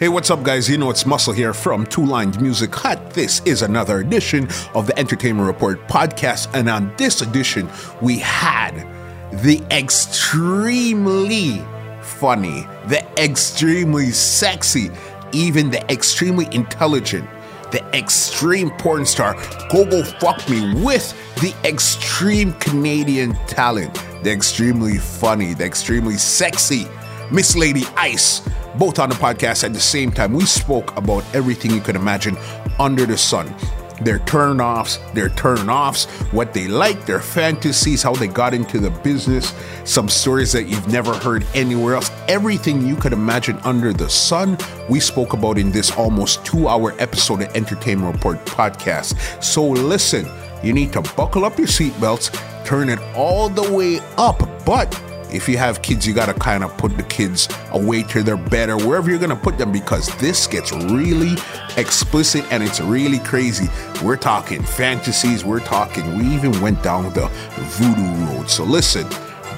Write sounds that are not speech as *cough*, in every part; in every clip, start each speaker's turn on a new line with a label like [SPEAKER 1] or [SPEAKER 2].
[SPEAKER 1] Hey, what's up, guys? You know it's Muscle here from Two Lined Music Hut. This is another edition of the Entertainment Report podcast, and on this edition, we had the extremely funny, the extremely sexy, even the extremely intelligent, the extreme porn star Gogo Fuck Me with the extreme Canadian talent, the extremely funny, the extremely sexy Miss Lady Ice both on the podcast at the same time. We spoke about everything you could imagine under the sun. Their turnoffs, their turnoffs, what they like, their fantasies, how they got into the business, some stories that you've never heard anywhere else. Everything you could imagine under the sun, we spoke about in this almost two hour episode of Entertainment Report podcast. So listen, you need to buckle up your seatbelts, turn it all the way up, but if you have kids, you got to kind of put the kids away to their bed or wherever you're going to put them because this gets really explicit and it's really crazy. We're talking fantasies, we're talking, we even went down the voodoo road. So listen,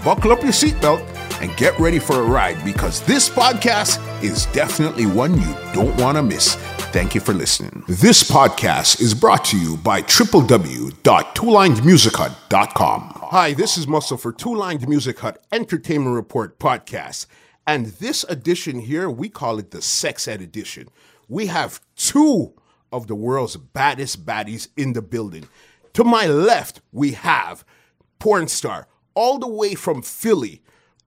[SPEAKER 1] buckle up your seatbelt and get ready for a ride because this podcast is definitely one you don't want to miss. Thank you for listening. This podcast is brought to you by www.twolinedmusichut.com. Hi, this is Muscle for Two Lined Music Hut Entertainment Report podcast. And this edition here, we call it the Sex Ed edition. We have two of the world's baddest baddies in the building. To my left, we have porn star all the way from Philly.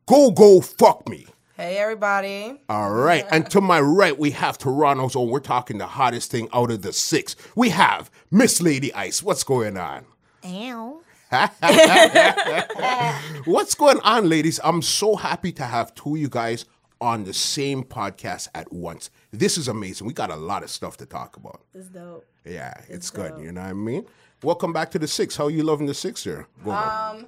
[SPEAKER 1] Go, go, fuck me.
[SPEAKER 2] Hey everybody.
[SPEAKER 1] All right. And to my right, we have Toronto's own. We're talking the hottest thing out of the six. We have Miss Lady Ice. What's going on?
[SPEAKER 3] Ow. *laughs*
[SPEAKER 1] What's going on, ladies? I'm so happy to have two of you guys on the same podcast at once. This is amazing. We got a lot of stuff to talk about.
[SPEAKER 3] It's dope.
[SPEAKER 1] Yeah, it's good. You know what I mean? Welcome back to the six. How are you loving the six here? Go on.
[SPEAKER 2] Um,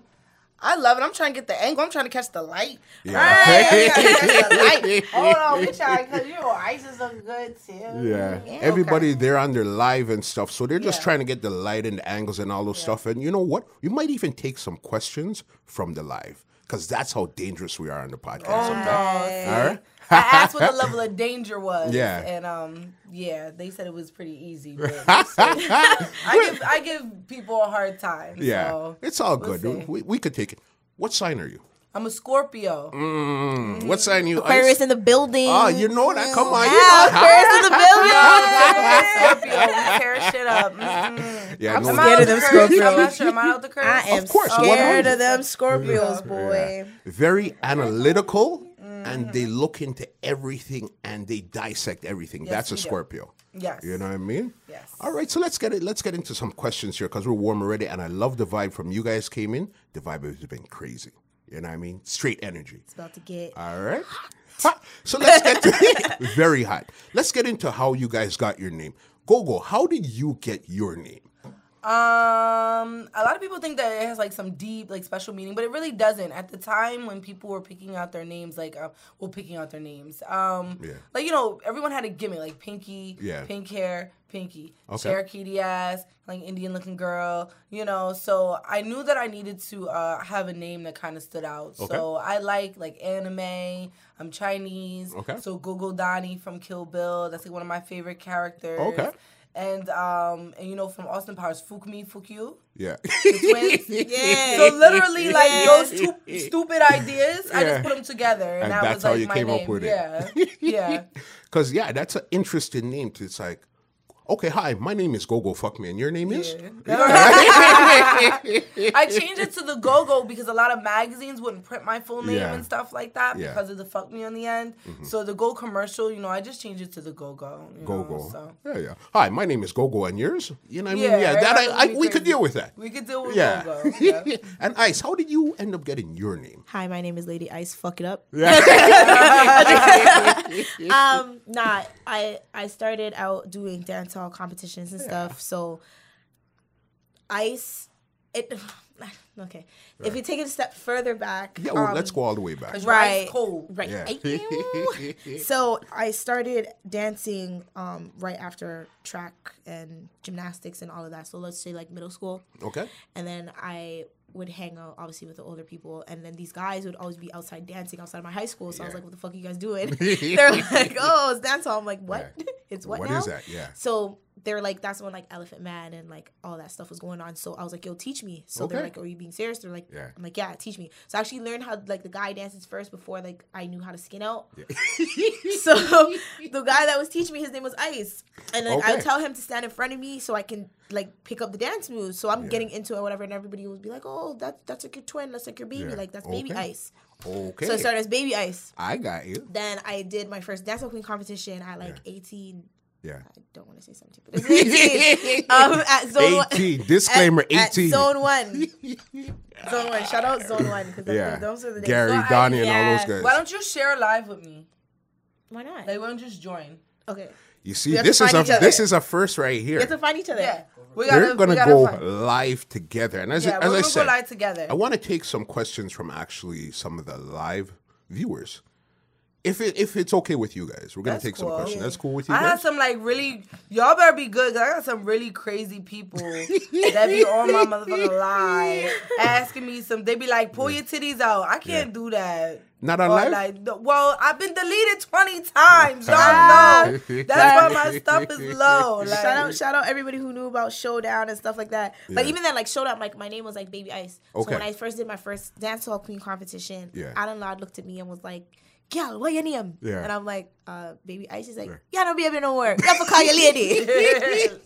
[SPEAKER 2] I love it. I'm trying to get the angle. I'm trying to catch the light.
[SPEAKER 1] Yeah.
[SPEAKER 2] Right? I'm trying to catch the light. *laughs* Hold on, we trying because you know ice is good too.
[SPEAKER 1] Yeah.
[SPEAKER 2] Okay.
[SPEAKER 1] Everybody they're on their live and stuff. So they're just
[SPEAKER 2] Yeah.
[SPEAKER 1] trying to get the light and the angles and all those stuff. And you know what? You might even take some questions from the live. Because that's how dangerous we are on the podcast.
[SPEAKER 2] Oh
[SPEAKER 1] sometimes.
[SPEAKER 2] no!
[SPEAKER 1] All right.
[SPEAKER 2] I *laughs* asked what the level of danger was.
[SPEAKER 1] Yeah.
[SPEAKER 2] and um, yeah, they said it was pretty easy. But *laughs* we'll. I give I give people a hard time.
[SPEAKER 1] Yeah.
[SPEAKER 2] so
[SPEAKER 1] it's all
[SPEAKER 2] we'll
[SPEAKER 1] good.
[SPEAKER 2] see.
[SPEAKER 1] We, we could take it. What sign are you?
[SPEAKER 2] I'm a Scorpio.
[SPEAKER 1] Mm, what sign you?
[SPEAKER 3] Aquarius in the building.
[SPEAKER 1] Oh, you know that. Come on. You know how-
[SPEAKER 3] Aquarius in the *laughs* building.
[SPEAKER 2] Scorpio, we tear shit up. Mhm.
[SPEAKER 1] Yeah,
[SPEAKER 3] I'm
[SPEAKER 1] no,
[SPEAKER 2] Am
[SPEAKER 3] scared of them
[SPEAKER 2] the curve?
[SPEAKER 3] Scorpios.
[SPEAKER 2] I'm not sure. Am I out the curve?
[SPEAKER 3] I am
[SPEAKER 1] Of course,
[SPEAKER 3] scared
[SPEAKER 1] 100.
[SPEAKER 3] of them Scorpios, boy.
[SPEAKER 1] very analytical
[SPEAKER 2] Mm.
[SPEAKER 1] And they mm-hmm. look into everything and they dissect everything.
[SPEAKER 2] Yes,
[SPEAKER 1] That's a
[SPEAKER 2] do.
[SPEAKER 1] Scorpio.
[SPEAKER 2] Yes.
[SPEAKER 1] You know what I mean?
[SPEAKER 2] Yes.
[SPEAKER 1] All right, so let's get it. Let's get into some questions here because we're warm already, and I love the vibe from you guys came in. The vibe has been crazy. You know what I mean? Straight energy.
[SPEAKER 3] It's about to get.
[SPEAKER 1] All right. Hot. So let's get to *laughs* *laughs* very hot. Let's get into how you guys got your name. Gogo, how did you get your name?
[SPEAKER 2] Um, a lot of people think that it has like some deep, like special meaning, but it really doesn't. At the time when people were picking out their names, like, uh, well, picking out their names, um,
[SPEAKER 1] Yeah.
[SPEAKER 2] like you know, everyone had a gimmick, like Pinky,
[SPEAKER 1] Yeah.
[SPEAKER 2] pink hair, Pinky,
[SPEAKER 1] Okay.
[SPEAKER 2] Cherokee ass, like Indian looking girl, you know. So I knew that I needed to uh, have a name that kind of stood out.
[SPEAKER 1] Okay.
[SPEAKER 2] So I like like anime. I'm Chinese.
[SPEAKER 1] Okay.
[SPEAKER 2] So Gogo Donnie from Kill Bill, that's like one of my favorite characters.
[SPEAKER 1] Okay.
[SPEAKER 2] And um and you know from Austin Powers, Fuck Me, Fuck You.
[SPEAKER 1] Yeah.
[SPEAKER 2] Twins. *laughs*
[SPEAKER 3] Yeah.
[SPEAKER 2] So literally, like
[SPEAKER 3] Yeah.
[SPEAKER 2] those two stupid ideas, I just put them together, and,
[SPEAKER 1] And
[SPEAKER 2] that
[SPEAKER 1] that's
[SPEAKER 2] was
[SPEAKER 1] how
[SPEAKER 2] like
[SPEAKER 1] you
[SPEAKER 2] my
[SPEAKER 1] came up
[SPEAKER 2] name.
[SPEAKER 1] with it.
[SPEAKER 2] Yeah, yeah. *laughs*
[SPEAKER 1] Because, yeah, that's an interesting name. To, it's like, okay, hi, my name is Gogo Fuck Me, and your name is? *laughs*
[SPEAKER 2] I changed it to the Go Go because a lot of magazines wouldn't print my full name
[SPEAKER 1] Yeah.
[SPEAKER 2] and stuff like that
[SPEAKER 1] Yeah.
[SPEAKER 2] because of the fuck me on the end. Mm-hmm. So the Go commercial, you know, I just changed it to the Go Go.
[SPEAKER 1] Gogo.
[SPEAKER 2] So
[SPEAKER 1] Yeah, yeah. Hi, my name is Gogo, and yours? You know what I mean?
[SPEAKER 2] Yeah,
[SPEAKER 1] Yeah,
[SPEAKER 2] right?
[SPEAKER 1] that
[SPEAKER 2] That
[SPEAKER 1] I, I we could deal with that.
[SPEAKER 2] we could deal with
[SPEAKER 1] Yeah.
[SPEAKER 2] Go Go. *laughs* Yeah.
[SPEAKER 1] and Ice, how did you end up getting your name?
[SPEAKER 3] Hi, my name is Lady Ice. Fuck it up.
[SPEAKER 1] Yeah. *laughs* *laughs*
[SPEAKER 3] um, nah, I I started out doing dance hall competitions and stuff. So, Ice, it. *sighs* Okay, if you take it a step further back,
[SPEAKER 1] yeah, well,
[SPEAKER 3] um,
[SPEAKER 1] let's go all the way back.
[SPEAKER 3] Right.
[SPEAKER 2] right. cold.
[SPEAKER 3] Right.
[SPEAKER 1] Yeah. *laughs*
[SPEAKER 3] So I started dancing um, right after track and gymnastics and all of that. So let's say like middle school.
[SPEAKER 1] Okay.
[SPEAKER 3] And then I would hang out obviously with the older people, and then these guys would always be outside dancing outside of my high school. So I was like, "What the fuck are you guys doing?" *laughs* *laughs* They're like, "Oh, it's dance hall." I'm like, "What? *laughs* it's what,
[SPEAKER 1] What
[SPEAKER 3] now?"
[SPEAKER 1] is that? Yeah.
[SPEAKER 3] So they're like, that's when like Elephant Man and like all that stuff was going on. So I was like, yo, teach me. So they're like, are you being serious? They're like,
[SPEAKER 1] Yeah.
[SPEAKER 3] I'm like, yeah, teach me. So I actually learned how like the guy dances first before like I knew how to skin out. Yeah. *laughs* so the guy that was teaching me, his name was Ice, and then I would tell him to stand in front of me so I can like pick up the dance moves. So I'm getting into it, whatever, and everybody would be like, oh, that that's like your twin, that's like your baby,
[SPEAKER 1] Yeah.
[SPEAKER 3] like that's baby Ice.
[SPEAKER 1] Okay.
[SPEAKER 3] So I started as baby Ice.
[SPEAKER 1] I got you.
[SPEAKER 3] Then I did my first dance queen competition at like 18.
[SPEAKER 1] Yeah.
[SPEAKER 3] I don't want to say 17, but it's 18. *laughs* um, at zone one.
[SPEAKER 1] Disclaimer,
[SPEAKER 3] At- at
[SPEAKER 1] 18.
[SPEAKER 3] zone one. *laughs* zone one. Shout out zone one because
[SPEAKER 1] Yeah.
[SPEAKER 3] those are the days.
[SPEAKER 1] Gary,
[SPEAKER 2] So I-
[SPEAKER 1] Donnie, and all those guys.
[SPEAKER 2] Why don't you share live with me?
[SPEAKER 3] Why not?
[SPEAKER 2] Like, why don't you just join?
[SPEAKER 3] okay.
[SPEAKER 1] you see, this is a
[SPEAKER 3] find each other.
[SPEAKER 1] this is a first right
[SPEAKER 3] We
[SPEAKER 1] here.
[SPEAKER 3] have to find each other.
[SPEAKER 2] Yeah, we
[SPEAKER 1] They're
[SPEAKER 2] gotta.
[SPEAKER 1] gonna
[SPEAKER 2] we gotta
[SPEAKER 1] go
[SPEAKER 2] find-
[SPEAKER 1] live together, and as,
[SPEAKER 2] Yeah,
[SPEAKER 1] as
[SPEAKER 2] we're
[SPEAKER 1] I said,
[SPEAKER 2] go live together.
[SPEAKER 1] I want to take some questions from actually some of the live viewers. If it if it's okay with you guys, we're gonna
[SPEAKER 2] That's
[SPEAKER 1] take some
[SPEAKER 2] cool.
[SPEAKER 1] questions. That's cool with you
[SPEAKER 2] I had some like really. Y'all better be good. 'cause I got some really crazy people that be on my motherfucking live *laughs* asking me some. They be like, "Pull your titties out." I can't do that.
[SPEAKER 1] Not on
[SPEAKER 2] Or,
[SPEAKER 1] live?
[SPEAKER 2] Like, well, I've been deleted twenty times. Y'all *laughs* know. *laughs* That's why my stuff is low. Like,
[SPEAKER 3] Shout out, shout out everybody who knew about Showdown and stuff like that. But even then, like Showdown, like my name was like Baby Ice.
[SPEAKER 1] Okay.
[SPEAKER 3] So when I first did my first dance hall queen competition,
[SPEAKER 1] Yeah.
[SPEAKER 3] Alan Loud looked at me and was like, "Gal, what your name?"
[SPEAKER 1] Yeah.
[SPEAKER 3] And I'm like, uh, "Baby Ice." He's like, "Yeah, no baby, no work. You have to call your lady."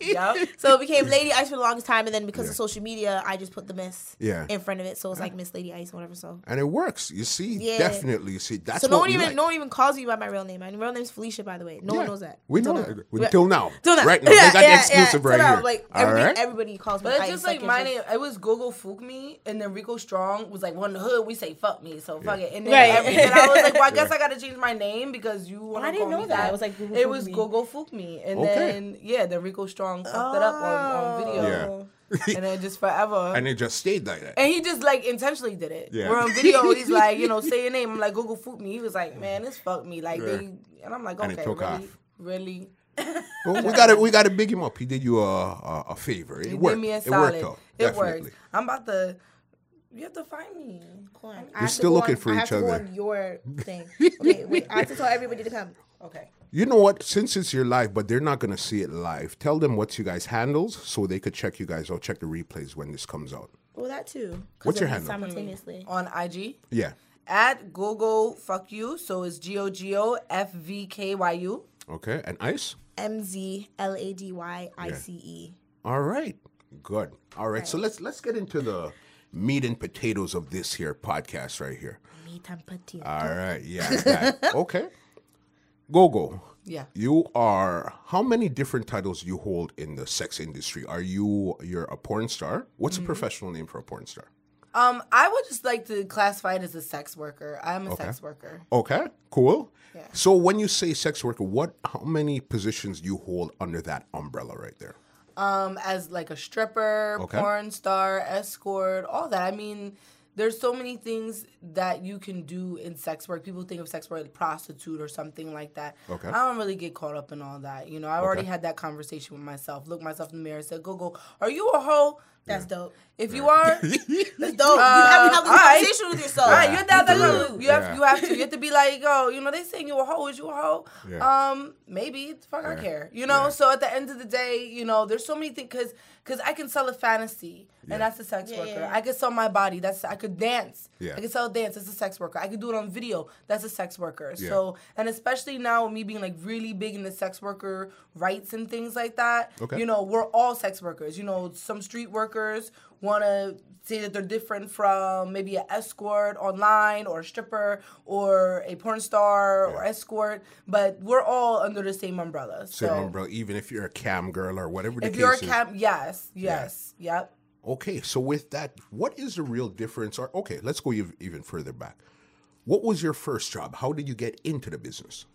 [SPEAKER 3] *laughs*
[SPEAKER 2] Yup.
[SPEAKER 3] so it became Lady Ice for the longest time, and then because
[SPEAKER 1] Yeah.
[SPEAKER 3] of social media, I just put the Miss
[SPEAKER 1] Yeah.
[SPEAKER 3] in front of it, so it's like Miss Lady Ice, or whatever. So.
[SPEAKER 1] and it works. You see,
[SPEAKER 3] Yeah.
[SPEAKER 1] definitely. You see, that's
[SPEAKER 3] So no
[SPEAKER 1] what
[SPEAKER 3] one even
[SPEAKER 1] like.
[SPEAKER 3] no one even calls me by my real name. My real name's Felicia, by the way. No one knows that.
[SPEAKER 1] We know
[SPEAKER 3] now.
[SPEAKER 1] that.
[SPEAKER 3] Yeah.
[SPEAKER 1] until now.
[SPEAKER 3] Till now.
[SPEAKER 1] Right now, *laughs*
[SPEAKER 3] Yeah,
[SPEAKER 1] they got
[SPEAKER 3] yeah,
[SPEAKER 1] the exclusive
[SPEAKER 3] yeah.
[SPEAKER 1] right
[SPEAKER 3] now,
[SPEAKER 1] here.
[SPEAKER 3] Like
[SPEAKER 1] All
[SPEAKER 3] everybody,
[SPEAKER 1] right.
[SPEAKER 3] everybody calls me.
[SPEAKER 2] But it's just like
[SPEAKER 3] it's
[SPEAKER 2] my name. It was Gogo Fook me, and then Rico Strong was like, "Well, in the hood we say fuck me, so fuck it." And then, and I was like, "Well, I *laughs* guess I got to change my name because you want
[SPEAKER 3] I didn't know that.
[SPEAKER 2] that."
[SPEAKER 3] It was like Gogo
[SPEAKER 2] it
[SPEAKER 3] Fook
[SPEAKER 2] was
[SPEAKER 3] me.
[SPEAKER 2] Gogo Fook me, and
[SPEAKER 1] Okay.
[SPEAKER 2] then yeah, then Rico Strong fucked it up on, on oh. video,
[SPEAKER 1] Yeah. *laughs*
[SPEAKER 2] and then just forever.
[SPEAKER 1] and it just stayed like that.
[SPEAKER 2] And he just like intentionally did it.
[SPEAKER 1] Yeah.
[SPEAKER 2] We're on video. *laughs* He's like, you know, say your name. I'm like, Google foot me. He was like, man, this fucked me. Like
[SPEAKER 1] Yeah.
[SPEAKER 2] they, and I'm like,
[SPEAKER 1] And
[SPEAKER 2] okay,
[SPEAKER 1] it took
[SPEAKER 2] really,
[SPEAKER 1] off.
[SPEAKER 2] really.
[SPEAKER 1] Well, we *laughs* got to we got to big him up. He did you a a, a favor. It
[SPEAKER 2] He
[SPEAKER 1] worked.
[SPEAKER 2] did me a
[SPEAKER 1] It
[SPEAKER 2] solid.
[SPEAKER 1] worked though.
[SPEAKER 2] It
[SPEAKER 1] Definitely.
[SPEAKER 2] worked. I'm about to. You have to find me.
[SPEAKER 3] Hold on. I
[SPEAKER 1] You're
[SPEAKER 3] have
[SPEAKER 1] still
[SPEAKER 3] go
[SPEAKER 1] looking
[SPEAKER 3] on-
[SPEAKER 1] for
[SPEAKER 3] I
[SPEAKER 1] each
[SPEAKER 3] have to go
[SPEAKER 1] other.
[SPEAKER 3] on your thing. *laughs* Okay, wait. I have to tell everybody to come.
[SPEAKER 2] Okay.
[SPEAKER 1] You know what? Since it's your live, but they're not gonna see it live. Tell them what's you guys handles so they could check you guys out. Check the replays when this comes out.
[SPEAKER 3] Well, that too.
[SPEAKER 1] What's your
[SPEAKER 3] it'll be
[SPEAKER 1] handle?
[SPEAKER 3] Simultaneously.
[SPEAKER 2] On IG
[SPEAKER 1] Yeah.
[SPEAKER 2] at Gogo fuck you. So it's G O G O F V K Y U.
[SPEAKER 1] Okay. And ice.
[SPEAKER 3] M Z L A D Y I C E.
[SPEAKER 1] All right. Good. All right. So let's let's get into the meat and potatoes of this here podcast right here.
[SPEAKER 3] Meat and potatoes.
[SPEAKER 1] All right. Yeah. that- *laughs* okay. Gogo.
[SPEAKER 2] Yeah.
[SPEAKER 1] You are how many different titles you hold in the sex industry? Are you you're a porn star? What's
[SPEAKER 2] Mm-hmm.
[SPEAKER 1] a professional name for a porn star?
[SPEAKER 2] Um, I would just like to classify it as a sex worker. I'm a sex worker.
[SPEAKER 1] Okay, cool.
[SPEAKER 2] Yeah.
[SPEAKER 1] So when you say sex worker, what how many positions do you hold under that umbrella right there?
[SPEAKER 2] Um, as like a stripper,
[SPEAKER 1] Okay.
[SPEAKER 2] porn star, escort, all that. I mean, there's so many things that you can do in sex work. People think of sex work like prostitute or something like that.
[SPEAKER 1] Okay.
[SPEAKER 2] I don't really get caught up in all that. You know, I already had that conversation with myself. Look myself in the mirror and said, "Go, go. Are you a hoe?
[SPEAKER 3] That's dope.
[SPEAKER 2] If you are, *laughs*
[SPEAKER 3] That's dope. you have to have this
[SPEAKER 2] Uh, alright.
[SPEAKER 3] conversation with yourself.
[SPEAKER 2] All right, you're that, that
[SPEAKER 1] Yeah.
[SPEAKER 2] you have
[SPEAKER 1] Yeah.
[SPEAKER 2] you have to you have to be like, oh, you know, they saying you a hoe, is you a hoe?
[SPEAKER 1] Yeah.
[SPEAKER 2] Um, maybe fuck I care. You know,
[SPEAKER 1] Yeah.
[SPEAKER 2] so at the end of the day, you know, there's so many things because because I can sell a fantasy and that's a sex
[SPEAKER 3] Yeah,
[SPEAKER 2] worker.
[SPEAKER 3] yeah, yeah.
[SPEAKER 2] I could sell my body. That's I could dance.
[SPEAKER 1] Yeah.
[SPEAKER 2] I could sell dance. That's a sex worker. I could do it on video. That's a sex worker.
[SPEAKER 1] Yeah.
[SPEAKER 2] So and especially now with me being like really big in the sex worker rights and things like that.
[SPEAKER 1] Okay.
[SPEAKER 2] You know, we're all sex workers. You know, some street workers want to say that they're different from maybe an escort online or a stripper or a porn star or escort, but we're all under the same umbrella.
[SPEAKER 1] Same
[SPEAKER 2] so
[SPEAKER 1] umbrella, even if you're a cam girl or whatever the
[SPEAKER 2] if
[SPEAKER 1] case
[SPEAKER 2] you're a
[SPEAKER 1] is.
[SPEAKER 2] cap, yes, yes, yep.
[SPEAKER 1] Okay, so with that, what is the real difference? Or okay, let's go even further back. What was your first job? How did you get into the business?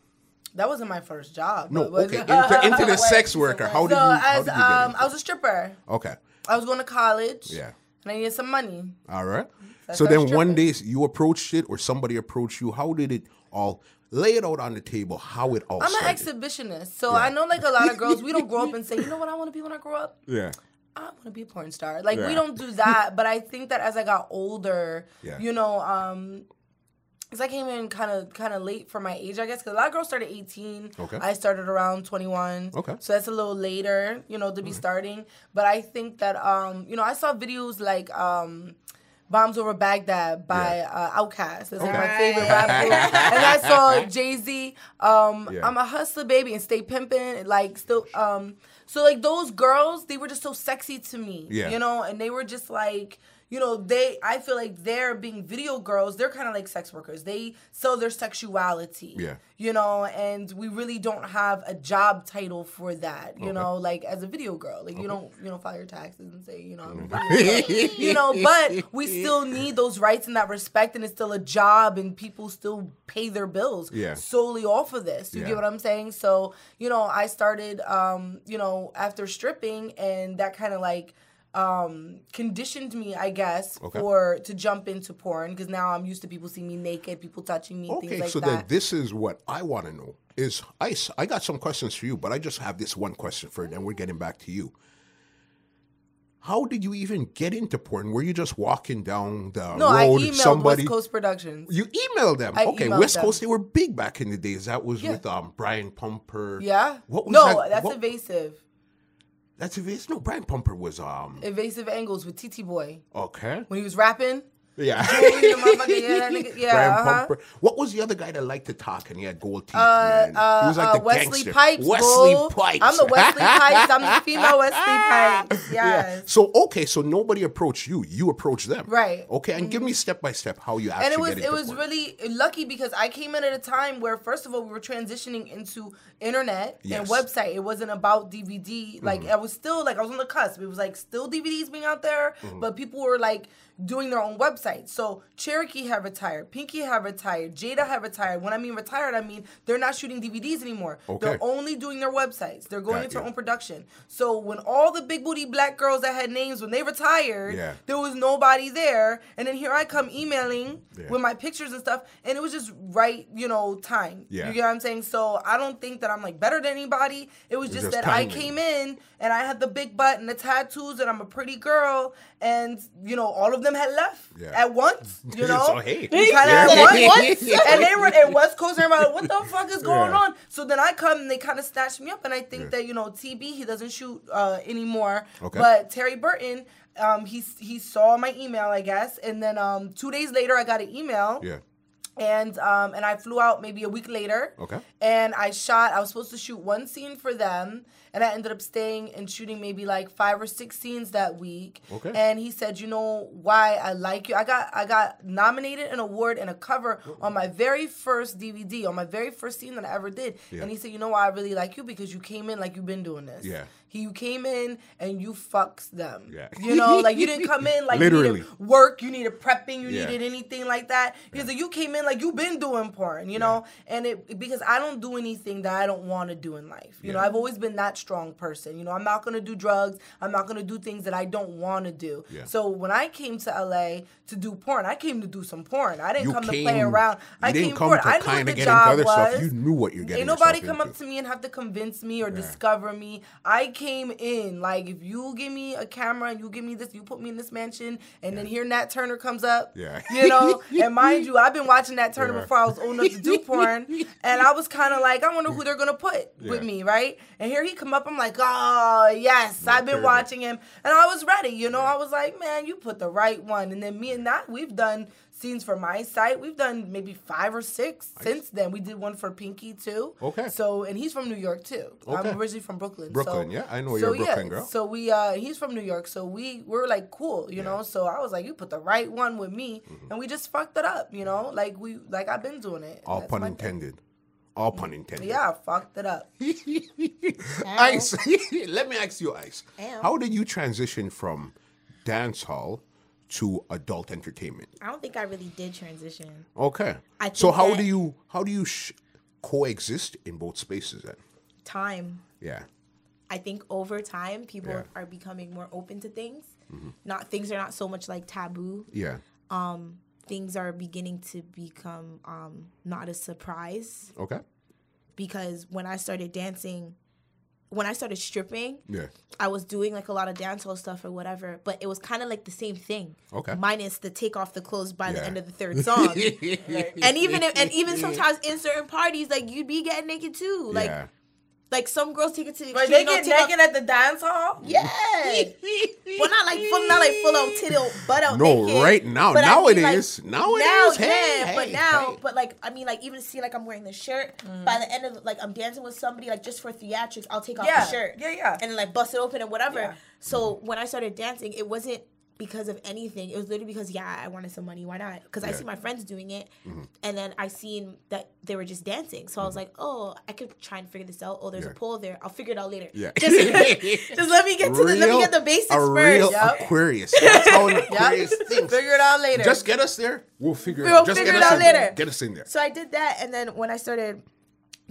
[SPEAKER 2] That wasn't my first job.
[SPEAKER 1] No, okay, *laughs* into, into the sex *laughs* worker. How did
[SPEAKER 2] so
[SPEAKER 1] you? How
[SPEAKER 2] as
[SPEAKER 1] did you
[SPEAKER 2] um, I was a stripper.
[SPEAKER 1] okay,
[SPEAKER 2] I was going to college.
[SPEAKER 1] Yeah.
[SPEAKER 2] And I needed some money.
[SPEAKER 1] all right.
[SPEAKER 2] That's
[SPEAKER 1] So then one day you approached it, or somebody approached you. How did it all? Lay it out on the table. How it all
[SPEAKER 2] I'm an
[SPEAKER 1] started.
[SPEAKER 2] exhibitionist, so I know like a lot of girls. We don't grow up and say, you know what I want to be when I grow up.
[SPEAKER 1] yeah.
[SPEAKER 2] I want to be a porn star. Like
[SPEAKER 1] Yeah.
[SPEAKER 2] we don't do that, but I think that as I got older,
[SPEAKER 1] Yeah.
[SPEAKER 2] you know, um, because I came in kind of kind of late for my age, I guess. Because a lot of girls started 18.
[SPEAKER 1] Okay.
[SPEAKER 2] I started around 21.
[SPEAKER 1] Okay.
[SPEAKER 2] So that's a little later, you know, to be starting. But I think that, um, you know, I saw videos like. Um, Bombs Over Baghdad by
[SPEAKER 1] Yeah.
[SPEAKER 2] uh, Outkast. That's like my favorite *laughs* rap group. and I saw Jay Z. Um,
[SPEAKER 1] Yeah.
[SPEAKER 2] I'm a hustler, baby, and stay pimping. Like still, um, so like those girls, they were just so sexy to me.
[SPEAKER 1] Yeah.
[SPEAKER 2] You know, and they were just like, you know, they. I feel like they're being video girls. They're kind of like sex workers. They sell their sexuality.
[SPEAKER 1] Yeah.
[SPEAKER 2] You know, and we really don't have a job title for that. You
[SPEAKER 1] Okay.
[SPEAKER 2] know, like as a video girl, like you don't, you know, file your taxes and say, you know, I'm a video girl. *laughs* you know, but we still need those rights and that respect, and it's still a job, and people still pay their bills
[SPEAKER 1] Yeah.
[SPEAKER 2] solely off of this. You
[SPEAKER 1] Yeah.
[SPEAKER 2] get what I'm saying? So, you know, I started, um, you know, after stripping, and that kind of like um conditioned me i guess
[SPEAKER 1] Okay.
[SPEAKER 2] for to jump into porn because now i'm used to people seeing me naked people touching me
[SPEAKER 1] Okay,
[SPEAKER 2] things like
[SPEAKER 1] so
[SPEAKER 2] that
[SPEAKER 1] then this is what I want to know is Ice. I got some questions for you, but I just have this one question for you, and we're getting back to you. How did you even get into porn? Were you just walking down the
[SPEAKER 2] no i
[SPEAKER 1] road?
[SPEAKER 2] emailed
[SPEAKER 1] somebody
[SPEAKER 2] west coast productions
[SPEAKER 1] you emailed them.
[SPEAKER 2] I
[SPEAKER 1] okay,
[SPEAKER 2] emailed
[SPEAKER 1] West
[SPEAKER 2] them.
[SPEAKER 1] Coast. They were big back in the days. That was
[SPEAKER 2] Yeah.
[SPEAKER 1] with um Brian Pumper.
[SPEAKER 2] yeah
[SPEAKER 1] What was
[SPEAKER 2] no
[SPEAKER 1] that?
[SPEAKER 2] that's
[SPEAKER 1] What-
[SPEAKER 2] evasive
[SPEAKER 1] That's evasive. No, Brian Pumper was um
[SPEAKER 2] evasive angles with tt boy
[SPEAKER 1] okay.
[SPEAKER 2] when he was rapping
[SPEAKER 1] Yeah.
[SPEAKER 2] yeah, *laughs* yeah, uh-huh.
[SPEAKER 1] Pumper. What was the other guy that liked to talk and he had gold teeth?
[SPEAKER 2] Uh,
[SPEAKER 1] man?
[SPEAKER 2] uh,
[SPEAKER 1] he was like
[SPEAKER 2] uh,
[SPEAKER 1] the
[SPEAKER 2] Wesley
[SPEAKER 1] gangster.
[SPEAKER 2] Pipes.
[SPEAKER 1] Wesley
[SPEAKER 2] boo.
[SPEAKER 1] Pipes.
[SPEAKER 2] I'm the Wesley Pipes. I'm the *laughs* female Wesley Pipes. *laughs* Yes.
[SPEAKER 1] Yeah. So okay, so nobody approached you. You approached them.
[SPEAKER 2] Right. Mm-hmm.
[SPEAKER 1] Okay, and give me step by step how you actually
[SPEAKER 2] and it was it was really lucky because I came in at a time where first of all we were transitioning into internet
[SPEAKER 1] Yes.
[SPEAKER 2] and website. It wasn't about DVD. Like
[SPEAKER 1] Mm-hmm.
[SPEAKER 2] I was still like I was on the cusp. It was like still DVDs being out there,
[SPEAKER 1] Mm-hmm.
[SPEAKER 2] but people were like doing their own websites. So Cherokee had retired, Pinky had retired, Jada had retired. When I mean retired, I mean they're not shooting DVDs anymore.
[SPEAKER 1] Okay.
[SPEAKER 2] They're only doing their websites. They're going
[SPEAKER 1] Got
[SPEAKER 2] into
[SPEAKER 1] you.
[SPEAKER 2] their own production. So when all the big booty black girls that had names when they retired,
[SPEAKER 1] Yeah.
[SPEAKER 2] there was nobody there. And then here I come emailing
[SPEAKER 1] Yeah.
[SPEAKER 2] with my pictures and stuff, and it was just right, you know, time.
[SPEAKER 1] Yeah.
[SPEAKER 2] You get what I'm saying? So I don't think that I'm like better than anybody. It was
[SPEAKER 1] It's
[SPEAKER 2] just,
[SPEAKER 1] just
[SPEAKER 2] that I came in and I had the big butt and the tattoos and I'm a pretty girl, and you know, all of them had left
[SPEAKER 1] Yeah.
[SPEAKER 2] at once. *laughs* You know,
[SPEAKER 1] So, hey.
[SPEAKER 2] kind of
[SPEAKER 1] Yeah.
[SPEAKER 2] at once, *laughs* and they were in West Coast and everybody, what the fuck is going
[SPEAKER 1] Yeah.
[SPEAKER 2] on? So then I come and they kind of snatched me up, and I think
[SPEAKER 1] Yeah.
[SPEAKER 2] that you know, TB he doesn't shoot uh, anymore,
[SPEAKER 1] Okay.
[SPEAKER 2] but Terry Burton. Um, he he saw my email, I guess, and then um, two days later, I got an email
[SPEAKER 1] Yeah.
[SPEAKER 2] and um and I flew out maybe a week later.
[SPEAKER 1] Okay.
[SPEAKER 2] And I shot. I was supposed to shoot one scene for them, and I ended up staying and shooting maybe like five or six scenes that week.
[SPEAKER 1] Okay.
[SPEAKER 2] And he said, "You know why I like you? I got I got nominated an award and a cover oh. on my very first DVD on my very first scene that I ever did.
[SPEAKER 1] Yeah.
[SPEAKER 2] And he said, "You know why I really like you because you came in like you've been doing this.
[SPEAKER 1] Yeah.
[SPEAKER 2] He you came in and you fucks them.
[SPEAKER 1] Yeah.
[SPEAKER 2] You know, like you didn't come in *laughs* like you
[SPEAKER 1] Literally.
[SPEAKER 2] needed work, you needed prepping, you
[SPEAKER 1] Yeah.
[SPEAKER 2] needed anything like that. Because you came in like you've been doing porn, you know, and it because I don't do anything that I don't want to do in life. You know, I've always been that strong person. You know, I'm not gonna do drugs. I'm not gonna do things that I don't want to do.
[SPEAKER 1] Yeah.
[SPEAKER 2] So when I came to LA to do porn, I came to do some porn. I didn't
[SPEAKER 1] You
[SPEAKER 2] come to
[SPEAKER 1] came-
[SPEAKER 2] play around. I
[SPEAKER 1] didn't
[SPEAKER 2] came
[SPEAKER 1] come
[SPEAKER 2] for
[SPEAKER 1] to.
[SPEAKER 2] I knew
[SPEAKER 1] kinda
[SPEAKER 2] what the
[SPEAKER 1] get into
[SPEAKER 2] job
[SPEAKER 1] other stuff.
[SPEAKER 2] was.
[SPEAKER 1] You knew what you're getting
[SPEAKER 2] Ain't nobody come up to me and have to convince me or discover me. I came in like if you give me a camera and you give me this, you put me in this mansion, and then here Nat Turner comes up.
[SPEAKER 1] Yeah.
[SPEAKER 2] You know, *laughs* and mind you, I've been watching Nat Turner
[SPEAKER 1] Yeah.
[SPEAKER 2] before I was old enough to do *laughs* porn, and I was kind of like, I wonder who they're gonna put with me, right? And here he come up, I'm like, oh yes, I've been watching him, and I was ready. You know, I was like, man, you put the right one, and then me and that, we've done scenes for my site. We've done maybe five or six since then. We did one for Pinky too.
[SPEAKER 1] Okay.
[SPEAKER 2] So and he's from New York too.
[SPEAKER 1] Okay.
[SPEAKER 2] I'm originally from Brooklyn.
[SPEAKER 1] Brooklyn,
[SPEAKER 2] so,
[SPEAKER 1] yeah, I know
[SPEAKER 2] so
[SPEAKER 1] you're a Brooklyn
[SPEAKER 2] yeah,
[SPEAKER 1] girl.
[SPEAKER 2] So we uh he's from New York. So we we were like cool, you know. So I was like, you put the right one with me, and we just fucked it up, you know. Like we like I've been doing it.
[SPEAKER 1] All
[SPEAKER 2] That's
[SPEAKER 1] pun
[SPEAKER 2] intended. thing.
[SPEAKER 1] Intended. All pun intended.
[SPEAKER 2] Yeah, I fucked it up. *laughs*
[SPEAKER 1] Ice. *laughs* Let me ask you, Ice.
[SPEAKER 3] Ow.
[SPEAKER 1] How did you transition from dance hall to adult entertainment?
[SPEAKER 3] I don't think I really did transition.
[SPEAKER 1] Okay.
[SPEAKER 3] I
[SPEAKER 1] so how do you how do you sh- coexist in both spaces then?
[SPEAKER 3] Time.
[SPEAKER 1] Yeah.
[SPEAKER 3] I think over time people
[SPEAKER 1] Yeah. Mm-hmm.
[SPEAKER 3] are becoming more open to things. Not things are not so much like taboo.
[SPEAKER 1] Yeah.
[SPEAKER 3] Things are beginning to become um, not a surprise
[SPEAKER 1] Okay.
[SPEAKER 3] because when I started dancing, when I started stripping,
[SPEAKER 1] Yeah.
[SPEAKER 3] I was doing like a lot of dancehall stuff or whatever, but it was kind of like the same thing.
[SPEAKER 1] Okay.
[SPEAKER 3] Minus the take off the clothes by the end of the third *laughs* song. and even if, and even sometimes in certain parties, like you'd be getting naked too. Like
[SPEAKER 1] yeah.
[SPEAKER 3] Like some girls take it to the
[SPEAKER 2] But
[SPEAKER 3] extreme.
[SPEAKER 2] they get
[SPEAKER 3] take off-
[SPEAKER 2] naked at the dance hall.
[SPEAKER 3] Yeah. *laughs* well, not like full, not like full out titty, butt out
[SPEAKER 1] No,
[SPEAKER 3] naked.
[SPEAKER 1] right now-
[SPEAKER 3] But I mean,
[SPEAKER 1] nowadays-
[SPEAKER 3] like,
[SPEAKER 1] nowadays,
[SPEAKER 3] now,
[SPEAKER 1] hey,
[SPEAKER 3] yeah, but
[SPEAKER 1] hey,
[SPEAKER 3] now,
[SPEAKER 1] hey.
[SPEAKER 3] but like, I mean, like, even see, like, I'm wearing the shirt.
[SPEAKER 2] Mm.
[SPEAKER 3] By the end of, like, I'm dancing with somebody, like, just for theatrics, I'll take off
[SPEAKER 2] Yeah,
[SPEAKER 3] the shirt,
[SPEAKER 2] yeah, yeah.
[SPEAKER 3] and then like bust it open and whatever.
[SPEAKER 2] Yeah.
[SPEAKER 3] So when I started dancing, it wasn't because of anything. It was literally because yeah, I wanted some money. Why not? Because I see my friends doing it,
[SPEAKER 1] Mm-hmm.
[SPEAKER 3] and then I seen that they were just dancing. So I was like, oh, I could try and figure this out. Oh, there's
[SPEAKER 1] Yeah.
[SPEAKER 3] a pole there. I'll figure it out later.
[SPEAKER 1] Yeah.
[SPEAKER 3] Just, *laughs* just let me get to the let me get the basics
[SPEAKER 1] a
[SPEAKER 3] first.
[SPEAKER 1] real
[SPEAKER 2] Yep.
[SPEAKER 1] Aquarius. That's how an
[SPEAKER 2] Yep.
[SPEAKER 1] Aquarius thinks.
[SPEAKER 2] Figure it out later.
[SPEAKER 1] Just get us there. We'll figure it
[SPEAKER 3] We'll
[SPEAKER 1] out. Just
[SPEAKER 3] figure
[SPEAKER 1] get
[SPEAKER 3] it out
[SPEAKER 1] in there.
[SPEAKER 3] later.
[SPEAKER 1] Get us in there.
[SPEAKER 3] So I did that, and then when I started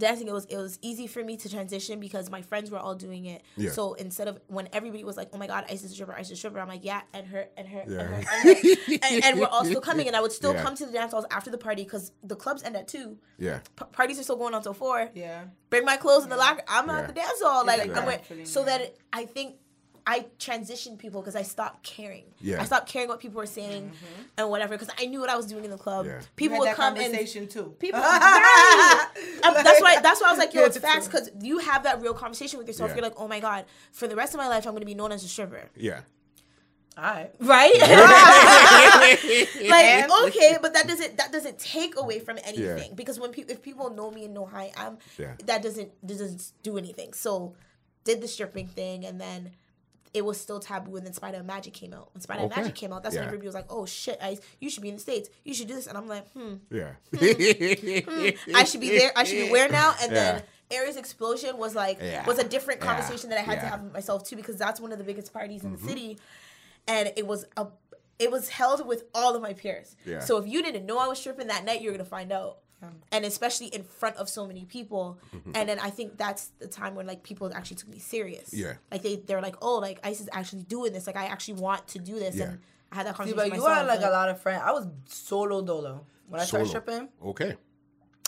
[SPEAKER 3] dancing, it was it was easy for me to transition because my friends were all doing it.
[SPEAKER 1] Yeah.
[SPEAKER 3] So instead of when everybody was like, "Oh my God, Ice is a stripper, Ice is a stripper," I'm like, "Yeah," and her and her and, her, and, her. *laughs* and, and we're all still coming, and I would still
[SPEAKER 1] Yeah.
[SPEAKER 3] come to the dance halls after the party because the clubs end at two.
[SPEAKER 1] Yeah.
[SPEAKER 3] P- parties are still going on till four.
[SPEAKER 2] yeah.
[SPEAKER 3] Bring my clothes in the locker. I'm
[SPEAKER 1] Yeah.
[SPEAKER 3] at the dance hall. Like I'm with, so that it, I think. I transitioned people because I stopped caring.
[SPEAKER 1] Yeah.
[SPEAKER 3] I stopped caring what people were saying mm-hmm. and whatever because I knew what I was doing in the club.
[SPEAKER 1] Yeah.
[SPEAKER 3] People
[SPEAKER 2] You
[SPEAKER 3] would
[SPEAKER 2] had that
[SPEAKER 3] come and
[SPEAKER 2] conversation too.
[SPEAKER 3] People, *laughs* right. That's why. That's why I was like, yo, it's *laughs*
[SPEAKER 2] Yeah,
[SPEAKER 3] facts because you have that real conversation with yourself.
[SPEAKER 1] Yeah.
[SPEAKER 3] You're like, oh my god, for the rest of my life, I'm gonna be known as a stripper,
[SPEAKER 1] Yeah.
[SPEAKER 2] All right.
[SPEAKER 3] right? *laughs* like, okay, but that doesn't that doesn't take away from anything because when people if people know me and know how I am,
[SPEAKER 1] Yeah.
[SPEAKER 3] that doesn't doesn't do anything. So, did the stripping thing and then. It was still taboo, and then Spider Magic came out. When Spider
[SPEAKER 1] Okay.
[SPEAKER 3] Magic came out, that's
[SPEAKER 1] Yeah.
[SPEAKER 3] when everybody was like, "Oh shit, Ice, you should be in the states. You should do this." And I'm like, "Hmm,
[SPEAKER 1] Yeah.
[SPEAKER 3] I should be there. I should be where now? And then Aries Explosion was like
[SPEAKER 1] Yeah.
[SPEAKER 3] was a different
[SPEAKER 1] Yeah.
[SPEAKER 3] conversation that I had to have with myself too because that's one of the biggest parties
[SPEAKER 1] Mm-hmm.
[SPEAKER 3] in the city, and it was a it was held with all of my peers.
[SPEAKER 1] Yeah.
[SPEAKER 3] So if you didn't know I was stripping that night, you're gonna find out. And especially in front of so many people,
[SPEAKER 1] Mm-hmm.
[SPEAKER 3] and then I think that's the time when like people actually took me serious.
[SPEAKER 1] Yeah.
[SPEAKER 3] like they they're like, oh, like Ice is actually doing this. Like I actually want to do this,
[SPEAKER 1] Yeah.
[SPEAKER 3] and I had that
[SPEAKER 2] See,
[SPEAKER 3] conversation.
[SPEAKER 2] but
[SPEAKER 3] with
[SPEAKER 2] you
[SPEAKER 3] myself,
[SPEAKER 2] had like
[SPEAKER 3] but-
[SPEAKER 2] a lot of friends. I was solo dolo when I started stripping.
[SPEAKER 1] Okay.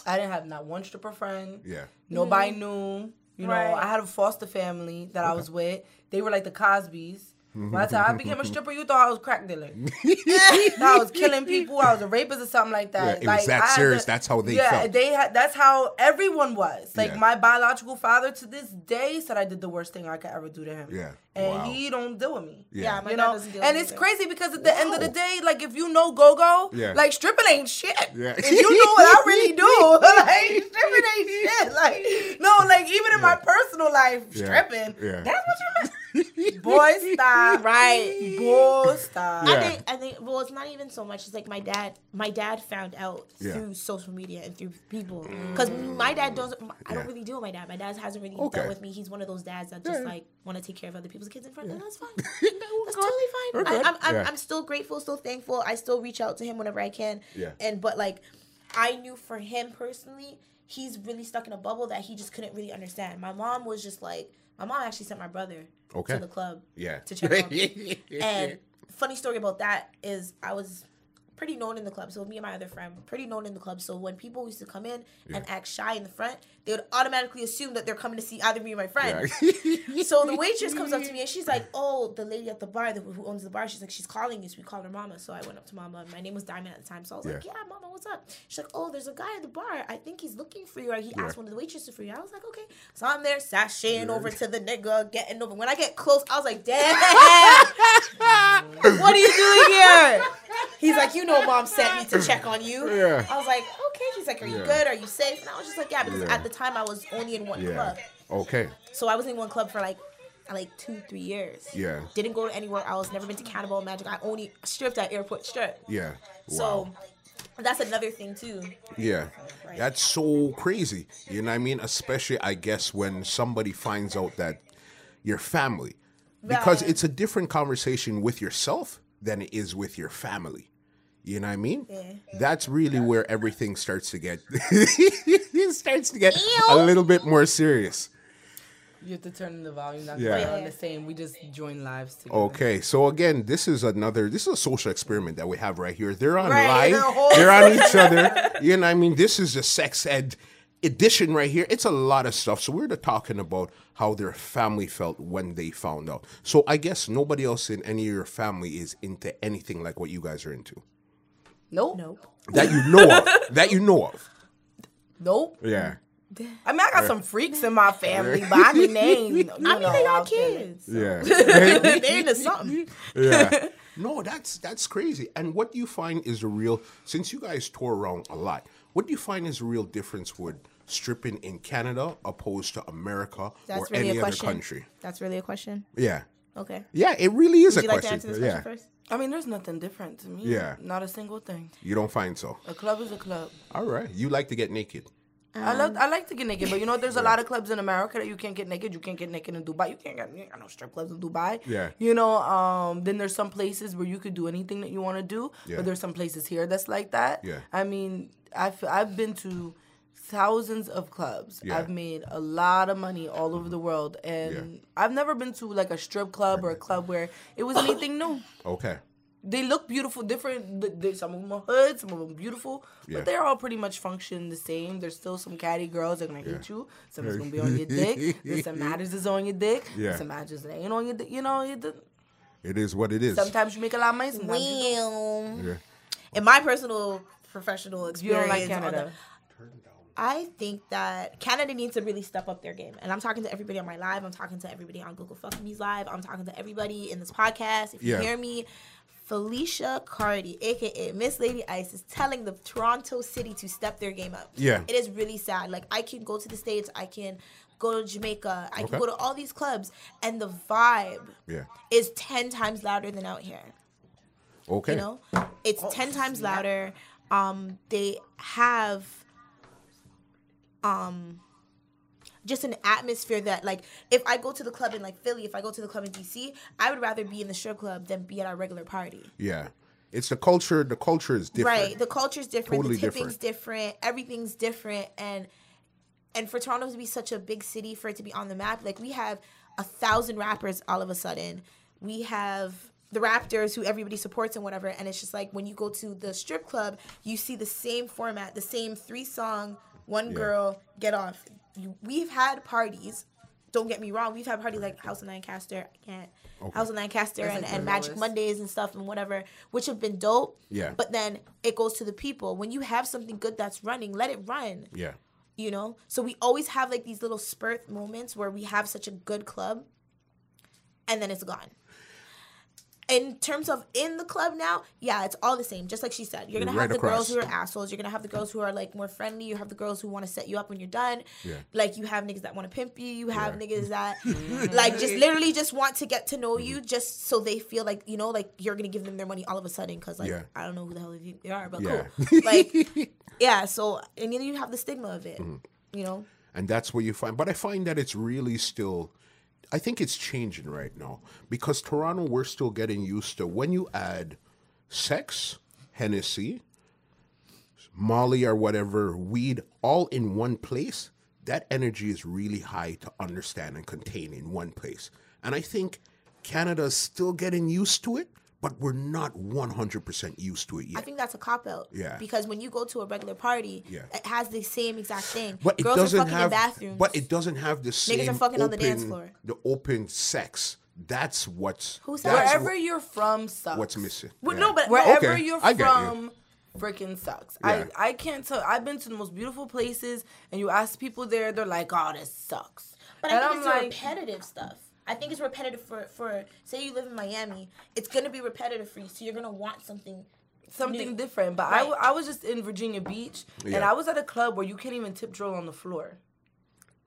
[SPEAKER 2] I didn't have not one stripper friend.
[SPEAKER 1] Yeah.
[SPEAKER 2] Nobody knew. You know,
[SPEAKER 3] Right.
[SPEAKER 2] I had a foster family that I was with. They were like the Cosbys. Mm-hmm. By the time I became a stripper, you thought I was crack dealing. *laughs* I was killing people. I was a rapist or something like that.
[SPEAKER 1] Yeah, it was that
[SPEAKER 2] I had
[SPEAKER 1] serious. That's how they
[SPEAKER 2] yeah,
[SPEAKER 1] felt.
[SPEAKER 2] they had. That's how everyone was. Like
[SPEAKER 1] Yeah.
[SPEAKER 2] my biological father to this day said I did the worst thing I could ever do to him.
[SPEAKER 1] Yeah.
[SPEAKER 2] and
[SPEAKER 1] Wow.
[SPEAKER 2] he don't deal with me.
[SPEAKER 3] Yeah, my
[SPEAKER 2] you
[SPEAKER 3] dad
[SPEAKER 2] know,
[SPEAKER 3] doesn't deal
[SPEAKER 2] and
[SPEAKER 3] with
[SPEAKER 2] it's
[SPEAKER 3] me.
[SPEAKER 2] crazy because at the end of the day, like if you know go go,
[SPEAKER 1] Yeah.
[SPEAKER 2] like stripping ain't shit.
[SPEAKER 1] Yeah.
[SPEAKER 2] If you know what I really *laughs* do, *laughs* like stripping ain't shit. Like no, like even in my personal life, stripping.
[SPEAKER 1] Yeah.
[SPEAKER 2] That's what you boy stop.
[SPEAKER 3] Right.
[SPEAKER 2] Boy stop.
[SPEAKER 1] Yeah.
[SPEAKER 3] I think I think well, it's not even so much. It's like my dad. My dad found out
[SPEAKER 1] Yeah.
[SPEAKER 3] through social media and through people. Mm. Because my dad doesn't. I don't
[SPEAKER 1] Yeah.
[SPEAKER 3] really deal with my dad. My dad hasn't really
[SPEAKER 1] Okay.
[SPEAKER 3] dealt with me. He's one of those dads that just
[SPEAKER 1] Yeah.
[SPEAKER 3] like want to take care of other people's kids in front. of them. That's fine. *laughs*
[SPEAKER 1] That's
[SPEAKER 3] That's totally fine.
[SPEAKER 1] Okay.
[SPEAKER 3] I, I'm, I'm,
[SPEAKER 1] Yeah.
[SPEAKER 3] I'm still grateful, still thankful. I still reach out to him whenever I can.
[SPEAKER 1] Yeah.
[SPEAKER 3] And but like, I knew for him personally, he's really stuck in a bubble that he just couldn't really understand. My mom was just like, my mom actually sent my brother
[SPEAKER 1] Okay.
[SPEAKER 3] to the club
[SPEAKER 1] Yeah.
[SPEAKER 3] to check on me. *laughs* And funny story about that is I was pretty known in the club. So me and my other friend, pretty known in the club. So when people used to come in and act shy in the front, they would automatically assume that they're coming to see either me or my friend. *laughs* So the waitress comes up to me and she's like, *laughs* "Oh, the lady at the bar, the, who owns the bar, she's like, she's calling you." So we called her mama. So I went up to mama. My name was Diamond at the time, so I was like,
[SPEAKER 1] Yeah.
[SPEAKER 3] "Yeah, mama, what's up?" She's like, "Oh, there's a guy at the bar. I think he's looking for you, or he asked one of the waitresses for you." I was like, "Okay." So I'm there sashaying over to the nigga, getting over. When I get close, I was like, "Damn, *laughs* what are you doing here?" He's like, "You know, mom sent me to check on you."
[SPEAKER 1] Yeah.
[SPEAKER 3] I was like, "Okay." She's like, "Are you
[SPEAKER 1] Yeah.
[SPEAKER 3] good? Are you safe?" And I was just like, "Yeah," because
[SPEAKER 1] Yeah.
[SPEAKER 3] at the time I was only in one
[SPEAKER 1] yeah.
[SPEAKER 3] club.
[SPEAKER 1] Okay.
[SPEAKER 3] So I was in one club for like like two, three years.
[SPEAKER 1] Yeah.
[SPEAKER 3] Didn't go to anywhere else. Never been to Cannibal Magic. I only stripped at Airport Strip.
[SPEAKER 1] Yeah.
[SPEAKER 3] So
[SPEAKER 1] Wow.
[SPEAKER 3] that's another thing too.
[SPEAKER 1] Yeah. That's so crazy. You know what I mean? Especially, I guess, when somebody finds out that you're family. Because it's a different conversation with yourself than it is with your family. You know what I mean?
[SPEAKER 3] Yeah.
[SPEAKER 1] That's really where everything starts to get it *laughs* starts to get a little bit more serious.
[SPEAKER 2] You have to turn the volume down.
[SPEAKER 1] Yeah.
[SPEAKER 2] Yeah. on the same. We just join lives together.
[SPEAKER 1] Okay, so again, this is another this is a social experiment that we have right here. They're on
[SPEAKER 2] Right,
[SPEAKER 1] live. They're on each other. *laughs* You know what I mean? This is a sex ed edition right here, it's a lot of stuff. So we're talking about how their family felt when they found out. So I guess nobody else in any of your family is into anything like what you guys are into.
[SPEAKER 2] Nope.
[SPEAKER 3] Nope.
[SPEAKER 1] That you know of. *laughs* That you know of.
[SPEAKER 2] Nope.
[SPEAKER 1] Yeah.
[SPEAKER 2] I mean, I got some freaks in my family, but I mean, they ain't. *laughs* You know,
[SPEAKER 3] I mean, they got
[SPEAKER 2] out there.
[SPEAKER 3] kids.
[SPEAKER 1] Yeah. *laughs*
[SPEAKER 3] they into something.
[SPEAKER 1] yeah. No, that's that's crazy. And what do you find is the real since you guys tour around a lot, what do you find is the real difference with stripping in Canada opposed to America
[SPEAKER 3] That's
[SPEAKER 1] or
[SPEAKER 3] really
[SPEAKER 1] any
[SPEAKER 3] a
[SPEAKER 1] other country?
[SPEAKER 3] That's really a question.
[SPEAKER 1] Yeah.
[SPEAKER 3] Okay.
[SPEAKER 1] Yeah, it really is
[SPEAKER 3] Would
[SPEAKER 1] a
[SPEAKER 3] you like to
[SPEAKER 1] question.
[SPEAKER 3] answer this
[SPEAKER 1] yeah.
[SPEAKER 3] question first?
[SPEAKER 2] I mean, there's nothing different to me.
[SPEAKER 1] Yeah.
[SPEAKER 2] Not a single thing.
[SPEAKER 1] You don't find so.
[SPEAKER 2] A club is a club.
[SPEAKER 1] All right. You like to get naked.
[SPEAKER 2] I love I like to get naked, but you know there's a lot of clubs in America that you can't get naked. You can't get naked in Dubai. You can't get, you ain't got no strip clubs in Dubai.
[SPEAKER 1] Yeah.
[SPEAKER 2] You know, um, then there's some places where you could do anything that you want to do,
[SPEAKER 1] Yeah.
[SPEAKER 2] but there's some places here that's like that.
[SPEAKER 1] Yeah.
[SPEAKER 2] I mean, I've I've been to thousands of clubs.
[SPEAKER 1] Yeah.
[SPEAKER 2] I've made a lot of money all over the world, and I've never been to like a strip club or a club where it was anything new.
[SPEAKER 1] Okay.
[SPEAKER 2] They look beautiful, different. th- th- Some of them are hood, some of them beautiful,
[SPEAKER 1] Yeah.
[SPEAKER 2] but they're all pretty much function the same. There's still some catty girls that are gonna hit you. Some is gonna be on your dick. There's some *laughs* matters is on your dick.
[SPEAKER 1] Yeah.
[SPEAKER 2] Some matters that ain't on your dick. You know, you d-
[SPEAKER 1] It is what it is.
[SPEAKER 2] sometimes you make a lot of money. Sometimes you don't.
[SPEAKER 1] Yeah.
[SPEAKER 3] in my personal professional
[SPEAKER 2] You
[SPEAKER 3] experience,
[SPEAKER 2] don't like
[SPEAKER 3] on
[SPEAKER 2] Canada.
[SPEAKER 3] The- I think that Canada needs to really step up their game. And I'm talking to everybody on my live. I'm talking to everybody on Gogo Fuck Me's live. I'm talking to everybody in this podcast. If you
[SPEAKER 1] Yeah.
[SPEAKER 3] hear me, Felicia Cardi, aka Miss Lady Ice, is telling the Toronto City to step their game up.
[SPEAKER 1] Yeah.
[SPEAKER 3] It is really sad. Like I can go to the States, I can go to Jamaica, I
[SPEAKER 1] Okay.
[SPEAKER 3] can go to all these clubs, and the vibe
[SPEAKER 1] Yeah.
[SPEAKER 3] is ten times louder than out here.
[SPEAKER 1] Okay.
[SPEAKER 3] You know, it's ten times louder. Um, they have um just an atmosphere that like if I go to the club in like Philly, if I go to the club in DC, I would rather be in the strip club than be at our regular party.
[SPEAKER 1] Yeah. It's the culture. The culture is different.
[SPEAKER 3] Right. The culture is different,
[SPEAKER 1] Totally
[SPEAKER 3] the tipping's different. everything's different and and for Toronto to be such a big city, for it to be on the map, like we have a thousand rappers all of a sudden. We have the Raptors who everybody supports and whatever, and it's just like when you go to the strip club, you see the same format, the same three song, one
[SPEAKER 1] Yeah.
[SPEAKER 3] girl, get off. We've had parties. Don't get me wrong. We've had parties like House of Lancaster, I can't House of Lancaster
[SPEAKER 2] That's
[SPEAKER 3] and,
[SPEAKER 2] like
[SPEAKER 3] and Magic. Mondays and stuff and whatever, which have been dope.
[SPEAKER 1] Yeah.
[SPEAKER 3] But then it goes to the people. When you have something good that's running, let it run.
[SPEAKER 1] Yeah.
[SPEAKER 3] You know? So we always have like these little spurt moments where we have such a good club and then it's gone. In terms of in the club now, yeah, it's all the same. Just like she said, you're gonna
[SPEAKER 1] Right
[SPEAKER 3] have the girls who are assholes. You're gonna have the girls who are like more friendly. You have the girls who want to set you up when you're done.
[SPEAKER 1] Yeah.
[SPEAKER 3] Like you have niggas that want to pimp you. You have
[SPEAKER 1] Yeah.
[SPEAKER 3] niggas that *laughs* *laughs* like just literally just want to get to know you, just so they feel like you know, like you're gonna give them their money all of a sudden because like
[SPEAKER 1] Yeah.
[SPEAKER 3] I don't know who the hell they are, but
[SPEAKER 1] Yeah.
[SPEAKER 3] cool. *laughs* Like yeah, so and then you have the stigma of it.
[SPEAKER 1] Mm-hmm.
[SPEAKER 3] You know,
[SPEAKER 1] and that's where you find but i find that it's really still i think it's changing right now because toronto we're still getting used to when you add sex hennessy molly or whatever weed all in one place that energy is really high to understand and contain in one place. And i think canada's still getting used to it but we're not 100% used to it yet
[SPEAKER 3] I think that's a cop out.
[SPEAKER 1] Yeah.
[SPEAKER 3] Because when you go to a regular party,
[SPEAKER 1] Yeah.
[SPEAKER 3] it has the same exact thing.
[SPEAKER 1] But it
[SPEAKER 3] Girls
[SPEAKER 1] doesn't
[SPEAKER 3] are fucking
[SPEAKER 1] have.
[SPEAKER 3] in bathrooms.
[SPEAKER 1] But it doesn't have the same.
[SPEAKER 3] Niggas are fucking on the
[SPEAKER 1] open-
[SPEAKER 3] dance floor.
[SPEAKER 1] The open sex. That's what's.
[SPEAKER 3] Who said
[SPEAKER 1] that's
[SPEAKER 2] Wherever
[SPEAKER 1] wh-
[SPEAKER 2] you're from sucks.
[SPEAKER 1] what's missing.
[SPEAKER 3] Well,
[SPEAKER 1] Yeah.
[SPEAKER 3] no, but
[SPEAKER 2] Wherever
[SPEAKER 1] Okay,
[SPEAKER 2] you're
[SPEAKER 1] I get you.
[SPEAKER 2] from, freaking sucks.
[SPEAKER 1] Yeah.
[SPEAKER 2] I, I can't tell. I've been to the most beautiful places, and you ask people there, they're like, "Oh, this sucks."
[SPEAKER 3] But
[SPEAKER 2] and
[SPEAKER 3] I think
[SPEAKER 2] I'm
[SPEAKER 3] it's
[SPEAKER 2] like,
[SPEAKER 3] repetitive stuff. I think it's repetitive for for say you live in Miami, it's gonna be repetitive for you, so you're gonna want something.
[SPEAKER 2] something
[SPEAKER 3] new.
[SPEAKER 2] different. But I,
[SPEAKER 3] Right.
[SPEAKER 2] w- I was just in Virginia Beach, and I was at a club where you can't even tip drill on the floor.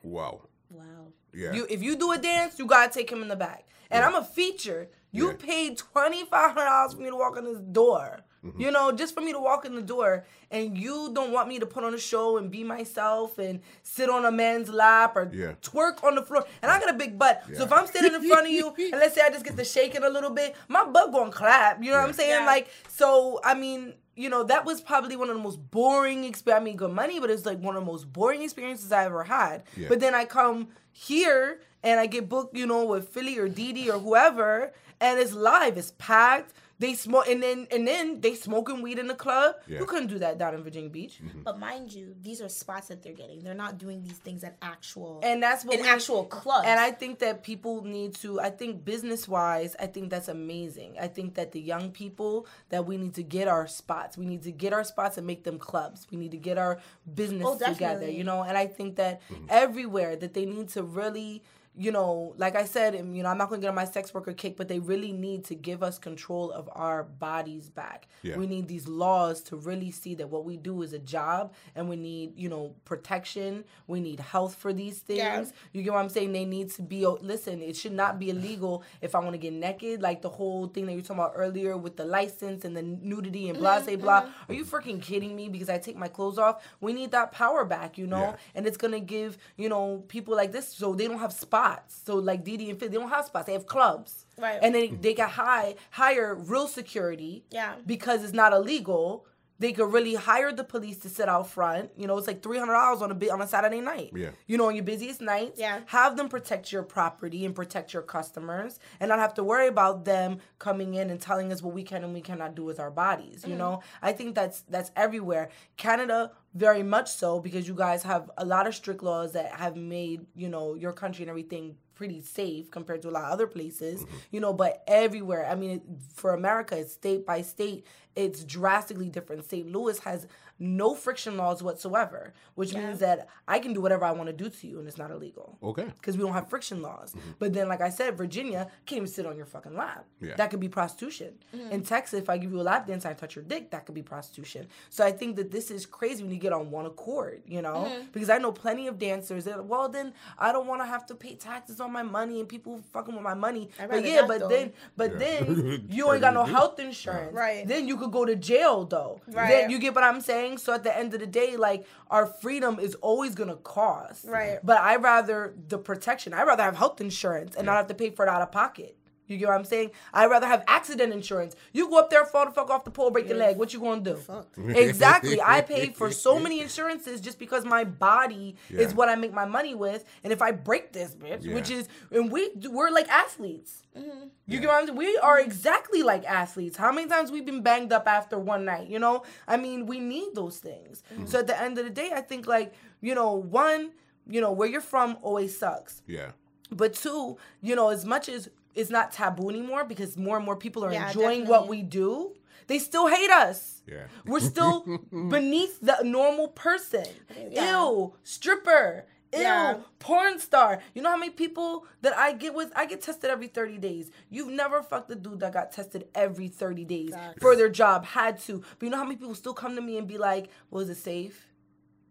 [SPEAKER 1] Wow.
[SPEAKER 3] Wow.
[SPEAKER 1] Yeah.
[SPEAKER 2] You if you do a dance, you gotta take him in the back. And I'm a feature. You
[SPEAKER 1] Yeah.
[SPEAKER 2] paid twenty five hundred dollars for me to walk in this door.
[SPEAKER 1] Mm-hmm.
[SPEAKER 2] You know, just for me to walk in the door, and you don't want me to put on a show and be myself and sit on a man's lap or
[SPEAKER 1] Yeah.
[SPEAKER 2] twerk on the floor. And I got a big butt, so if I'm standing in front of you *laughs* and let's say I just get to shaking a little bit, my butt gonna clap. You know what I'm saying?
[SPEAKER 3] Yeah.
[SPEAKER 2] Like, so I mean, you know, that was probably one of the most boring experiences. I mean, good money, but it's like one of the most boring experiences I ever had.
[SPEAKER 1] Yeah.
[SPEAKER 2] But then I come here and I get booked, you know, with Philly or Didi or whoever, and it's live, it's packed. They smoke and then and then they smoking weed in the club.
[SPEAKER 1] Yeah.
[SPEAKER 2] You couldn't do that down in Virginia Beach. Mm-hmm.
[SPEAKER 3] But mind you, these are spots that they're getting. They're not doing these things at actual
[SPEAKER 2] And that's what
[SPEAKER 3] in
[SPEAKER 2] we-
[SPEAKER 3] actual clubs.
[SPEAKER 2] And I think that people need to. I think business wise, I think that's amazing. I think that the young people that we need to get our spots. We need to get our spots and make them clubs. We need to get our business
[SPEAKER 3] Oh,
[SPEAKER 2] together. You know, and I think that mm-hmm. everywhere that they need to really. You know, like I said, and, you know, I'm not gonna get on my sex worker kick, but they really need to give us control of our bodies back.
[SPEAKER 1] Yeah.
[SPEAKER 2] We need these laws to really see that what we do is a job, and we need, you know, protection. We need health for these things.
[SPEAKER 3] Yeah.
[SPEAKER 2] You get what I'm saying? They need to be. Listen, it should not be illegal if I want to get naked. Like the whole thing that you were talking about earlier with the license and the nudity and blah, say blah. Mm-hmm. Are you freaking kidding me? Because I take my clothes off. We need that power back, you know.
[SPEAKER 1] Yeah.
[SPEAKER 2] And it's gonna give you know people like this so they don't have spots. So like Didi and Fit, they don't have spots. They have clubs.
[SPEAKER 3] Right.
[SPEAKER 2] And then they can hire hire real security.
[SPEAKER 3] Yeah.
[SPEAKER 2] Because it's not illegal. They could really hire the police to sit out front. You know, it's like three hundred dollars on a bit on a Saturday night.
[SPEAKER 1] Yeah.
[SPEAKER 2] You know, on your busiest nights.
[SPEAKER 3] Yeah.
[SPEAKER 2] Have them protect your property and protect your customers, and not have to worry about them coming in and telling us what we can and we cannot do with our bodies. You mm. know, I think that's that's everywhere. Canada, very much so, because you guys have a lot of strict laws that have made you know your country and everything pretty safe compared to a lot of other places. Mm-hmm. You know, but everywhere. I mean, for America, it's state by state. It's drastically different. St. Louis has no friction laws whatsoever, which means that I can do whatever I want to do to you and it's not illegal
[SPEAKER 1] Okay.
[SPEAKER 2] because we don't have friction laws. Mm-hmm. But then, like I said, Virginia can't even sit on your fucking lap.
[SPEAKER 1] Yeah.
[SPEAKER 2] That could be prostitution. Mm-hmm. In Texas, if I give you a lap dance and I touch your dick, that could be prostitution. So I think that this is crazy when you get on one accord, you know? Mm-hmm. Because I know plenty of dancers that, well, then I don't want to have to pay taxes on my money and people fucking with my money.
[SPEAKER 3] I'd
[SPEAKER 2] But
[SPEAKER 3] rather
[SPEAKER 2] yeah, but
[SPEAKER 3] though.
[SPEAKER 2] then, but then *laughs* you ain't got no health insurance.
[SPEAKER 3] Right.
[SPEAKER 2] Then you could go to jail though.
[SPEAKER 3] Right.
[SPEAKER 2] Then you get what I'm saying? So at the end of the day, like our freedom is always gonna cost.
[SPEAKER 3] Right.
[SPEAKER 2] But I rather the protection. I rather have health insurance and not have to pay for it out of pocket. You get what I'm saying? I'd rather have accident insurance. You go up there, fall the fuck off the pole, break your leg. What you gonna do? Exactly. I *laughs* paid for so many insurances just because my body is what I make my money with. And if I break this bitch, which is and we we're like athletes.
[SPEAKER 3] Mm-hmm.
[SPEAKER 2] You get what I'm saying? We are exactly like athletes. How many times we've been banged up after one night? You know, I mean, we need those things.
[SPEAKER 3] Mm-hmm.
[SPEAKER 2] So at the end of the day, I think like you know, one, you know, where you're from always sucks.
[SPEAKER 1] Yeah.
[SPEAKER 2] But two, you know, as much as it's not taboo anymore because more and more people are
[SPEAKER 3] Yeah,
[SPEAKER 2] enjoying what we do, they still hate us.
[SPEAKER 1] Yeah.
[SPEAKER 2] We're still *laughs* beneath the normal person.
[SPEAKER 3] Yeah.
[SPEAKER 2] Ew, stripper. Ew,
[SPEAKER 3] Yeah.
[SPEAKER 2] porn star. You know how many people that I get with? I get tested every 30 days. You've never fucked a dude that got tested every 30 days
[SPEAKER 3] Facts.
[SPEAKER 2] for their job, had to. But you know how many people still come to me and be like, well, is it safe?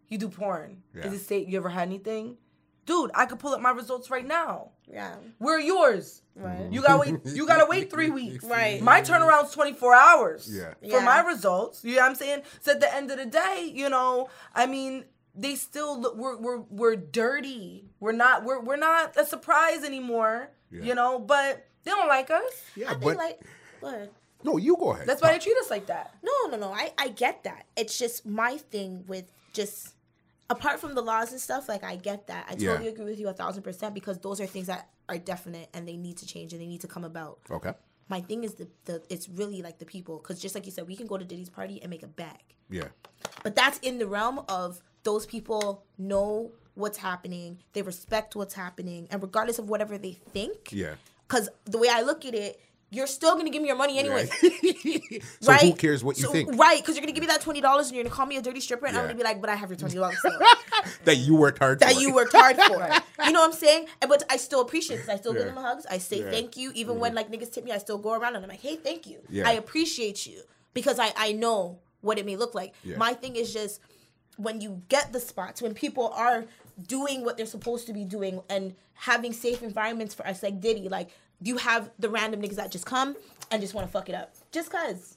[SPEAKER 2] You do porn.
[SPEAKER 1] Yeah.
[SPEAKER 2] Is it safe? You ever had anything? Dude, I could pull up my results right now.
[SPEAKER 3] Yeah.
[SPEAKER 2] Where are yours?
[SPEAKER 3] Right.
[SPEAKER 2] You gotta wait. You gotta wait three *laughs* weeks.
[SPEAKER 3] Right.
[SPEAKER 2] My turnaround's twenty four hours.
[SPEAKER 1] Yeah.
[SPEAKER 2] For
[SPEAKER 3] Yeah.
[SPEAKER 2] my results, you know what I'm saying. So at the end of the day, you know, I mean, they still look. We're we're we're dirty. We're not. We're we're not a surprise anymore.
[SPEAKER 1] Yeah.
[SPEAKER 2] You know, but they don't like us.
[SPEAKER 1] Yeah,
[SPEAKER 3] I think
[SPEAKER 1] but
[SPEAKER 3] like what?
[SPEAKER 1] no, you go ahead.
[SPEAKER 2] That's why they treat us like that.
[SPEAKER 3] No, no, no. I, I get that. It's just my thing with just apart from the laws and stuff, like I get that. I totally
[SPEAKER 1] Yeah.
[SPEAKER 3] agree with you a thousand percent because those are things that are definite and they need to change and they need to come about.
[SPEAKER 1] okay.
[SPEAKER 3] My thing is the, the it's really like the people because just like you said, we can go to Diddy's party and make a bag,
[SPEAKER 1] Yeah.
[SPEAKER 3] but that's in the realm of those people know what's happening, they respect what's happening, and regardless of whatever they think,
[SPEAKER 1] Yeah.
[SPEAKER 3] Because the way I look at it, you're still gonna give me your money anyway. *laughs*
[SPEAKER 1] so
[SPEAKER 3] right?
[SPEAKER 1] who cares what you
[SPEAKER 3] So-
[SPEAKER 1] think?
[SPEAKER 3] Right, because you're gonna give me that twenty dollars and you're gonna call me a dirty stripper, and I'm gonna be like, but I have your twenty dollars *laughs*
[SPEAKER 1] That you worked hard
[SPEAKER 3] that
[SPEAKER 1] for.
[SPEAKER 3] you worked hard for. *laughs* You know what I'm saying? And- But I still appreciate it. 'cause I still
[SPEAKER 1] Yeah.
[SPEAKER 3] give them hugs. I say
[SPEAKER 1] Yeah. Mm-hmm.
[SPEAKER 3] thank you, even when like niggas tip me. I still go around and I'm like, hey, thank you.
[SPEAKER 1] Yeah.
[SPEAKER 3] I appreciate you because I I know what it may look like.
[SPEAKER 1] Yeah.
[SPEAKER 3] My thing is just when you get the spots when people are doing what they're supposed to be doing and having safe environments for us like Diddy like you have the random niggas that just come and just want to fuck it up just cuz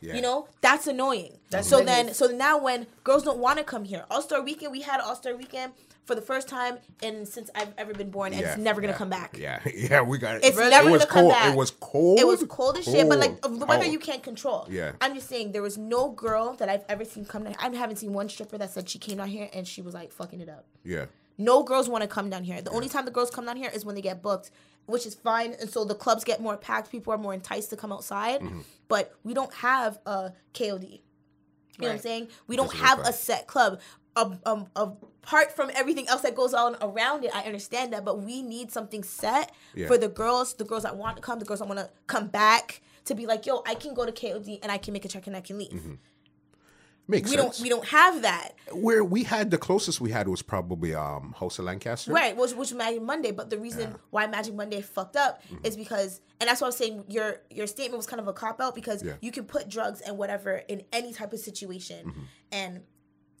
[SPEAKER 1] Yeah.
[SPEAKER 3] you know that's annoying
[SPEAKER 2] That's
[SPEAKER 3] so then so now when girls don't want to come here all-star weekend we had all-star weekend for the first time in since i've ever been born and
[SPEAKER 1] Yeah,
[SPEAKER 3] it's never gonna
[SPEAKER 1] yeah,
[SPEAKER 3] come back
[SPEAKER 1] Yeah, *laughs* yeah, we got it.
[SPEAKER 3] it's
[SPEAKER 1] it
[SPEAKER 3] never
[SPEAKER 1] was
[SPEAKER 3] gonna come
[SPEAKER 1] cold.
[SPEAKER 3] back.
[SPEAKER 1] It was cold.
[SPEAKER 3] It was cold as shit, but like
[SPEAKER 1] Cold.
[SPEAKER 3] the weather
[SPEAKER 1] oh.
[SPEAKER 3] you can't control.
[SPEAKER 1] Yeah.
[SPEAKER 3] I'm just saying there was no girl that I've ever seen come. To, I haven't seen one stripper that said she came out here and she was like fucking it up.
[SPEAKER 1] Yeah.
[SPEAKER 3] No girls want to come down here. The only time the girls come down here is when they get booked, which is fine. And so the clubs get more packed. People are more enticed to come outside.
[SPEAKER 1] Mm-hmm.
[SPEAKER 3] But we don't have a KOD. You know what I'm saying? We don't have a set club. Um, um, apart from everything else that goes on around it, I understand that, but we need something set
[SPEAKER 1] Yeah.
[SPEAKER 3] for the girls, the girls that want to come, the girls that want to come back to be like, yo, I can go to KOD and I can make a check and I can leave.
[SPEAKER 1] Mm-hmm. Makes
[SPEAKER 3] We
[SPEAKER 1] sense.
[SPEAKER 3] don't, we don't have that.
[SPEAKER 1] Where we had the closest we had was probably um House of Lancaster.
[SPEAKER 3] Right, which which was Magic Monday, but the reason why Magic Monday fucked up
[SPEAKER 1] Mm-hmm.
[SPEAKER 3] is because, and that's why I'm saying your your statement was kind of a cop out because
[SPEAKER 1] Yeah.
[SPEAKER 3] you can put drugs and whatever in any type of situation,
[SPEAKER 1] Mm-hmm.
[SPEAKER 3] and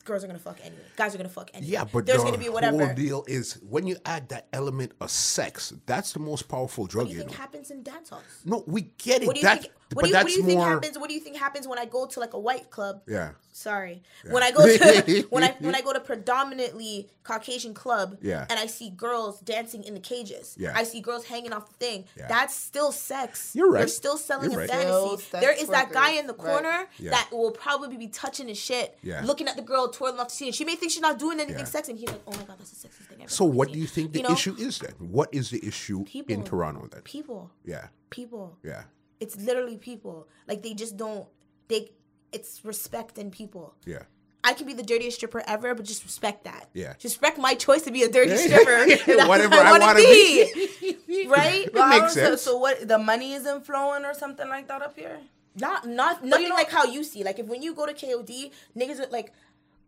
[SPEAKER 3] girls are gonna fuck anyway, guys are gonna fuck anyway.
[SPEAKER 1] Yeah, but
[SPEAKER 3] there's
[SPEAKER 1] the
[SPEAKER 3] gonna be whatever.
[SPEAKER 1] whole deal is when you add that element of sex, that's the most powerful drug.
[SPEAKER 3] what do you
[SPEAKER 1] you
[SPEAKER 3] think
[SPEAKER 1] know.
[SPEAKER 3] happens in dance halls?
[SPEAKER 1] No, we get it.
[SPEAKER 3] What do you think?
[SPEAKER 1] But
[SPEAKER 3] What do you,
[SPEAKER 1] that's
[SPEAKER 3] what do you
[SPEAKER 1] more.
[SPEAKER 3] think happens? What do you think happens when I go to like a white club?
[SPEAKER 1] Yeah.
[SPEAKER 3] Sorry. When I go to *laughs* when I when I go to predominantly Caucasian club
[SPEAKER 1] Yeah.
[SPEAKER 3] and I see girls dancing in the cages.
[SPEAKER 1] Yeah.
[SPEAKER 3] I see girls hanging off the thing.
[SPEAKER 1] Yeah.
[SPEAKER 3] That's still sex.
[SPEAKER 1] You're right.
[SPEAKER 3] You're still selling
[SPEAKER 1] You're
[SPEAKER 3] a
[SPEAKER 1] right.
[SPEAKER 2] Still
[SPEAKER 3] fantasy.
[SPEAKER 2] sex
[SPEAKER 3] There is that guy in the
[SPEAKER 2] Right.
[SPEAKER 3] corner
[SPEAKER 1] Yeah.
[SPEAKER 3] that will probably be touching his shit,
[SPEAKER 1] Yeah.
[SPEAKER 3] looking at the girl twirling off the scene. She may think she's not doing anything
[SPEAKER 1] Yeah.
[SPEAKER 3] sexy, and he's like, "Oh my god, that's the sexiest thing ever."
[SPEAKER 1] So, what do you think the
[SPEAKER 3] You know?
[SPEAKER 1] issue is then? What is the issue
[SPEAKER 3] People.
[SPEAKER 1] in Toronto then?
[SPEAKER 3] People,
[SPEAKER 1] Yeah,
[SPEAKER 3] people.
[SPEAKER 1] yeah,
[SPEAKER 3] It's literally people. Like they just don't. They. It's respect in people.
[SPEAKER 1] yeah.
[SPEAKER 3] I can be the dirtiest stripper ever, but just respect that.
[SPEAKER 1] Yeah.
[SPEAKER 3] Just respect my choice to be a dirty *laughs* stripper. That's
[SPEAKER 1] Whatever
[SPEAKER 3] what
[SPEAKER 1] I
[SPEAKER 3] wanna
[SPEAKER 1] wanna be. *laughs*
[SPEAKER 3] right?
[SPEAKER 2] Well,
[SPEAKER 1] makes
[SPEAKER 2] don't- so-
[SPEAKER 1] sense.
[SPEAKER 2] So, what? The money isn't flowing or something like that up here.
[SPEAKER 3] Not not nothing
[SPEAKER 2] know-
[SPEAKER 3] like how you see. Like if when you go to KOD, niggas are like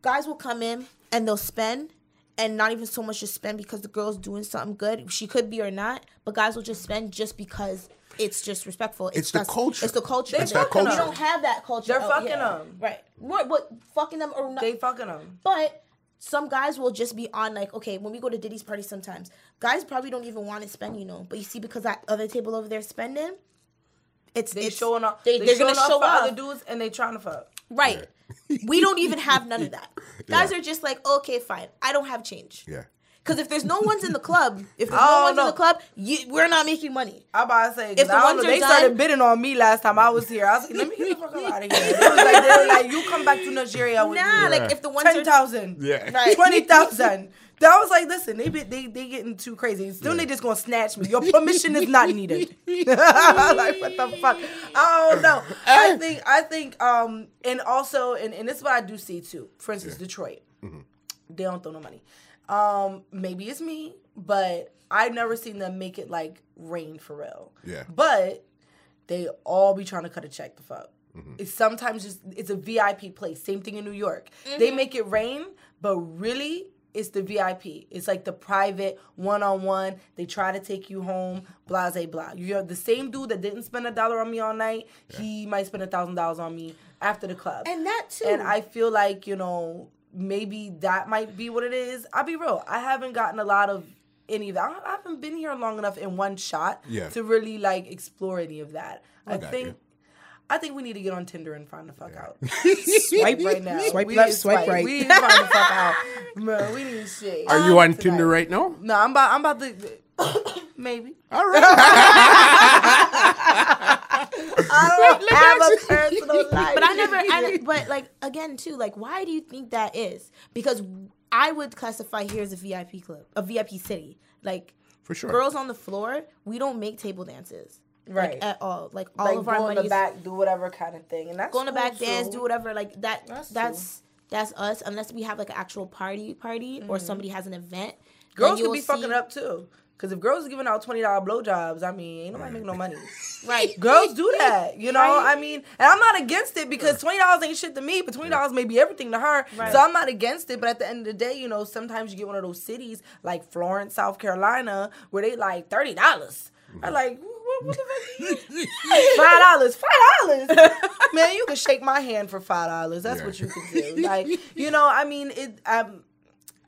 [SPEAKER 3] guys will come in and they'll spend and not even so much just spend because the girl's doing something good. She could be or not, but guys will just spend just because it's just respectful.
[SPEAKER 1] It's the
[SPEAKER 3] that's-
[SPEAKER 1] culture.
[SPEAKER 3] It's the culture.
[SPEAKER 1] It's that
[SPEAKER 3] We don't have that culture.
[SPEAKER 2] They're
[SPEAKER 3] out
[SPEAKER 2] fucking
[SPEAKER 3] here.
[SPEAKER 2] them.
[SPEAKER 3] Right. What? What? Fucking them or not?
[SPEAKER 2] They fucking them.
[SPEAKER 3] But some guys will just be on like, okay, when we go to Diddy's party sometimes, guys probably don't even want to spend, you know. But you see, because that other table over there spending, it's
[SPEAKER 2] They
[SPEAKER 3] it's,
[SPEAKER 2] showing off.
[SPEAKER 3] They,
[SPEAKER 2] They,
[SPEAKER 3] they're
[SPEAKER 2] showing
[SPEAKER 3] gonna
[SPEAKER 2] off
[SPEAKER 3] show
[SPEAKER 2] for
[SPEAKER 3] off,
[SPEAKER 2] other dudes, and they trying to fuck.
[SPEAKER 3] right? we don't even have none of that. *laughs* Guys
[SPEAKER 1] Yeah.
[SPEAKER 3] are just like, okay, fine, I don't have change.
[SPEAKER 1] Yeah.
[SPEAKER 3] Because if there's no ones in the club, if there's
[SPEAKER 2] Oh,
[SPEAKER 3] no ones
[SPEAKER 2] no.
[SPEAKER 3] in the club, you, we're not making money.
[SPEAKER 2] I about to say,
[SPEAKER 3] If
[SPEAKER 2] if
[SPEAKER 3] the ones
[SPEAKER 2] know, they
[SPEAKER 3] done-
[SPEAKER 2] started bidding on me last time I was here. I was like, let me get the fuck out of here. They was like, they were like, you come back to Nigeria with
[SPEAKER 3] Nah,
[SPEAKER 2] me.
[SPEAKER 3] like if the ones
[SPEAKER 2] ten
[SPEAKER 3] are
[SPEAKER 2] thousand,
[SPEAKER 1] Yeah. *laughs*
[SPEAKER 3] Right.
[SPEAKER 2] twenty thousand. That was like, listen, they be, they they getting too crazy. Still, they just gonna snatch me. Your permission is not needed. *laughs* like what the fuck? I don't know. I think I think um and also and, and this is what I do see too. For instance, Detroit, they don't throw no money. Um, maybe it's me, but I've never seen them make it like rain for real.
[SPEAKER 1] Yeah.
[SPEAKER 2] But they all be trying to cut a check the fuck.
[SPEAKER 1] Mm-hmm.
[SPEAKER 2] It's sometimes just it's a VIP place. Same thing in New York. They make it rain, but really it's the VIP. It's like the private one on one. They try to take you home, blah blah blah. You're the same dude that didn't spend a dollar on me all night. He might spend a thousand dollars on me after the club.
[SPEAKER 3] and that too.
[SPEAKER 2] And I feel like, you know, maybe that might be what it is. I'll be real. I haven't gotten a lot of any of that. I I haven't been here long enough in one shot
[SPEAKER 1] Yeah.
[SPEAKER 2] to really like explore any of that. I,
[SPEAKER 1] got
[SPEAKER 2] think
[SPEAKER 1] you.
[SPEAKER 2] I think we need to get on Tinder and find the fuck out. *laughs* swipe right now.
[SPEAKER 4] Swipe
[SPEAKER 2] we
[SPEAKER 4] left,
[SPEAKER 2] to
[SPEAKER 4] swipe right.
[SPEAKER 2] We need to find the fuck out. Man, we need shit.
[SPEAKER 1] Are you on
[SPEAKER 2] tonight.
[SPEAKER 1] Tinder right now?
[SPEAKER 2] No, I'm about I'm about to *coughs* maybe.
[SPEAKER 1] All right. *laughs* *laughs*
[SPEAKER 2] I *laughs* don't have a personal life. *laughs*
[SPEAKER 3] but I never, I, but like again too, like why do you think that is? Because I would classify here as a VIP club, a VIP city. Like
[SPEAKER 1] For sure.
[SPEAKER 3] girls on the floor, we don't make table dances,
[SPEAKER 2] Right.
[SPEAKER 3] Like, at all. Like all
[SPEAKER 2] like
[SPEAKER 3] of our money.
[SPEAKER 2] go in
[SPEAKER 3] money
[SPEAKER 2] the
[SPEAKER 3] is
[SPEAKER 2] back, do whatever kind of thing, and that's
[SPEAKER 3] go in the
[SPEAKER 2] cool,
[SPEAKER 3] back, dance, do whatever. Like that.
[SPEAKER 2] That's
[SPEAKER 3] That's that's, us. Unless we have like an actual party, party, or mm. somebody has an event.
[SPEAKER 2] Girls
[SPEAKER 3] you
[SPEAKER 2] could
[SPEAKER 3] will
[SPEAKER 2] be fucking up too. Cause if girls are giving out twenty dollar blowjobs, I mean, ain't nobody making no money. *laughs*
[SPEAKER 3] Right.
[SPEAKER 2] Girls do *laughs* that, you know.
[SPEAKER 3] Right.
[SPEAKER 2] I mean, and I'm not against it because twenty dollars ain't shit to me, but twenty dollars may be everything to her.
[SPEAKER 3] Right.
[SPEAKER 2] So I'm not against it. But at the end of the day, you know, sometimes you get one of those cities like Florence, South Carolina, where they like thirty dollars. I'm like what, what the fuck? *laughs* five dollars, five dollars. Man, you can shake my hand for five dollars. That's
[SPEAKER 1] Yeah.
[SPEAKER 2] what you can do. Like, you know, I mean, it. Um,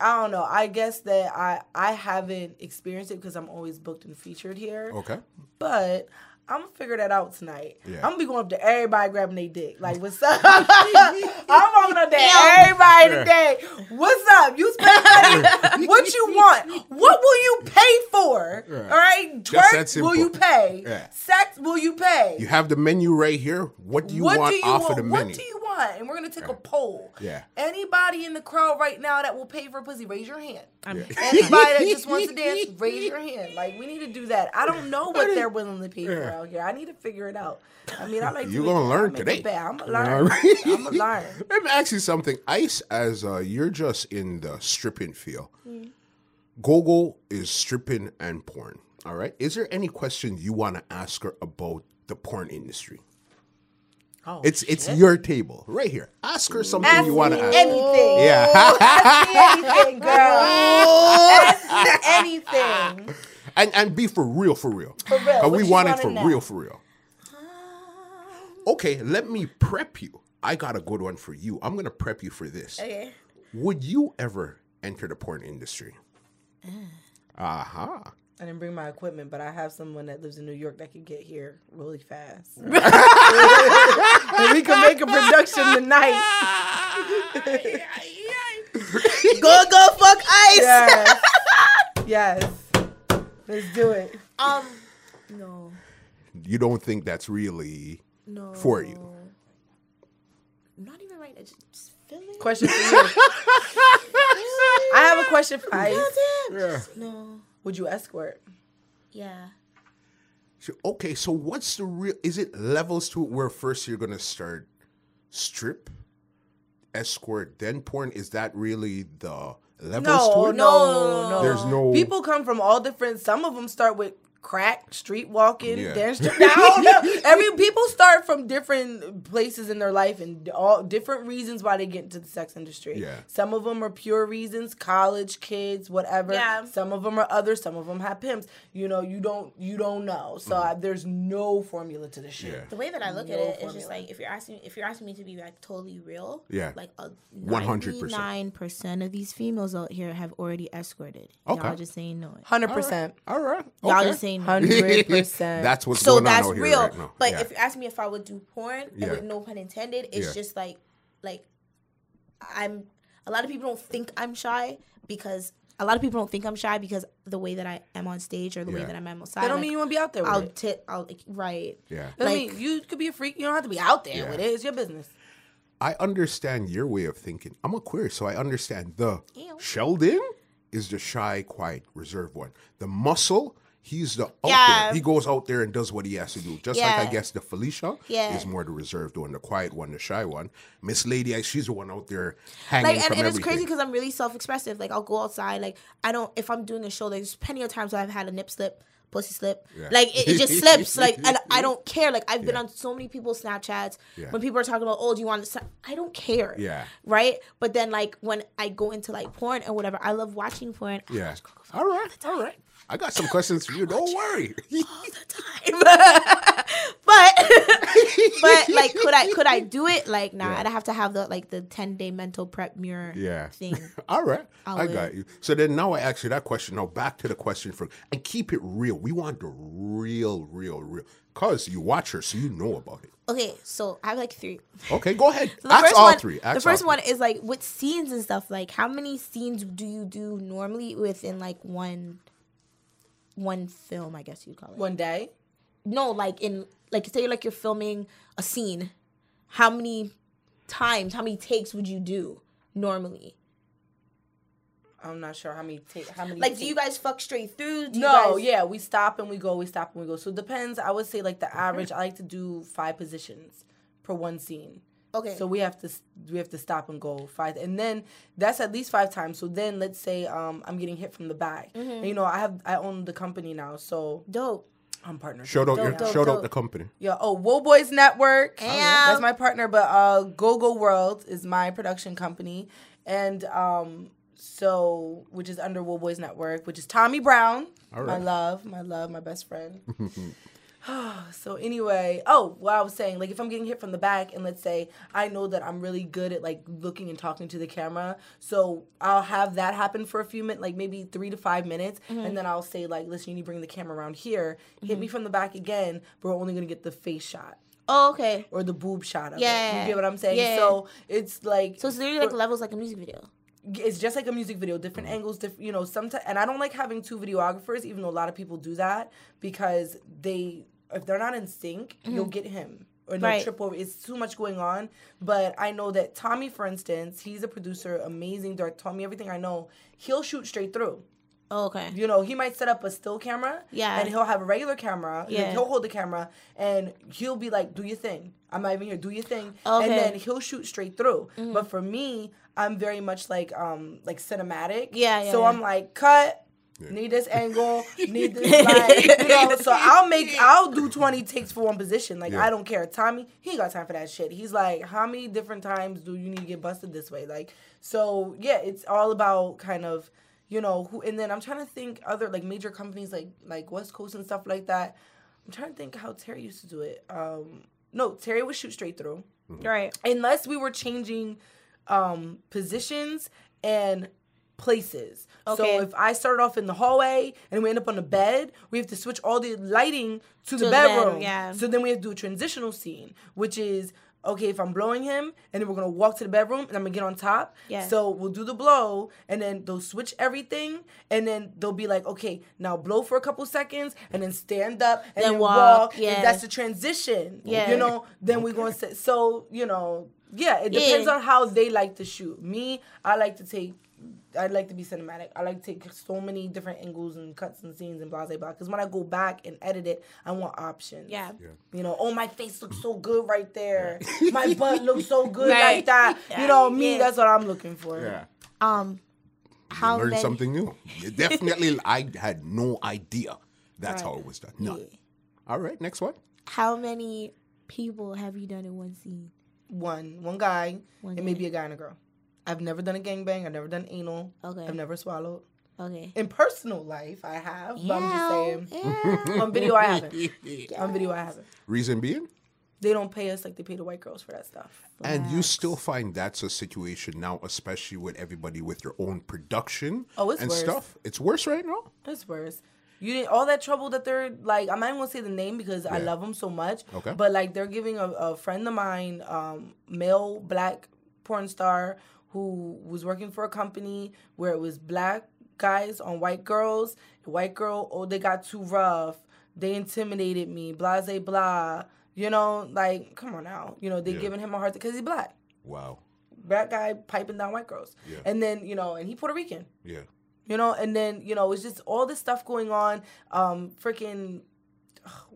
[SPEAKER 2] I don't know. I guess that I I haven't experienced it because I'm always booked and featured here.
[SPEAKER 1] Okay.
[SPEAKER 2] But I'm gonna figure that out tonight.
[SPEAKER 1] Yeah.
[SPEAKER 2] I'm gonna be going up to everybody grabbing their dick. Like, what's up? *laughs* I'm walking up to everybody today. What's up? You spend money. *laughs* what you want? What will you pay for? All right.
[SPEAKER 1] Just
[SPEAKER 2] Twerk, will you pay?
[SPEAKER 1] Yeah.
[SPEAKER 2] Sex, will you pay?
[SPEAKER 1] You have the menu right here. What do you
[SPEAKER 2] what
[SPEAKER 1] want
[SPEAKER 2] do you
[SPEAKER 1] off
[SPEAKER 2] want?
[SPEAKER 1] of the menu?
[SPEAKER 2] what do you want? And we're gonna take a poll.
[SPEAKER 1] Yeah.
[SPEAKER 2] Anybody in the crowd right now that will pay for pussy, raise your hand.
[SPEAKER 3] I'm-
[SPEAKER 2] Anybody that just wants to *laughs* dance, raise your hand. Like we need to do that. I don't know what they're willing to pay for out here. I need to figure it out. I mean, I like. you're
[SPEAKER 1] gonna learn today.
[SPEAKER 2] I'm gonna learn.
[SPEAKER 1] what I mean?
[SPEAKER 2] I'm gonna learn. *laughs*
[SPEAKER 1] Let me ask you something. Ice, as uh, you're just in the stripping field,
[SPEAKER 2] Mm.
[SPEAKER 1] Gogo is stripping and porn. All right. Is there any question you want to ask her about the porn industry?
[SPEAKER 2] Oh,
[SPEAKER 1] It's it's your table right here. Ask her something
[SPEAKER 2] Ask
[SPEAKER 1] you want to ask.
[SPEAKER 2] anything.
[SPEAKER 1] Yeah.
[SPEAKER 2] Ask me anything, *laughs* girl. Ask me anything. *laughs*
[SPEAKER 1] and and be for real, for real.
[SPEAKER 2] For real.
[SPEAKER 1] And
[SPEAKER 2] What
[SPEAKER 1] we
[SPEAKER 2] you
[SPEAKER 1] want it for
[SPEAKER 2] know?
[SPEAKER 1] real, for real. Okay, let me prep you. I got a good one for you. I'm gonna prep you for this.
[SPEAKER 3] Okay.
[SPEAKER 1] Would you ever enter the porn industry? Mm. Aha.
[SPEAKER 2] I didn't bring my equipment, but I have someone that lives in New York that can get here really fast. *laughs* *laughs* and we can make a production tonight.
[SPEAKER 3] Go go fuck ice.
[SPEAKER 2] Yes. yes. Let's do it.
[SPEAKER 3] Um, no,
[SPEAKER 1] You don't think that's really
[SPEAKER 3] no.
[SPEAKER 1] for you?
[SPEAKER 3] Not even right. now, Just, just feeling.
[SPEAKER 2] Question for you. *laughs* I have a question for you.
[SPEAKER 1] Yeah.
[SPEAKER 3] No.
[SPEAKER 2] Would you escort?
[SPEAKER 3] Yeah.
[SPEAKER 1] So, okay, so what's the real? Is it levels to where first you're gonna start strip, escort, then porn? Is that really the levels
[SPEAKER 2] No,
[SPEAKER 1] to it?
[SPEAKER 2] no, no.
[SPEAKER 1] There's no-
[SPEAKER 2] People come from all different. Some of them start with crack, street walking,
[SPEAKER 1] Yeah.
[SPEAKER 2] dance. I don't know. *laughs* Every people start from different places in their life and all different reasons why they get into the sex industry.
[SPEAKER 1] Yeah.
[SPEAKER 2] Some of them are pure reasons, college kids, whatever.
[SPEAKER 3] Yeah.
[SPEAKER 2] Some of them are others. Some of them have pimps. You know, you don't you don't know. So I, there's no formula to this shit.
[SPEAKER 1] Yeah.
[SPEAKER 3] The way that I look at
[SPEAKER 2] No
[SPEAKER 3] it is just like if you're asking if you're asking me to be like totally real,
[SPEAKER 1] Yeah.
[SPEAKER 3] like a
[SPEAKER 1] 100%.
[SPEAKER 3] nine percent of these females out here have already escorted.
[SPEAKER 1] Okay.
[SPEAKER 3] Y'all just saying no.
[SPEAKER 2] Hundred percent.
[SPEAKER 1] All right.
[SPEAKER 3] Y'all just saying no.
[SPEAKER 2] Hundred percent.
[SPEAKER 1] That's what's
[SPEAKER 3] so
[SPEAKER 1] going
[SPEAKER 3] that's
[SPEAKER 1] on out
[SPEAKER 3] real.
[SPEAKER 1] here right now.
[SPEAKER 3] But
[SPEAKER 1] Yeah.
[SPEAKER 3] if you ask me if I would do porn,
[SPEAKER 1] Yeah.
[SPEAKER 3] with no pun intended, it's
[SPEAKER 1] Yeah.
[SPEAKER 3] just like like I'm a lot of people don't think I'm shy because a lot of people don't think I'm shy because the way that I am on stage or the way that I'm outside.
[SPEAKER 2] That don't
[SPEAKER 3] like,
[SPEAKER 2] mean you want to be out there with
[SPEAKER 3] I'll
[SPEAKER 2] it.
[SPEAKER 3] tit I'll like, right.
[SPEAKER 1] yeah,
[SPEAKER 2] That
[SPEAKER 3] like-
[SPEAKER 2] mean you could be a freak. You don't have to be out there
[SPEAKER 1] Yeah.
[SPEAKER 2] with it. It's your business.
[SPEAKER 1] I understand your way of thinking. I'm a queer, so I understand the
[SPEAKER 3] Ew.
[SPEAKER 1] Sheldon is the shy, quiet, reserved one. The muscle. He's the out
[SPEAKER 3] Yeah.
[SPEAKER 1] there. He goes out there and does what he has to do. Just like I guess the Felicia
[SPEAKER 3] Yeah.
[SPEAKER 1] is more the reserved one, the quiet one, the shy one. Miss Lady, she's the one out there hanging
[SPEAKER 3] like and, and it's crazy because I'm really self-expressive. Like I'll go outside. Like I don't if I'm doing a show. Like, there's plenty of times I've had a nip slip, pussy slip.
[SPEAKER 1] Yeah.
[SPEAKER 3] Like it, it just slips. Like and I don't *laughs* care. Like I've been
[SPEAKER 1] Yeah.
[SPEAKER 3] on so many people's Snapchats
[SPEAKER 1] Yeah.
[SPEAKER 3] when people are talking about oh do you want to? I don't care.
[SPEAKER 1] Yeah.
[SPEAKER 3] Right. But then like when I go into like porn or whatever, I love watching porn.
[SPEAKER 1] yeah. All right. All right. I got some questions for you. Don't worry. All the time. *laughs*
[SPEAKER 3] but *laughs* but like could I could I do it? Like nah,
[SPEAKER 1] Yeah.
[SPEAKER 3] I'd have to have the like the ten day mental prep mirror
[SPEAKER 1] Yeah.
[SPEAKER 3] thing. *laughs*
[SPEAKER 1] All right. I
[SPEAKER 3] live.
[SPEAKER 1] got you. So then now I ask you that question. Now back to the question for and keep it real. We want the real, real, real. Cause you watch her, so you know about it.
[SPEAKER 3] Okay, so I have like three.
[SPEAKER 1] Okay, go ahead.
[SPEAKER 3] So *laughs* the
[SPEAKER 1] Ask
[SPEAKER 3] first
[SPEAKER 1] all
[SPEAKER 3] one,
[SPEAKER 1] three.
[SPEAKER 3] the first one
[SPEAKER 1] three.
[SPEAKER 3] is like with scenes and stuff. Like, how many scenes do you do normally within like one, one film? I guess you'd call it.
[SPEAKER 2] One day.
[SPEAKER 3] No, like in like say like you're filming a scene. How many times? How many takes would you do normally?
[SPEAKER 2] I'm not sure how many take how many.
[SPEAKER 3] Like, do you guys fuck straight through? Do you
[SPEAKER 2] No,
[SPEAKER 3] guys,
[SPEAKER 2] yeah, we stop and we go. We stop and we go. So it depends. I would say like the average. I like to do five positions per one scene.
[SPEAKER 3] Okay.
[SPEAKER 2] So we have to we have to stop and go five, and then that's at least five times. So then let's say um I'm getting hit from the back,
[SPEAKER 3] Mm-hmm.
[SPEAKER 2] and you know I have I own the company now, so
[SPEAKER 3] dope.
[SPEAKER 2] I'm partner.
[SPEAKER 1] Shout out
[SPEAKER 3] Dope,
[SPEAKER 1] your
[SPEAKER 3] dope,
[SPEAKER 1] shout out the company.
[SPEAKER 2] Yeah. Oh, Woe Boys Network.
[SPEAKER 3] Damn.
[SPEAKER 2] That's my partner, but uh, Go Go World is my production company, and um, so which is under Woe Boys Network, which is Tommy Brown,
[SPEAKER 1] All
[SPEAKER 2] my love, my love, my best friend. *laughs* *sighs* so anyway, oh, what I was saying, like if I'm getting hit from the back, and let's say I know that I'm really good at like looking and talking to the camera, so I'll have that happen for a few minutes, like maybe three to five minutes, and mm-hmm. then I'll say like, listen, you need to bring the camera around here, hit mm-hmm. me from the back again, but we're only gonna get the face shot
[SPEAKER 3] Oh, okay.
[SPEAKER 2] or the boob shot of it.
[SPEAKER 3] Yeah.
[SPEAKER 2] You get what I'm saying?
[SPEAKER 3] Yeah.
[SPEAKER 2] So it's like
[SPEAKER 3] So it's literally like levels like a music video.
[SPEAKER 2] It's just like a music video, different mm-hmm. angles, different, you know, sometimes, and I don't like having two videographers, even though a lot of people do that because they, if they're not in sync, you'll mm-hmm. get him or no
[SPEAKER 3] Right.
[SPEAKER 2] trip over. It's too much going on. But I know that Tommy, for instance, he's a producer, amazing director, taught me everything I know. He'll shoot straight through.
[SPEAKER 3] Oh, okay.
[SPEAKER 2] You know, he might set up a still camera.
[SPEAKER 3] Yeah.
[SPEAKER 2] And he'll have a regular camera. and
[SPEAKER 3] Yeah.
[SPEAKER 2] he'll hold the camera and he'll be like, do your thing. I'm not even here. Do your thing.
[SPEAKER 3] Okay. Mm-hmm.
[SPEAKER 2] And then he'll shoot straight through. But for me, I'm very much like um like cinematic.
[SPEAKER 3] Yeah, yeah,
[SPEAKER 2] So
[SPEAKER 3] yeah.
[SPEAKER 2] I'm like, cut. Need this angle, *laughs* need this light, you know. *laughs* So I'll make, I'll do twenty takes for one position. Like
[SPEAKER 1] Yeah.
[SPEAKER 2] I don't care. Tommy, he ain't got time for that shit. He's like, how many different times do you need to get busted this way? Like, so yeah, it's all about kind of, you know, who. And then I'm trying to think other like major companies like like West Coast and stuff like that. I'm trying to think how Terry used to do it. Um, no, Terry would shoot straight through
[SPEAKER 3] Right.
[SPEAKER 2] unless we were changing um positions and places.
[SPEAKER 3] Okay.
[SPEAKER 2] So if I started off in the hallway and we end up on the bed, we have to switch all the lighting to, the
[SPEAKER 3] the bed,
[SPEAKER 2] bedroom.
[SPEAKER 3] yeah.
[SPEAKER 2] So then we have to do a transitional scene, which is okay if I'm blowing him and then we're gonna walk to the bedroom and I'm gonna get on top.
[SPEAKER 3] Yeah.
[SPEAKER 2] So we'll do the blow and then they'll switch everything and then they'll be like, okay, now blow for a couple seconds and then stand up and
[SPEAKER 3] Then
[SPEAKER 2] then,
[SPEAKER 3] walk,
[SPEAKER 2] walk.
[SPEAKER 3] yeah.
[SPEAKER 2] And that's the transition.
[SPEAKER 3] Yeah.
[SPEAKER 2] You know, then we're gonna say so, you know, yeah, it
[SPEAKER 3] Yeah.
[SPEAKER 2] depends on how they like to shoot. Me, I like to take I like to be cinematic. I like to take so many different angles and cuts and scenes and blah blah blah. Because when I go back and edit it, I want options.
[SPEAKER 3] Yeah.
[SPEAKER 2] You know, oh my face looks so good right there. my butt looks so *laughs* good
[SPEAKER 3] Right.
[SPEAKER 2] like that. You know, me,
[SPEAKER 3] Yeah.
[SPEAKER 2] that's what I'm looking for.
[SPEAKER 1] Yeah.
[SPEAKER 3] Um, how
[SPEAKER 1] Learn
[SPEAKER 3] many?
[SPEAKER 1] something new. Definitely, *laughs* I had no idea that's how it was done. None.
[SPEAKER 3] Yeah.
[SPEAKER 1] All right, next one.
[SPEAKER 3] How many people have you done in one scene?
[SPEAKER 2] One, one guy,
[SPEAKER 3] One
[SPEAKER 2] and maybe a guy and a girl. I've never done a gangbang. I've never done anal.
[SPEAKER 3] Okay.
[SPEAKER 2] I've never swallowed.
[SPEAKER 3] Okay.
[SPEAKER 2] In personal life, I have, but I'm just saying.
[SPEAKER 3] Yeah.
[SPEAKER 2] On video, I haven't. *laughs* On video, I haven't.
[SPEAKER 1] Reason being?
[SPEAKER 2] They don't pay us like they pay the white girls for that stuff.
[SPEAKER 1] And you still find that's a situation now, especially with everybody with your own production
[SPEAKER 2] Oh, it's
[SPEAKER 1] and
[SPEAKER 2] worse.
[SPEAKER 1] stuff. It's worse right now.
[SPEAKER 2] It's worse. You didn't all that trouble that they're like. I'm not even gonna say the name because I love them so much.
[SPEAKER 1] Okay.
[SPEAKER 2] But like they're giving a, a friend of mine, um, male black porn star who was working for a company where it was black guys on white girls. White girl, oh, they got too rough. They intimidated me. Blah, blah, blah. You know, like come on now. You know they
[SPEAKER 1] Yeah.
[SPEAKER 2] giving him a hard because he's black.
[SPEAKER 1] Wow.
[SPEAKER 2] Black guy piping down white girls.
[SPEAKER 1] Yeah.
[SPEAKER 2] And then you know, and he Puerto Rican
[SPEAKER 1] Yeah.
[SPEAKER 2] you know and then you know it's just all this stuff going on um freaking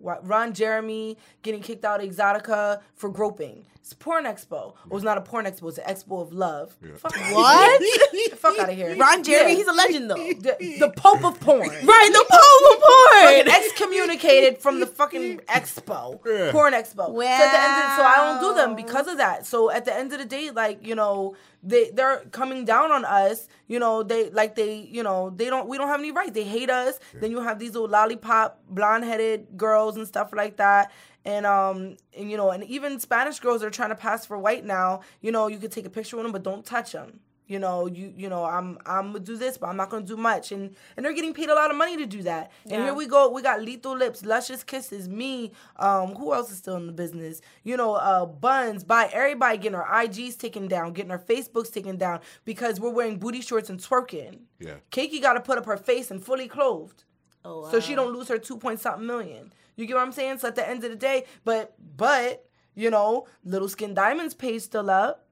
[SPEAKER 2] Ron Jeremy getting kicked out of Exxxotica for groping. It's a porn expo. It was not a porn expo. It's an expo of love. Fuck
[SPEAKER 3] What?
[SPEAKER 2] Get the fuck out of here.
[SPEAKER 3] Ron Jeremy,
[SPEAKER 2] Yeah.
[SPEAKER 3] he's a legend though.
[SPEAKER 2] the, the Pope of porn. *laughs*
[SPEAKER 3] Right, the Pope
[SPEAKER 2] Fucking
[SPEAKER 3] porn.
[SPEAKER 2] excommunicated from the fucking expo,
[SPEAKER 1] Yeah.
[SPEAKER 2] porn expo. So, at the end of, so I don't do them because of that. So at the end of the day, like you know, they they're coming down on us. You know, they like they you know they don't we don't have any rights. They hate us. Then you have these little lollipop blonde headed girls and stuff like that. And um and you know and even Spanish girls are trying to pass for white now. You know you could take a picture with them, but don't touch them. You know, you you know, I'm I'm gonna do this, but I'm not gonna do much, and and they're getting paid a lot of money to do that. And here we go, we got lethal lips, luscious kisses, me. Um, who else is still in the business? You know, uh, buns by everybody getting our IGs taken down, getting our Facebooks taken down because we're wearing booty shorts and twerking.
[SPEAKER 1] Yeah.
[SPEAKER 2] Keiki got to put up her face and fully clothed
[SPEAKER 3] Oh,
[SPEAKER 2] so she don't lose her two point something million. You get what I'm saying? So at the end of the day, but but you know, Little Skin Diamonds page still up.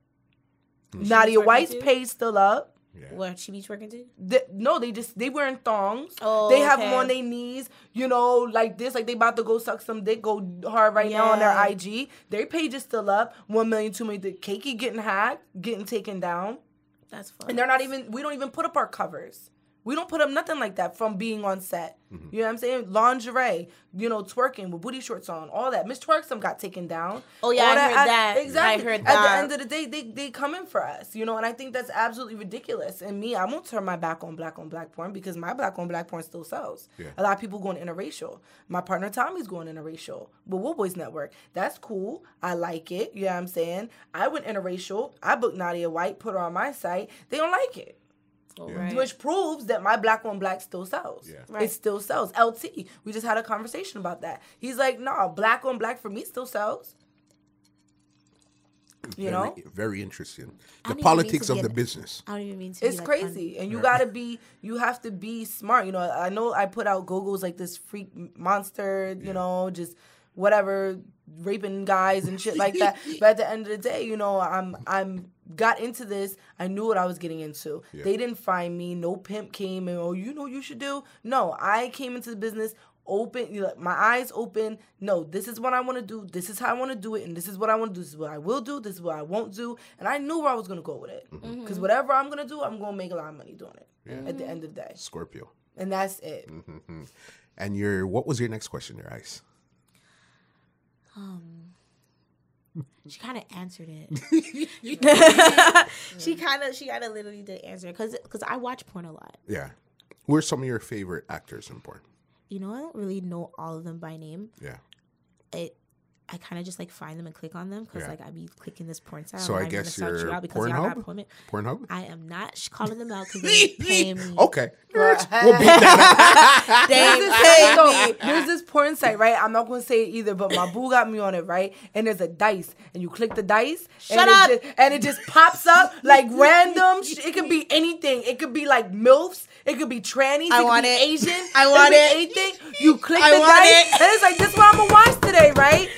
[SPEAKER 2] Nadia White's
[SPEAKER 3] too?
[SPEAKER 2] page still up. Yeah.
[SPEAKER 3] What she be twerking to?
[SPEAKER 2] They, no, they just they wearing thongs.
[SPEAKER 3] Oh,
[SPEAKER 2] they have them
[SPEAKER 3] okay.
[SPEAKER 2] on their knees, you know, like this, like they about to go suck some dick, go hard right now on their IG. Their page is still up, one million, two million. The Keiki getting hacked, getting taken down,
[SPEAKER 3] That's fun.
[SPEAKER 2] and they're not even. We don't even put up our covers. We don't put up nothing like that from being on set.
[SPEAKER 1] Mm-hmm.
[SPEAKER 2] You know what I'm saying? Lingerie, you know, twerking with booty shorts on, all that. Miss Twerksome got taken down.
[SPEAKER 3] Oh, yeah,
[SPEAKER 2] All
[SPEAKER 3] I heard that. I
[SPEAKER 2] Exactly.
[SPEAKER 3] heard
[SPEAKER 2] At the end of the day, they they come in for us, you know, and I think that's absolutely ridiculous. And me, I won't turn my back on black on black porn because my black on black porn still sells.
[SPEAKER 1] Yeah.
[SPEAKER 2] A lot of people going interracial. My partner Tommy's going interracial with Wool Boys Network. That's cool. I like it. You know what I'm saying? I went interracial. I booked Nadia White, put her on my site. They don't like it.
[SPEAKER 3] Oh, right.
[SPEAKER 2] Which proves that my black on black still sells.
[SPEAKER 1] Yeah.
[SPEAKER 3] Right.
[SPEAKER 2] It still sells. LT, we just had a conversation about that. He's like, no, black on black for me still sells. You
[SPEAKER 1] very,
[SPEAKER 2] know?
[SPEAKER 1] very interesting. The
[SPEAKER 3] don't even mean
[SPEAKER 1] politics of the
[SPEAKER 3] an-
[SPEAKER 1] business.
[SPEAKER 3] I don't even mean to.
[SPEAKER 2] It's
[SPEAKER 3] be, like,
[SPEAKER 2] crazy, and you gotta be, you have to be smart. You know, I know I put out Google's like this freak monster, you know, just whatever, raping guys and shit like that. *laughs* but at the end of the day, you know, I'm I'm got into this. I knew what I was getting into. They didn't find me. No pimp came and oh, you know what you should do. No, I came into the business open you know, my eyes open no this is what i want to do this is how i want to do it and this is what i want to do this is what i will do this is what i won't do and i knew where i was going to go with it mm-hmm. Mm-hmm. because whatever i'm going to do i'm going to make a lot of money doing it at the end of the day
[SPEAKER 1] Scorpio.
[SPEAKER 2] and that's it mm-hmm.
[SPEAKER 1] And your what was your next question, your ice?
[SPEAKER 3] Um, she kind of answered it. *laughs* *laughs* she kind of, she kind of literally did answer it because, because I watch porn a lot.
[SPEAKER 1] Yeah. Who are some of your favorite actors in porn?
[SPEAKER 3] You know, I don't really know all of them by name.
[SPEAKER 1] Yeah.
[SPEAKER 3] It, I kind of just like find them and click on them because
[SPEAKER 1] Yeah.
[SPEAKER 3] like I be clicking this porn site.
[SPEAKER 1] So
[SPEAKER 3] and
[SPEAKER 1] I
[SPEAKER 3] I'm gonna
[SPEAKER 1] guess
[SPEAKER 3] search you
[SPEAKER 1] you're
[SPEAKER 3] out because y'all got
[SPEAKER 1] Pornhub? Pornhub?
[SPEAKER 3] I am not sh- calling them out because they pay *laughs* me.
[SPEAKER 1] Okay.
[SPEAKER 2] Well,
[SPEAKER 1] we'll beat that *laughs*
[SPEAKER 3] They
[SPEAKER 2] There's this,
[SPEAKER 3] pay
[SPEAKER 2] so,
[SPEAKER 3] me.
[SPEAKER 2] there's this porn site, right? I'm not gonna say it either, but my boo got me on it, right? And there's a dice, and you click the dice,
[SPEAKER 3] Shut
[SPEAKER 2] and
[SPEAKER 3] up.
[SPEAKER 2] It just, and it just pops up like random. sh- It could be anything. It could be like milfs. It could be trannies.
[SPEAKER 3] I
[SPEAKER 2] it could
[SPEAKER 3] want
[SPEAKER 2] be
[SPEAKER 3] it.
[SPEAKER 2] Asian.
[SPEAKER 3] I
[SPEAKER 2] could
[SPEAKER 3] want
[SPEAKER 2] be
[SPEAKER 3] it.
[SPEAKER 2] Anything. You click
[SPEAKER 3] I
[SPEAKER 2] the
[SPEAKER 3] want
[SPEAKER 2] dice,
[SPEAKER 3] it.
[SPEAKER 2] and it's like this. is What I'm gonna watch today, right?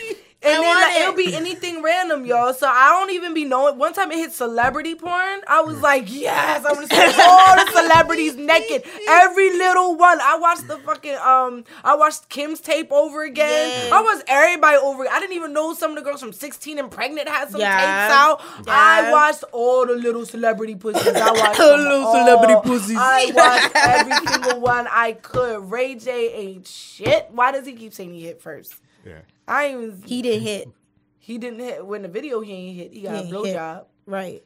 [SPEAKER 2] And then like,
[SPEAKER 3] it.
[SPEAKER 2] it'll be anything random, y'all. So I don't even be knowing. One time it hit celebrity porn. I was like, yes, I want to see all the celebrities naked, every little one. I watched the fucking um, I watched Kim's tape over again.
[SPEAKER 3] Yeah.
[SPEAKER 2] I watched everybody over. I didn't even know some of the girls from 16 and pregnant had some
[SPEAKER 3] Yeah.
[SPEAKER 2] tapes out. I watched all the little celebrity pussies. I *laughs* watched
[SPEAKER 3] Little
[SPEAKER 2] them all.
[SPEAKER 3] celebrity pussies.
[SPEAKER 2] I *laughs* watched every single one I could. Ray J ain't shit. Why does he keep saying he hit first?
[SPEAKER 1] Yeah.
[SPEAKER 2] I ain't even
[SPEAKER 3] He didn't hit. *laughs*
[SPEAKER 2] he didn't hit when the video he ain't hit. He got
[SPEAKER 3] He
[SPEAKER 2] a
[SPEAKER 3] ain't
[SPEAKER 2] blowjob.
[SPEAKER 3] Right.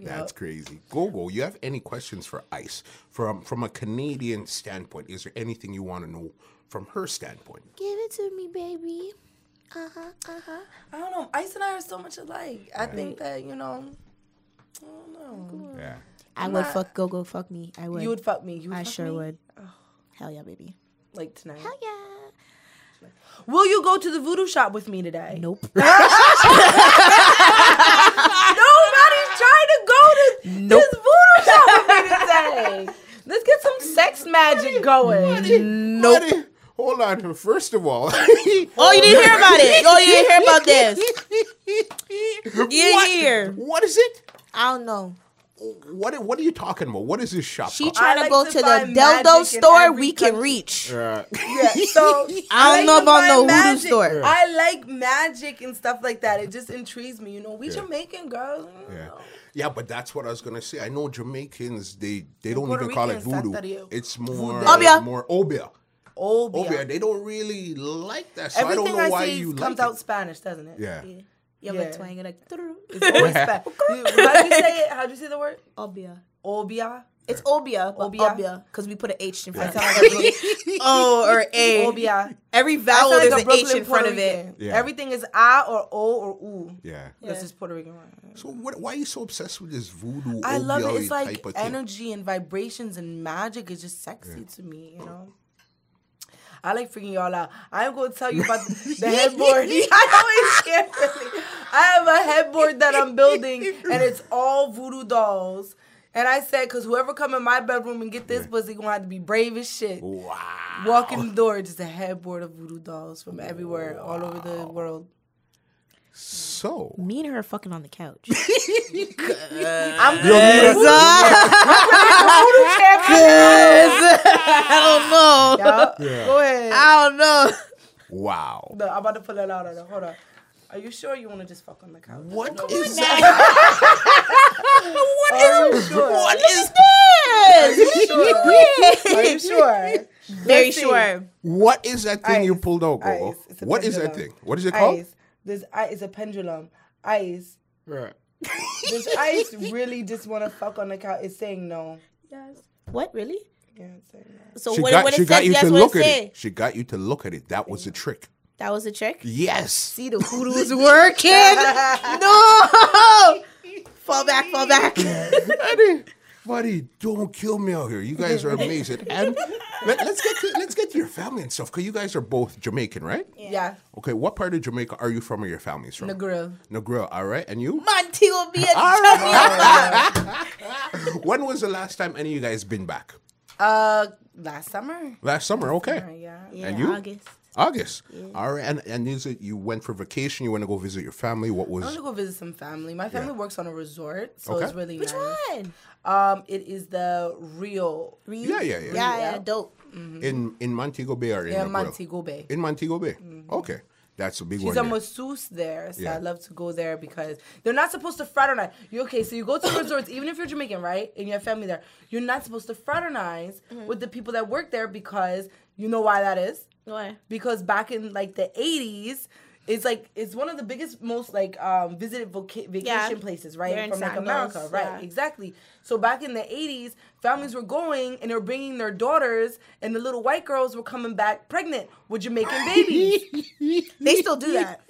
[SPEAKER 1] That's crazy. Gogo, you have any questions for Ice from from a Canadian standpoint? Is there anything you want to know from her standpoint?
[SPEAKER 3] Give it to me, baby. Uh huh. Uh huh.
[SPEAKER 2] I don't know. Ice and I are so much alike. I think that you know. I don't know.
[SPEAKER 1] Yeah.
[SPEAKER 3] I would fuck go go fuck me. I would.
[SPEAKER 2] You would fuck me. You would
[SPEAKER 3] I
[SPEAKER 2] fuck
[SPEAKER 3] sure
[SPEAKER 2] me?
[SPEAKER 3] would. Hell yeah, baby.
[SPEAKER 2] Like tonight.
[SPEAKER 3] Hell yeah.
[SPEAKER 2] Will you go to the voodoo shop with me today?
[SPEAKER 3] Nope. *laughs*
[SPEAKER 2] Nobody's trying to go to this voodoo shop with me today. Let's get some sex magic going.
[SPEAKER 1] Nope. Hold on. First of all,
[SPEAKER 3] oh, you didn't hear about it. Oh, you didn't hear about this. *laughs* You didn't
[SPEAKER 1] what,
[SPEAKER 3] hear.
[SPEAKER 1] what is it?
[SPEAKER 3] I don't know.
[SPEAKER 1] What What are you talking about? What is this shop
[SPEAKER 3] She
[SPEAKER 1] called?
[SPEAKER 3] trying
[SPEAKER 2] I
[SPEAKER 3] to
[SPEAKER 2] like
[SPEAKER 3] go
[SPEAKER 2] to
[SPEAKER 3] to the
[SPEAKER 2] find magic
[SPEAKER 3] dildo store
[SPEAKER 2] every
[SPEAKER 3] we can reach.
[SPEAKER 1] Uh,
[SPEAKER 2] Yeah, so *laughs*
[SPEAKER 3] I don't
[SPEAKER 2] like
[SPEAKER 3] know about
[SPEAKER 2] find
[SPEAKER 3] no voodoo
[SPEAKER 2] magic.
[SPEAKER 3] store.
[SPEAKER 2] I like magic and stuff like that. It just intrigues me. You know, we
[SPEAKER 1] Yeah.
[SPEAKER 2] Jamaican girls.
[SPEAKER 1] yeah. Yeah, but that's what I was gonna say. I know Jamaicans they they don't
[SPEAKER 2] Puerto
[SPEAKER 1] even call it voodoo. It's more
[SPEAKER 3] Obeah.
[SPEAKER 1] more obeah.
[SPEAKER 2] Oh,
[SPEAKER 1] Obeah.
[SPEAKER 2] yeah.
[SPEAKER 1] They don't really like that. So I don't know
[SPEAKER 2] I,
[SPEAKER 1] why you
[SPEAKER 2] comes
[SPEAKER 1] like
[SPEAKER 2] out
[SPEAKER 1] it.
[SPEAKER 2] Spanish, doesn't it?
[SPEAKER 1] Yeah.
[SPEAKER 3] Yeah. You
[SPEAKER 2] Yeah.
[SPEAKER 3] like twang it like.
[SPEAKER 2] It's always Spanish. how do you say it? How do you say the word?
[SPEAKER 3] Obeah.
[SPEAKER 2] Obeah.
[SPEAKER 3] It's obeah,
[SPEAKER 2] Obeah?
[SPEAKER 3] obeah, because we put an H in front.
[SPEAKER 2] sound like a Brooklyn-
[SPEAKER 3] O or A.
[SPEAKER 2] Obeah.
[SPEAKER 3] Every vowel
[SPEAKER 2] sound
[SPEAKER 3] there's
[SPEAKER 2] like a
[SPEAKER 3] an H in front
[SPEAKER 2] Puerto
[SPEAKER 3] of it.
[SPEAKER 1] Yeah.
[SPEAKER 2] Everything is I or O or U.
[SPEAKER 1] Yeah.
[SPEAKER 2] That's just Puerto Rican.
[SPEAKER 1] So what, why are you so obsessed with this voodoo?
[SPEAKER 2] I love it. It's like
[SPEAKER 1] type of thing?
[SPEAKER 2] energy and vibrations and magic is just sexy to me, you know. I like freaking y'all out. I'm going to tell you about *laughs* the, headboard. *laughs* I always can't really. I have a headboard that I'm building, and it's all voodoo dolls. And I said, because whoever come in my bedroom and get this pussy gonna have to be brave as shit.
[SPEAKER 1] Wow.
[SPEAKER 2] Walk in the door, just a headboard of voodoo dolls from everywhere, all over the world.
[SPEAKER 1] So
[SPEAKER 3] Me and her are fucking on the couch. *laughs*
[SPEAKER 2] I'm good. voodoo champion.
[SPEAKER 3] I don't know.
[SPEAKER 2] Yeah. Go ahead.
[SPEAKER 3] I don't know.
[SPEAKER 1] wow.
[SPEAKER 2] No, I'm about to pull that out of there. Hold on. Are you sure you want to just fuck on the couch?
[SPEAKER 1] What
[SPEAKER 2] No.
[SPEAKER 1] is that?
[SPEAKER 2] Are you sure?
[SPEAKER 3] What is this?
[SPEAKER 2] Are you sure?
[SPEAKER 3] Very
[SPEAKER 2] Let's see.
[SPEAKER 3] sure.
[SPEAKER 1] What is that thing you pulled out, Gogo?
[SPEAKER 2] Ice.
[SPEAKER 1] What is that thing? What is it called?
[SPEAKER 2] Ice. This ice is a pendulum. Ice. Right? *laughs* This ice really just want to fuck on the couch. It's saying no.
[SPEAKER 3] Yes. What really?
[SPEAKER 2] Yeah, it's saying no.
[SPEAKER 3] So
[SPEAKER 1] She
[SPEAKER 3] when,
[SPEAKER 1] got,
[SPEAKER 3] when
[SPEAKER 1] she
[SPEAKER 3] it
[SPEAKER 1] got
[SPEAKER 3] says
[SPEAKER 1] you
[SPEAKER 3] yes,
[SPEAKER 1] to look
[SPEAKER 3] it
[SPEAKER 1] at
[SPEAKER 3] say?
[SPEAKER 1] it. She got you to look at it. That was the trick.
[SPEAKER 3] That was a trick.
[SPEAKER 1] Yes.
[SPEAKER 3] See the voodoo's *laughs* working. *laughs* no. Fall back. Fall back.
[SPEAKER 1] Buddy, don't kill me out here. You guys are amazing. *laughs* And let, us get to let's get to your family and stuff. Cause you guys are both Jamaican, right?
[SPEAKER 2] Yeah.
[SPEAKER 1] Okay, what part of Jamaica are you from or your family's from?
[SPEAKER 2] Negril.
[SPEAKER 1] Negril, all right. And you?
[SPEAKER 3] Montego Bay.
[SPEAKER 1] All right. *laughs* when was the last time any of you guys been back?
[SPEAKER 2] Uh, last summer.
[SPEAKER 1] Last summer, okay.
[SPEAKER 2] Uh, yeah.
[SPEAKER 3] Yeah,
[SPEAKER 1] And you?
[SPEAKER 3] August.
[SPEAKER 1] August. All right. And and is it you went for vacation? You want to go visit your family? What was?
[SPEAKER 2] I want to go visit some family. My family works on a resort, so
[SPEAKER 1] Okay.
[SPEAKER 2] it's really
[SPEAKER 3] Which
[SPEAKER 2] nice.
[SPEAKER 3] Which one?
[SPEAKER 2] Um, it is the Rio.
[SPEAKER 3] Rio?
[SPEAKER 1] Yeah, yeah, yeah.
[SPEAKER 3] Yeah, yeah,
[SPEAKER 2] Yeah.
[SPEAKER 3] dope. Mm-hmm.
[SPEAKER 1] In in Montego Bay or in
[SPEAKER 2] Yeah, Montego Bay.
[SPEAKER 1] In Montego Bay. Mm-hmm. Okay, that's a big
[SPEAKER 2] She's
[SPEAKER 1] one.
[SPEAKER 2] She's a
[SPEAKER 1] there.
[SPEAKER 2] masseuse there, so
[SPEAKER 1] Yeah.
[SPEAKER 2] I love to go there because they're not supposed to fraternize. You okay? So you go to resorts, even if you're Jamaican, right, and you have family there, you're not supposed to fraternize mm-hmm. with the people that work there because you know why that is.
[SPEAKER 3] Why?
[SPEAKER 2] Because back in like the '80s, it's like it's one of the biggest, most like um, visited voca- vacation
[SPEAKER 3] Yeah.
[SPEAKER 2] places, right,
[SPEAKER 3] They're in
[SPEAKER 2] from like
[SPEAKER 3] sandals,
[SPEAKER 2] America, right?
[SPEAKER 3] yeah.
[SPEAKER 2] Exactly. So back in the '80s, families were going and they were bringing their daughters, and the little white girls were coming back pregnant with Jamaican babies. *laughs*
[SPEAKER 3] They still do that.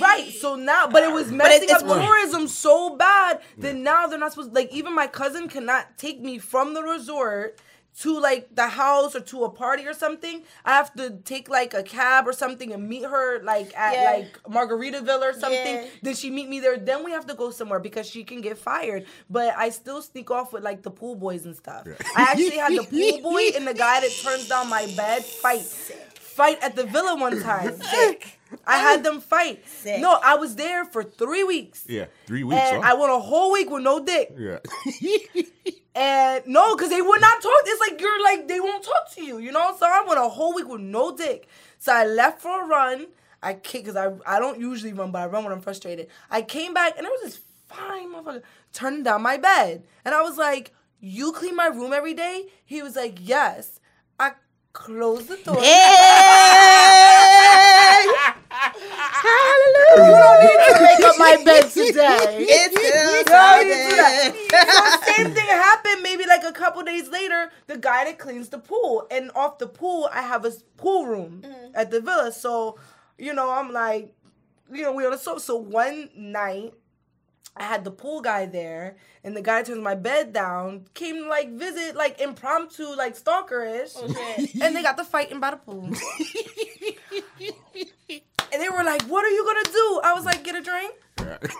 [SPEAKER 2] Right. So now, but it was messing
[SPEAKER 3] it's
[SPEAKER 2] up
[SPEAKER 3] more-
[SPEAKER 2] tourism so bad that now they're not supposed. Like even my cousin cannot take me from the resort to like the house or to a party or something. I have to take like a cab or something and meet her like at
[SPEAKER 3] Yeah.
[SPEAKER 2] like Margaritaville or something.
[SPEAKER 3] Yeah.
[SPEAKER 2] Then she meet me there. Then we have to go somewhere because she can get fired. But I still sneak off with like the pool boys and stuff. I actually had the pool boy and the guy that turns down my bed fight. Fight at the villa one time. *laughs* Sick. I had them fight.
[SPEAKER 3] Sick.
[SPEAKER 2] No, I was there for three weeks.
[SPEAKER 1] yeah, three weeks.
[SPEAKER 2] And
[SPEAKER 1] huh?
[SPEAKER 2] I went a whole week with no dick.
[SPEAKER 1] yeah. *laughs*
[SPEAKER 2] And no, because they would not talk. It's like you're like, they won't talk to you, you know? So I went a whole week with no dick. So I left for a run. I kicked, because I, I don't usually run, but I run when I'm frustrated. I came back and there was this fine motherfucker turning down my bed. And I was like, You clean my room every day? He was like, Yes. I closed the door. *laughs* You don't need to *laughs* make up my bed today.
[SPEAKER 3] It's still
[SPEAKER 2] No, you do that. *laughs* So same thing happened maybe like a couple days later. The guy that cleans the pool, and off the pool, I have a pool room mm. at the villa. So, you know, I'm like, you know, we on a so so one night. I had the pool guy there, and the guy turns my bed down. Came like visit, like impromptu, like stalkerish, oh, and they got the fighting by the pool. *laughs* and they were like, "What are you gonna do?" I was like, "Get a drink."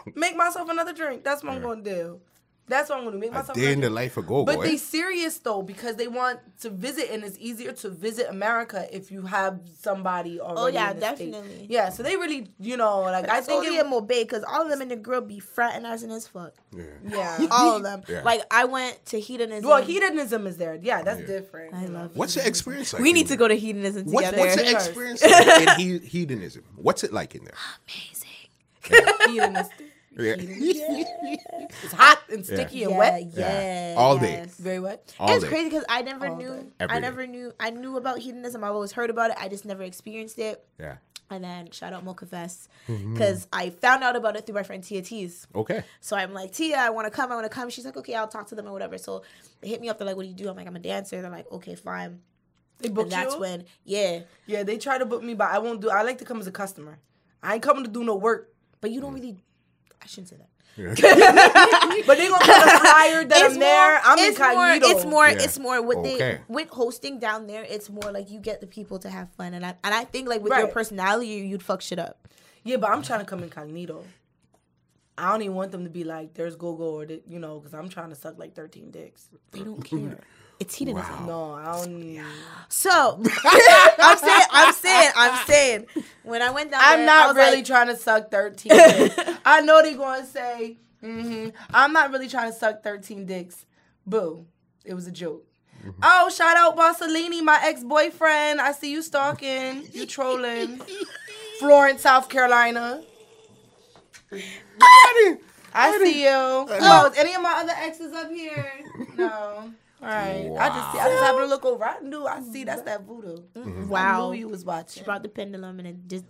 [SPEAKER 2] *laughs* make myself another drink. That's what I'm gonna do. That's what I'm gonna do. Make
[SPEAKER 1] A day in the life of go
[SPEAKER 2] But
[SPEAKER 1] boy.
[SPEAKER 2] they serious though because they want to visit, and it's easier to visit America if you have somebody oh, already.
[SPEAKER 3] Oh, yeah,
[SPEAKER 2] in the state.
[SPEAKER 3] definitely.
[SPEAKER 2] Yeah, so they really, you know, like I
[SPEAKER 3] That's
[SPEAKER 2] think
[SPEAKER 3] only
[SPEAKER 2] it,
[SPEAKER 3] in Mobay because all of them in Negril be fraternizing as fuck.
[SPEAKER 1] yeah.
[SPEAKER 2] yeah. *laughs*
[SPEAKER 3] All of them.
[SPEAKER 1] Yeah.
[SPEAKER 3] Like I went to hedonism.
[SPEAKER 2] well, hedonism is there. Yeah, that's
[SPEAKER 1] Yeah.
[SPEAKER 2] different.
[SPEAKER 3] I love.
[SPEAKER 1] What's the experience like?
[SPEAKER 3] We need to go to hedonism
[SPEAKER 1] What's,
[SPEAKER 3] together.
[SPEAKER 1] what's the *laughs*
[SPEAKER 2] Yes.
[SPEAKER 1] experience like in he- hedonism? What's it like in there?
[SPEAKER 3] Amazing. *laughs*
[SPEAKER 2] Hedonistic.
[SPEAKER 1] Yeah. *laughs*
[SPEAKER 2] It's hot and sticky
[SPEAKER 3] Yeah,
[SPEAKER 2] and wet.
[SPEAKER 3] yeah,
[SPEAKER 1] All day.
[SPEAKER 3] yes.
[SPEAKER 2] Very wet.
[SPEAKER 1] All
[SPEAKER 3] it's
[SPEAKER 1] day.
[SPEAKER 3] crazy because I never
[SPEAKER 2] All
[SPEAKER 3] knew. I never knew. I knew about hedonism. I've always heard about it. I just never experienced it.
[SPEAKER 1] Yeah.
[SPEAKER 3] And then shout out Mocha Fest
[SPEAKER 1] Mm-hmm.
[SPEAKER 3] because I found out about it through my friend Tia T's.
[SPEAKER 1] Okay.
[SPEAKER 3] So I'm like, Tia, I want to come. I want to come. She's like, okay, I'll talk to them or whatever. So they hit me up. They're like, what do you do? I'm like, I'm a dancer. They're like, okay, fine.
[SPEAKER 2] They
[SPEAKER 3] And
[SPEAKER 2] booked
[SPEAKER 3] that's
[SPEAKER 2] you.
[SPEAKER 3] when, yeah.
[SPEAKER 2] Yeah, they try to book me, but I won't do. I like to come as a customer. I ain't coming to do no work.
[SPEAKER 3] But you don't really. I shouldn't say that. *laughs*
[SPEAKER 2] But they're gonna put a flyer *laughs* that I'm there. I'm
[SPEAKER 3] it's more,
[SPEAKER 2] incognito.
[SPEAKER 3] it's more,
[SPEAKER 1] Yeah.
[SPEAKER 3] it's more what
[SPEAKER 1] Okay.
[SPEAKER 3] they with hosting down there. It's more like you get the people to have fun, and I and I think like with your personality, you'd fuck shit up.
[SPEAKER 2] Yeah, but I'm trying to come incognito. I don't even want them to be like, "There's Gogo," or that, you know, because I'm trying to suck like 13 dicks.
[SPEAKER 3] They don't care. It's hedonism.
[SPEAKER 2] No, I don't.
[SPEAKER 3] So *laughs* I'm saying, I'm saying, I'm saying, when I went down,
[SPEAKER 2] I'm
[SPEAKER 3] there, I
[SPEAKER 2] not
[SPEAKER 3] was
[SPEAKER 2] really
[SPEAKER 3] like,
[SPEAKER 2] trying to suck 13 dicks. *laughs* I know they're going to say, hmm I'm not really trying to suck 13 dicks. Boo. It was a joke. Oh, shout out Bossellini, my ex boyfriend. I see you stalking. You trolling. *laughs* Florence, South Carolina. I see you. Oh, is any of my other exes up here? No. All right. I just see, I just happened to look over. I knew. I see. That's that voodoo.
[SPEAKER 3] Mm-hmm. wow.
[SPEAKER 2] I knew you was watching.
[SPEAKER 3] She brought the pendulum and it just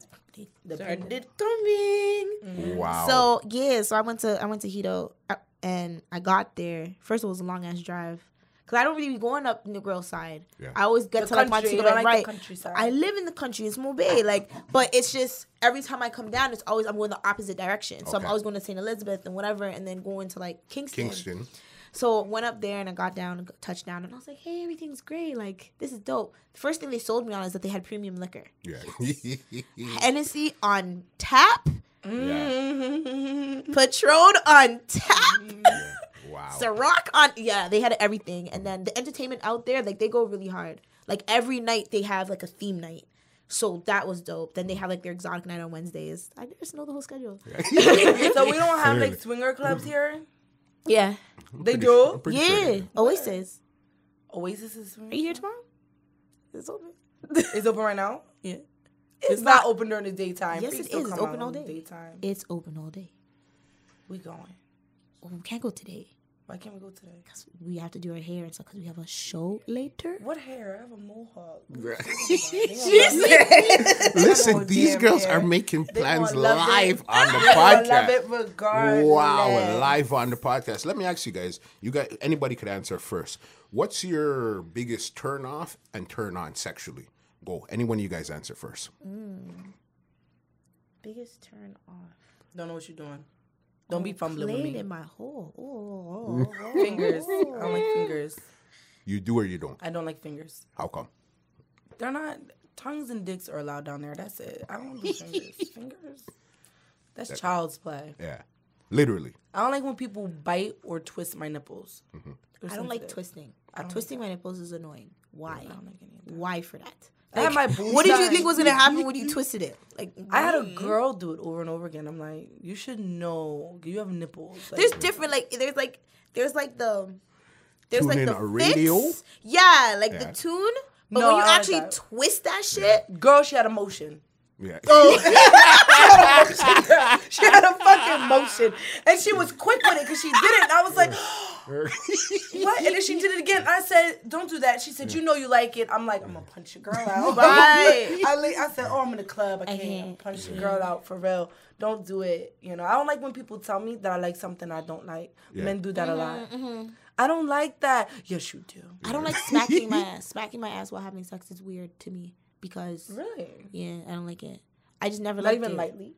[SPEAKER 2] The
[SPEAKER 3] started
[SPEAKER 2] pendulum.
[SPEAKER 3] coming.
[SPEAKER 1] Wow.
[SPEAKER 3] So yeah, so I went to I went to Hedo uh, and I got there. First, it was a long ass drive because I don't really be going up in Negril side.
[SPEAKER 1] Yeah.
[SPEAKER 3] I always get
[SPEAKER 2] The
[SPEAKER 3] to like
[SPEAKER 2] country,
[SPEAKER 3] Montego
[SPEAKER 2] you don't
[SPEAKER 3] Bay,
[SPEAKER 2] like the
[SPEAKER 3] right?
[SPEAKER 2] countryside.
[SPEAKER 3] I live in the country. It's Mobay, like, but it's just every time I come down, it's always I'm going the opposite direction. So I'm always going to St. Elizabeth and whatever, and then going to like Kingston.
[SPEAKER 1] Kingston.
[SPEAKER 3] So went up there and I got down, touchdown, and I was like, "Hey, everything's great. Like this is dope." The first thing they sold me on is that they had premium liquor,
[SPEAKER 1] Yeah. *laughs*
[SPEAKER 3] Hennessy on tap,
[SPEAKER 1] yeah.
[SPEAKER 3] Patron on tap. *laughs*
[SPEAKER 1] Wow.
[SPEAKER 3] Ciroc on yeah, they had everything. And then the entertainment out there, like they go really hard. Like every night they have like a theme night. So that was dope. Then they have like their exotic night on Wednesdays. I just know the whole schedule. *laughs*
[SPEAKER 2] So we don't have like swinger clubs here.
[SPEAKER 3] Yeah.
[SPEAKER 2] They
[SPEAKER 1] Pretty
[SPEAKER 2] do.
[SPEAKER 1] I'm pretty sure
[SPEAKER 3] Yeah.
[SPEAKER 1] they do.
[SPEAKER 3] Oasis.
[SPEAKER 2] Oasis is.
[SPEAKER 3] Are you here tomorrow? It's open. *laughs*
[SPEAKER 2] It's open right now.
[SPEAKER 3] Yeah.
[SPEAKER 2] It's, not, open during the daytime.
[SPEAKER 3] Yes,
[SPEAKER 2] Please
[SPEAKER 3] it. It's open all day.
[SPEAKER 2] Daytime.
[SPEAKER 3] It's open all day.
[SPEAKER 2] We going.
[SPEAKER 3] Oh, we can't go today.
[SPEAKER 2] Why can't we go today?
[SPEAKER 3] Because we have to do our hair and stuff because we have a show later.
[SPEAKER 2] What hair? I have a mohawk. *laughs*
[SPEAKER 1] Listen, these girls
[SPEAKER 2] hair.
[SPEAKER 1] are making plans live
[SPEAKER 2] it.
[SPEAKER 1] on the
[SPEAKER 2] They love
[SPEAKER 1] podcast.
[SPEAKER 2] it regardless.
[SPEAKER 1] Wow, live on the podcast. Let me ask you guys. You got anybody could answer first. What's your biggest turn off and turn on sexually? Go. Any one of you guys answer first. Mm.
[SPEAKER 3] Biggest turn off.
[SPEAKER 2] Don't know what you're doing. Don't be fumbling with me.
[SPEAKER 3] in my hole. Oh, oh, oh, *laughs* oh.
[SPEAKER 2] Fingers. I don't like fingers.
[SPEAKER 1] You do or you don't.
[SPEAKER 2] I don't like fingers.
[SPEAKER 1] How come?
[SPEAKER 2] They're not. Tongues and dicks are allowed down there. That's it. I don't do fingers. *laughs* fingers. That's child's play.
[SPEAKER 1] Yeah. Literally.
[SPEAKER 2] I don't like when people bite or twist my nipples.
[SPEAKER 1] Mm-hmm.
[SPEAKER 3] I don't like twisting.
[SPEAKER 2] Don't
[SPEAKER 3] Twisting my nipples is annoying. Why?
[SPEAKER 2] I don't like any of that.
[SPEAKER 3] Why for that?
[SPEAKER 2] I had my boobs
[SPEAKER 3] What did you think was gonna happen when you twisted it? Like
[SPEAKER 2] I had a girl do it over and over again. I'm like, you should know. You have nipples. Like,
[SPEAKER 3] There's different like there's like there's like the there's
[SPEAKER 1] Tune
[SPEAKER 3] like
[SPEAKER 1] in
[SPEAKER 3] the
[SPEAKER 1] a radio?
[SPEAKER 3] fix. Yeah, like
[SPEAKER 1] Yeah.
[SPEAKER 3] the tune. But
[SPEAKER 2] No,
[SPEAKER 3] when you
[SPEAKER 2] I
[SPEAKER 3] actually
[SPEAKER 2] that.
[SPEAKER 3] twist that shit,
[SPEAKER 2] girl, she had emotion.
[SPEAKER 1] Yeah.
[SPEAKER 2] Oh. *laughs* *laughs* *laughs* She had a fucking motion, and she was quick with it because she did it. And I was like, *gasps* *gasps* *gasps* *laughs* what? And then she did it again. I said, don't do that. She said, you know you like it. I'm like, I'm gonna punch your girl out. *laughs*
[SPEAKER 3] Right.
[SPEAKER 2] I, I said, oh, I'm in the club. I can't
[SPEAKER 3] can't.
[SPEAKER 2] punch your girl out for real. Don't do it. You know, I don't like when people tell me that I like something I don't like.
[SPEAKER 1] Yeah.
[SPEAKER 2] Men do that a lot. Mm-hmm, mm-hmm. I don't like that. Yes, you do.
[SPEAKER 3] I don't like smacking my ass. *laughs* Smacking my ass while having sex is weird to me because
[SPEAKER 2] Really?
[SPEAKER 3] yeah, I don't like it. I just never
[SPEAKER 2] Not
[SPEAKER 3] liked
[SPEAKER 2] even
[SPEAKER 3] it.
[SPEAKER 2] lightly.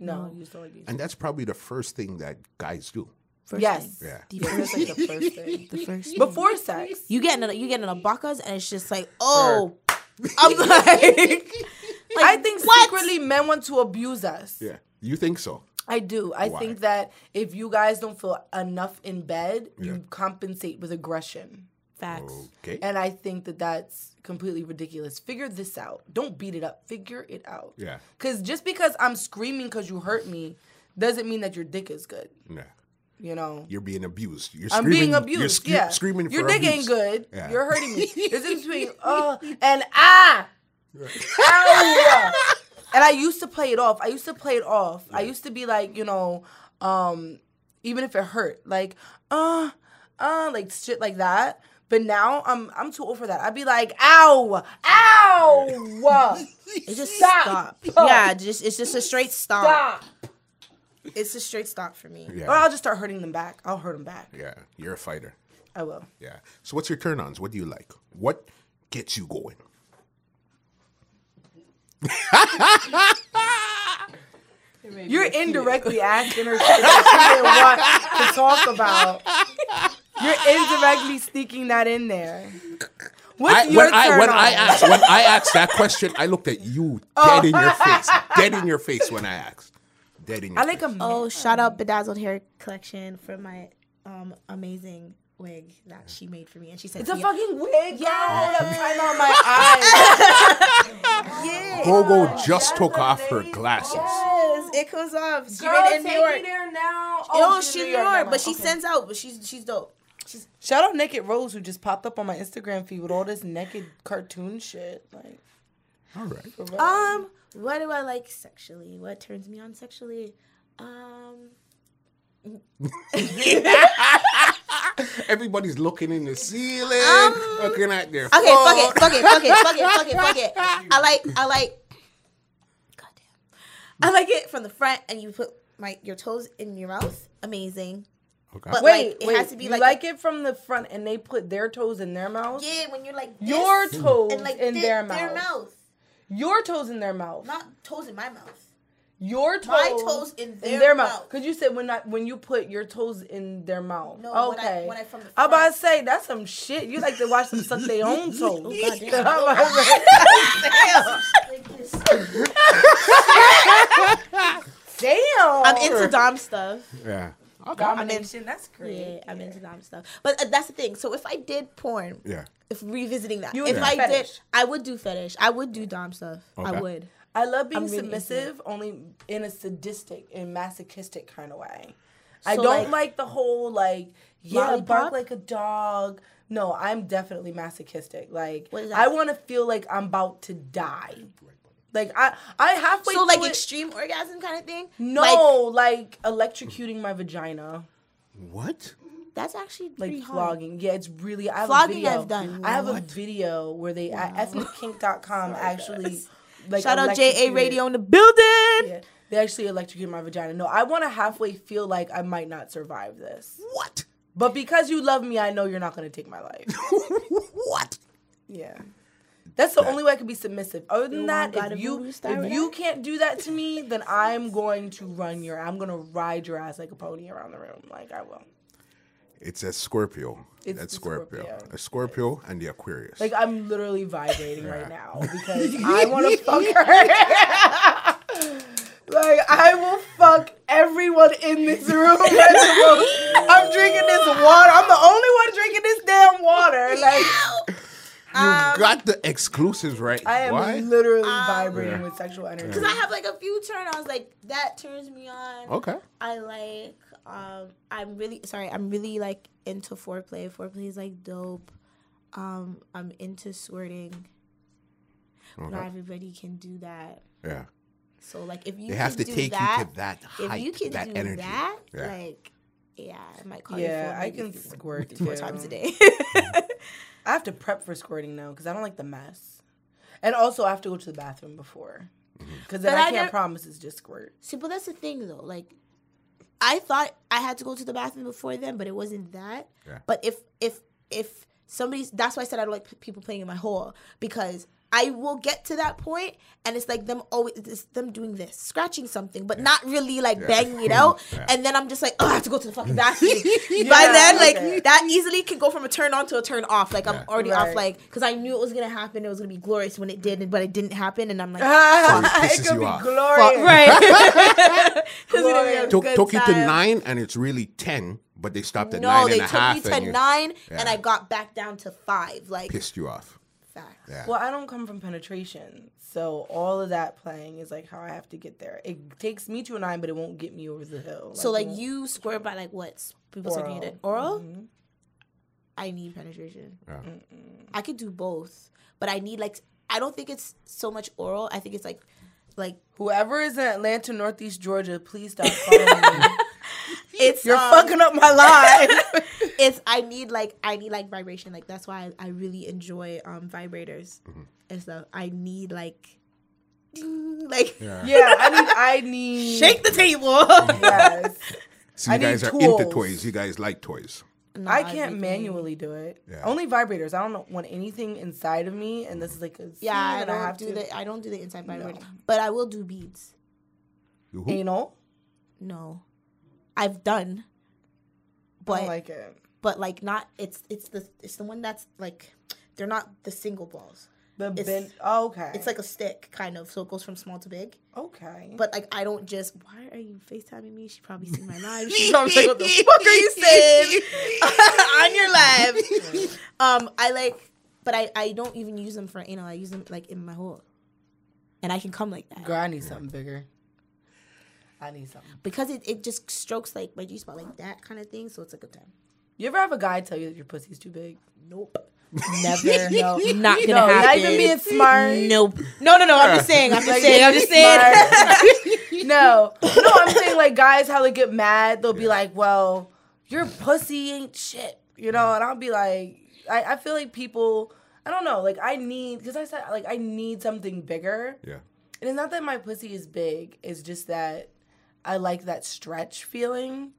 [SPEAKER 2] No,
[SPEAKER 3] No.
[SPEAKER 2] you just don't like these.
[SPEAKER 1] And that's probably the first thing that guys do.
[SPEAKER 3] First
[SPEAKER 2] Yes.
[SPEAKER 3] thing.
[SPEAKER 1] Yeah.
[SPEAKER 3] The
[SPEAKER 2] Yeah,
[SPEAKER 3] first
[SPEAKER 2] that's like the first thing. *laughs*
[SPEAKER 3] the first thing.
[SPEAKER 2] Before sex.
[SPEAKER 3] you get in a, you get in a bacchus and it's just like oh, *laughs* I'm like, *laughs*
[SPEAKER 2] I think
[SPEAKER 3] what?
[SPEAKER 2] secretly men want to abuse us.
[SPEAKER 1] Yeah. You think so?
[SPEAKER 2] I do. I
[SPEAKER 1] Why?
[SPEAKER 2] think that if you guys don't feel enough in bed,
[SPEAKER 1] Yeah.
[SPEAKER 2] you compensate with aggression.
[SPEAKER 3] facts.
[SPEAKER 1] Okay.
[SPEAKER 2] And I think that that's completely ridiculous. Figure this out. Don't beat it up. Figure it out.
[SPEAKER 1] Yeah.
[SPEAKER 2] Because just because I'm screaming because you hurt me doesn't mean that your dick is good.
[SPEAKER 1] Yeah.
[SPEAKER 2] You know?
[SPEAKER 1] You're being abused. You're
[SPEAKER 2] I'm being
[SPEAKER 1] You're
[SPEAKER 2] abused. yeah.
[SPEAKER 1] screaming
[SPEAKER 2] Your
[SPEAKER 1] for
[SPEAKER 2] dick
[SPEAKER 1] abuse.
[SPEAKER 2] ain't good.
[SPEAKER 1] Yeah.
[SPEAKER 2] You're hurting me. There's in between oh *laughs* and ah. Ow. and I used to play it off. I used to play it off. I used to be like, you know, um, even if it hurt, like, uh, uh, like shit like that. But now I'm I'm too old for that. I'd be like, ow, ow,
[SPEAKER 3] It just *laughs*
[SPEAKER 2] Stop.
[SPEAKER 3] stop. Yeah, just it's just a straight stop.
[SPEAKER 2] stop.
[SPEAKER 3] It's a straight stop for me.
[SPEAKER 1] Yeah.
[SPEAKER 2] Or I'll just start hurting them back. I'll hurt them back.
[SPEAKER 1] Yeah. You're a fighter.
[SPEAKER 2] I will.
[SPEAKER 1] Yeah. So what's your turn ons? What do you like? What gets you going?
[SPEAKER 2] You're indirectly asking her shit that she didn't *laughs* want to talk about. You're indirectly sneaking that in there. What's
[SPEAKER 1] I,
[SPEAKER 2] your
[SPEAKER 1] when I
[SPEAKER 2] turn
[SPEAKER 1] when
[SPEAKER 2] on?
[SPEAKER 1] I asked when I asked that question, I looked at you *laughs* oh. dead in your face, dead in your face when I asked, dead in your
[SPEAKER 2] I like
[SPEAKER 1] face.
[SPEAKER 2] a
[SPEAKER 3] Oh, shout out Bedazzled Hair Collection for my um amazing wig that she made for me, and she said
[SPEAKER 2] It's a
[SPEAKER 3] "Yeah."
[SPEAKER 2] fucking wig.
[SPEAKER 3] Yeah.
[SPEAKER 2] Yeah, I'm on my *laughs* eyes.
[SPEAKER 3] Yeah.
[SPEAKER 1] Gogo just took off her glasses.
[SPEAKER 3] Yes, it comes off. She
[SPEAKER 2] Girl,
[SPEAKER 3] made it in New York.
[SPEAKER 2] me there now.
[SPEAKER 3] Oh, she's New York,
[SPEAKER 2] never
[SPEAKER 3] but she.
[SPEAKER 2] Okay.
[SPEAKER 3] sends out. But she's she's dope. She's
[SPEAKER 2] Shout out Naked Rose who just popped up on my Instagram feed with all this naked cartoon shit. Like,
[SPEAKER 1] All right.
[SPEAKER 3] um. What do I like sexually? What turns me on sexually? Um. *laughs*
[SPEAKER 1] Everybody's looking in the ceiling,
[SPEAKER 3] Um,
[SPEAKER 1] looking at their
[SPEAKER 3] Okay,
[SPEAKER 1] phone.
[SPEAKER 3] fuck it, fuck it, fuck it, fuck it, fuck it, fuck it. I *laughs* like, I like. Goddamn. I like it from the front, and you put my your toes in your mouth. Amazing.
[SPEAKER 1] Okay.
[SPEAKER 3] But-
[SPEAKER 2] wait,
[SPEAKER 3] like, it
[SPEAKER 2] wait.
[SPEAKER 3] has to be
[SPEAKER 2] you
[SPEAKER 3] like-
[SPEAKER 2] like, it from the front and they put their toes in their mouth?
[SPEAKER 3] Yeah, when you're like this,
[SPEAKER 2] Your toes
[SPEAKER 3] and like
[SPEAKER 2] in
[SPEAKER 3] thi-
[SPEAKER 2] their mouth.
[SPEAKER 3] their mouth,
[SPEAKER 2] Your toes in their mouth.
[SPEAKER 3] not toes in my mouth.
[SPEAKER 2] Your toes,
[SPEAKER 3] My toes in their mouth.
[SPEAKER 2] Cause you said when I, when you put your toes in their mouth.
[SPEAKER 3] No, when I-
[SPEAKER 2] okay.
[SPEAKER 3] when I from the
[SPEAKER 2] I'm about to say that's some shit. You like to watch them suck their own toes. *laughs*
[SPEAKER 3] Oh, God damn. *laughs*
[SPEAKER 2] I'm about to say, Damn.
[SPEAKER 3] I'm into dom stuff.
[SPEAKER 1] Yeah. Okay.
[SPEAKER 2] domination. That's great.
[SPEAKER 3] Yeah,
[SPEAKER 2] great.
[SPEAKER 3] I'm into dom stuff. But uh, that's the thing. So if I did porn,
[SPEAKER 1] Yeah.
[SPEAKER 3] If revisiting that,
[SPEAKER 2] You would
[SPEAKER 3] if
[SPEAKER 2] do
[SPEAKER 3] I did. I would do fetish. I would do dom stuff. I would.
[SPEAKER 2] I love being
[SPEAKER 3] I'm really
[SPEAKER 2] submissive, only in a sadistic and masochistic kind of way. I don't
[SPEAKER 3] like-
[SPEAKER 2] like, the whole like yeah
[SPEAKER 3] Lollipop?
[SPEAKER 2] bark like a dog. No, I'm definitely masochistic. Like
[SPEAKER 3] What is that?
[SPEAKER 2] I want to feel like I'm about to die. Like I I halfway
[SPEAKER 3] So like
[SPEAKER 2] it-
[SPEAKER 3] extreme orgasm kind of thing.
[SPEAKER 2] no like, electrocuting my vagina.
[SPEAKER 1] What?
[SPEAKER 3] That's actually
[SPEAKER 2] like
[SPEAKER 3] pretty hard.
[SPEAKER 2] flogging. Yeah, it's really. I have
[SPEAKER 3] Flogging
[SPEAKER 2] a video.
[SPEAKER 3] I've done.
[SPEAKER 2] I have
[SPEAKER 1] What?
[SPEAKER 2] a video where they at ethnickink.com *laughs* actually like
[SPEAKER 3] Shout out JA Radio in the building.
[SPEAKER 2] Yeah, they actually electrocuted my vagina. No, I want to halfway feel like I might not survive this.
[SPEAKER 1] What?
[SPEAKER 2] But because you love me, I know you're not going to take my life. *laughs*
[SPEAKER 1] what?
[SPEAKER 2] Yeah. That's the only way I can be submissive. Other than
[SPEAKER 3] You
[SPEAKER 2] that, if you
[SPEAKER 3] voodoo style
[SPEAKER 2] if you
[SPEAKER 3] with
[SPEAKER 2] can't do that to me, then I'm *laughs* going to run your. I'm going to ride your ass like a pony around the room. Like I will.
[SPEAKER 1] It's a Scorpio.
[SPEAKER 2] It's
[SPEAKER 1] That's Scorpio.
[SPEAKER 2] Scorpio.
[SPEAKER 1] A Scorpio and the Aquarius.
[SPEAKER 2] Like I'm literally vibrating right now because *laughs* I want to *laughs* fuck her. *laughs* like I will fuck everyone in this room. I'm drinking this water. I'm the only one drinking this damn water. Like
[SPEAKER 1] you got the exclusives right.
[SPEAKER 2] I am
[SPEAKER 1] Why?
[SPEAKER 2] literally
[SPEAKER 3] Um,
[SPEAKER 2] vibrating with sexual energy.
[SPEAKER 3] Because I have like a few turn ons, like, that turns me on.
[SPEAKER 1] Okay.
[SPEAKER 3] I like. Um, I'm really sorry. I'm really like into foreplay. Foreplay is like dope. Um, I'm into squirting. Not everybody can do that.
[SPEAKER 1] Yeah.
[SPEAKER 3] So like, if you
[SPEAKER 1] They have to
[SPEAKER 3] do
[SPEAKER 1] take
[SPEAKER 3] that,
[SPEAKER 1] you to that
[SPEAKER 3] if
[SPEAKER 1] height,
[SPEAKER 3] you can
[SPEAKER 1] that
[SPEAKER 3] do
[SPEAKER 1] energy.
[SPEAKER 3] that,
[SPEAKER 1] Yeah.
[SPEAKER 3] like, yeah, I might call
[SPEAKER 2] Yeah,
[SPEAKER 3] you. for
[SPEAKER 2] I can
[SPEAKER 3] three-
[SPEAKER 2] squirt *laughs*
[SPEAKER 3] four
[SPEAKER 2] too.
[SPEAKER 3] times a day. *laughs*
[SPEAKER 2] I have to prep for squirting now because I don't like the mess, and also I have to go to the bathroom before because then
[SPEAKER 3] But
[SPEAKER 2] I
[SPEAKER 3] I
[SPEAKER 2] can't
[SPEAKER 3] never-
[SPEAKER 2] promise it's just squirt.
[SPEAKER 3] See, but that's the thing though. Like, I thought I had to go to the bathroom before then, but it wasn't that.
[SPEAKER 1] Yeah.
[SPEAKER 3] But if if if somebody's, that's why I said I don't like p- people playing in my hole because I will get to that point and it's like them always it's them doing this, scratching something, but not really like banging it out. *laughs*
[SPEAKER 1] Yeah.
[SPEAKER 3] And then I'm just like, oh, I have to go to the fucking *laughs* bathroom. By then, like
[SPEAKER 2] okay.
[SPEAKER 3] that easily can go from a turn on to a turn off. Like I'm
[SPEAKER 1] Yeah.
[SPEAKER 3] already off, like because I knew it was gonna happen. It was gonna be glorious when it did, but it didn't happen, and I'm like, *laughs*
[SPEAKER 1] pisses
[SPEAKER 2] it could be
[SPEAKER 1] off.
[SPEAKER 2] glorious.
[SPEAKER 3] right. 'Cause we
[SPEAKER 2] Glorious.
[SPEAKER 3] have
[SPEAKER 1] Took, you to nine, and it's really ten, but they stopped at
[SPEAKER 3] No,
[SPEAKER 1] nine
[SPEAKER 3] they
[SPEAKER 1] and a
[SPEAKER 3] took
[SPEAKER 1] half,
[SPEAKER 3] me to
[SPEAKER 1] and you-
[SPEAKER 3] nine, and I got back down to five. Like
[SPEAKER 1] pissed you off.
[SPEAKER 3] facts.
[SPEAKER 1] Yeah.
[SPEAKER 2] Well, I don't come from penetration, so all of that playing is like how I have to get there. It takes me to a nine, but it won't get me over the hill.
[SPEAKER 3] So
[SPEAKER 2] it
[SPEAKER 3] like
[SPEAKER 2] won't-
[SPEAKER 3] you squirt by like what? People sucking
[SPEAKER 2] Oral.
[SPEAKER 3] it oral.
[SPEAKER 2] Mhm.
[SPEAKER 3] I need penetration.
[SPEAKER 1] Yeah.
[SPEAKER 3] I could do both, but I need like I don't think it's so much oral. I think it's like like
[SPEAKER 2] Whoever is in Atlanta, Northeast Georgia, please stop calling me. *laughs*
[SPEAKER 3] it's
[SPEAKER 2] You're
[SPEAKER 3] um,
[SPEAKER 2] fucking up my life. *laughs*
[SPEAKER 3] It's I need like I need like vibration. Like that's why I, I really enjoy um vibrators and stuff. I need like ding, *laughs* like
[SPEAKER 1] Yeah.
[SPEAKER 2] yeah, I need. I need.
[SPEAKER 3] shake the table.
[SPEAKER 2] Yes.
[SPEAKER 1] So you
[SPEAKER 2] I need
[SPEAKER 1] guys are into toys. You guys like toys.
[SPEAKER 3] No,
[SPEAKER 2] I can't
[SPEAKER 3] everything.
[SPEAKER 2] manually do it.
[SPEAKER 1] Yeah.
[SPEAKER 2] Only vibrators. I don't want anything inside of me, and this is like a
[SPEAKER 3] Yeah, I don't
[SPEAKER 2] have
[SPEAKER 3] do
[SPEAKER 2] to
[SPEAKER 3] the I don't do the inside vibrator,
[SPEAKER 2] No.
[SPEAKER 3] but I will do beads.
[SPEAKER 1] You who?
[SPEAKER 2] anal.
[SPEAKER 3] No, I've done, but
[SPEAKER 2] don't like it.
[SPEAKER 3] but like not. It's it's the it's the one that's like they're not the single balls.
[SPEAKER 2] The
[SPEAKER 3] It's-.
[SPEAKER 2] Oh, okay.
[SPEAKER 3] It's like a stick kind of, so it goes from small to big.
[SPEAKER 2] okay.
[SPEAKER 3] But like I don't just. Why are you Facetiming me? She probably seen my live. *laughs* She's probably like, "What the *laughs* fuck are you saying *laughs* on your live?" Um, I like, but I I don't even use them for anal. I use them like in my hole, and I can come like that
[SPEAKER 2] Girl, I need something bigger. I need something.
[SPEAKER 3] because it, it just strokes like my G spot like that kind of thing. So it's a good time.
[SPEAKER 2] You ever have a guy tell you that your pussy's too big?
[SPEAKER 3] Nope. *laughs*
[SPEAKER 2] Never. no. *laughs*
[SPEAKER 3] Not gonna
[SPEAKER 2] No,
[SPEAKER 3] happen.
[SPEAKER 2] not even being smart.
[SPEAKER 3] Nope. No, no, no. I'm just saying. I'm just saying. I'm just saying. *laughs*
[SPEAKER 2] No, no, I'm saying like guys, how they get mad, they'll be like, "Well, your pussy ain't shit," you know, and I'll be like, I, I feel like people, I don't know, like I need because I said like I need something bigger,
[SPEAKER 1] Yeah.
[SPEAKER 2] and it's not that my pussy is big, it's just that I like that stretch feeling,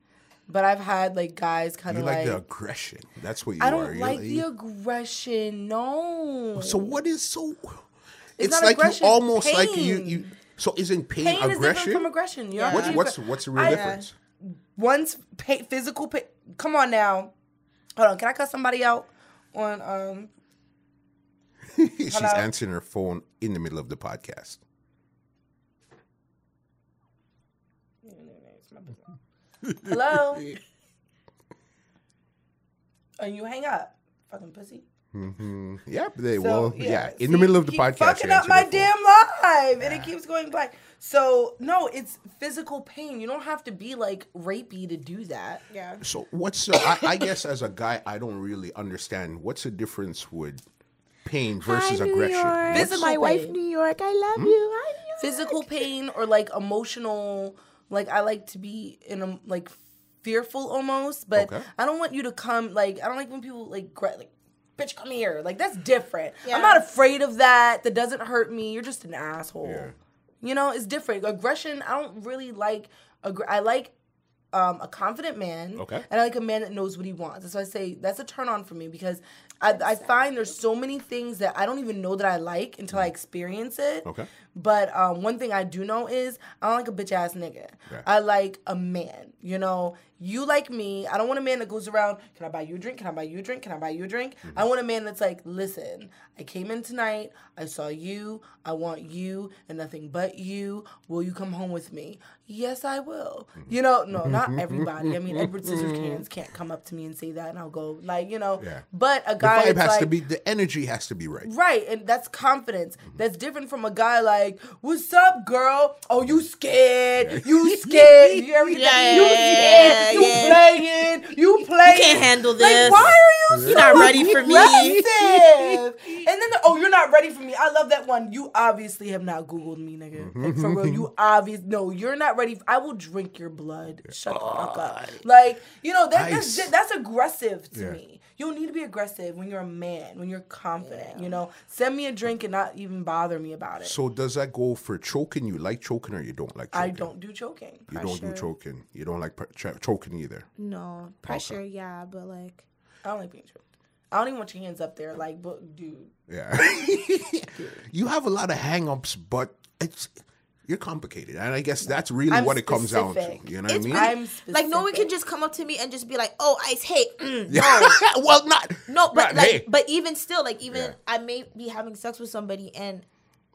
[SPEAKER 2] but I've had like guys kind of
[SPEAKER 1] like,
[SPEAKER 2] like,
[SPEAKER 1] the aggression. That's what you
[SPEAKER 2] I don't
[SPEAKER 1] You're
[SPEAKER 2] like the aggression, no.
[SPEAKER 1] So what is so? It's,
[SPEAKER 2] not
[SPEAKER 1] like
[SPEAKER 2] aggression,
[SPEAKER 1] you almost like you you. So isn't pain,
[SPEAKER 2] Pain is different
[SPEAKER 1] aggression?
[SPEAKER 2] from aggression. Know?
[SPEAKER 1] What's what's what's the real
[SPEAKER 2] I-
[SPEAKER 1] difference?
[SPEAKER 2] One's pay, physical pain. Come on now. Hold on. Can I cut somebody out on um? *laughs*
[SPEAKER 1] She's
[SPEAKER 2] Hello?
[SPEAKER 1] answering her phone in the middle of the podcast.
[SPEAKER 2] Hello. *laughs* and you hang up, fucking pussy.
[SPEAKER 1] Yep. They
[SPEAKER 2] So,
[SPEAKER 1] well, yeah. In
[SPEAKER 2] See,
[SPEAKER 1] the middle of the
[SPEAKER 2] keep
[SPEAKER 1] podcast,
[SPEAKER 2] fucking up my damn live, and it keeps going black. So no, it's physical pain. You don't have to be like rapey to do that.
[SPEAKER 3] Yeah.
[SPEAKER 1] So what's uh, I, I guess as a guy, I don't really understand what's the difference with pain versus aggression. What's-
[SPEAKER 2] Physical
[SPEAKER 3] my wife. New York. I
[SPEAKER 1] Hmm?
[SPEAKER 3] love you. Hi, New York.
[SPEAKER 2] Physical pain or like emotional. Like I like to be in a like fearful almost, but
[SPEAKER 1] Okay.
[SPEAKER 2] I don't want you to come like I don't like when people like gra- like. Bitch, come here. Like that's different.
[SPEAKER 3] Yeah.
[SPEAKER 2] I'm not afraid of that. That doesn't hurt me. You're just an asshole.
[SPEAKER 1] Yeah.
[SPEAKER 2] You know, it's different. Aggression. I don't really like. Aggr- I like um, a confident man.
[SPEAKER 1] Okay.
[SPEAKER 2] And I like a man that knows what he wants. That's why I say that's a turn on for me because I, I find there's so many things that I don't even know that I like until I experience it.
[SPEAKER 1] Okay.
[SPEAKER 2] But um, one thing I do know is I don't like a bitch ass nigga. I like a man. You know, you like me. I don't want a man that goes around. Can I buy you a drink? Can I buy you a drink? Can I buy you a drink?
[SPEAKER 1] Mm-hmm.
[SPEAKER 2] I want a man that's like, listen, I came in tonight. I saw you. I want you and nothing but you. Will you come home with me? Yes, I will.
[SPEAKER 1] Mm-hmm.
[SPEAKER 2] You know, no, not *laughs* everybody. I mean, Edward Scissorhands can't come up to me and say that, and I'll go like, you know.
[SPEAKER 1] Yeah.
[SPEAKER 2] But a guy
[SPEAKER 1] The
[SPEAKER 2] vibe
[SPEAKER 1] has
[SPEAKER 2] like,
[SPEAKER 1] to be the energy has to be right.
[SPEAKER 2] Right, and that's confidence.
[SPEAKER 1] Mm-hmm.
[SPEAKER 2] That's different from a guy like, "What's up, girl? Oh, you scared? You scared? You ever get? *laughs*
[SPEAKER 3] Yeah,
[SPEAKER 2] You
[SPEAKER 3] yeah,
[SPEAKER 2] scared? You
[SPEAKER 3] yeah.
[SPEAKER 2] playing? You playing?
[SPEAKER 3] can't handle
[SPEAKER 2] Like,
[SPEAKER 3] this.
[SPEAKER 2] why are you?
[SPEAKER 3] You're
[SPEAKER 2] so
[SPEAKER 3] not ready for me.
[SPEAKER 2] aggressive? *laughs* and then, the, oh, you're not ready for me. I love that one. You obviously have not Googled me, nigga. Mm-hmm. Like, for real, you *laughs* obvious. No, you're not ready. I will drink your blood. Shut the fuck up. Like, you know that, that's that's aggressive to
[SPEAKER 1] Yeah.
[SPEAKER 2] me. You don't need to be aggressive when you're a man, when you're confident. You know, send me a drink and not even bother me about it.
[SPEAKER 1] So does that go for choking? You like choking or you don't like choking?
[SPEAKER 2] I don't do choking.
[SPEAKER 1] You don't do choking. You don't like pr- ch- choking either.
[SPEAKER 3] No pressure. Yeah, but like.
[SPEAKER 2] I don't like being choked. I don't even want your hands up there, like, but dude.
[SPEAKER 1] Yeah. *laughs* you have a lot of hang-ups, but it's you're complicated. And I guess that's really
[SPEAKER 2] I'm
[SPEAKER 1] what it comes down to. You know what I mean?
[SPEAKER 2] I'm
[SPEAKER 3] Like no one can just come up to me and just be like, "Oh, I hate." mm, *laughs*
[SPEAKER 1] Yeah. *laughs* well, not
[SPEAKER 3] No, but
[SPEAKER 1] not,
[SPEAKER 3] like,
[SPEAKER 1] hey.
[SPEAKER 3] but even still, like, even
[SPEAKER 1] Yeah.
[SPEAKER 3] I may be having sex with somebody and,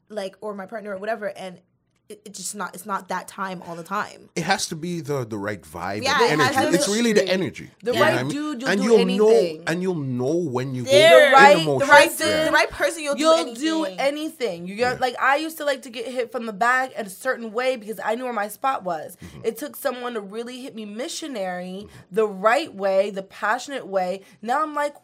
[SPEAKER 3] like, or my partner or whatever, and it, it's just not, it's not that time all the time.
[SPEAKER 1] it has to be the the right vibe
[SPEAKER 3] Yeah,
[SPEAKER 1] and
[SPEAKER 3] it has
[SPEAKER 1] energy.
[SPEAKER 3] to
[SPEAKER 1] It's
[SPEAKER 3] be-
[SPEAKER 1] really the energy.
[SPEAKER 2] The
[SPEAKER 1] you know
[SPEAKER 2] right
[SPEAKER 1] what
[SPEAKER 2] dude, you'll
[SPEAKER 1] and
[SPEAKER 2] do
[SPEAKER 1] you'll
[SPEAKER 2] anything.
[SPEAKER 1] know and you'll know when you
[SPEAKER 3] There-
[SPEAKER 1] go
[SPEAKER 3] The
[SPEAKER 2] right-
[SPEAKER 1] emotion.
[SPEAKER 2] the right
[SPEAKER 3] The
[SPEAKER 2] Yeah.
[SPEAKER 3] right person, you'll,
[SPEAKER 2] You'll
[SPEAKER 3] do
[SPEAKER 2] do
[SPEAKER 3] anything.
[SPEAKER 2] anything. You got like I used to like to get hit from the back in a certain way because I knew where my spot was.
[SPEAKER 1] Mm-hmm.
[SPEAKER 2] It took someone to really hit me missionary the right way, the passionate way. Now I'm like,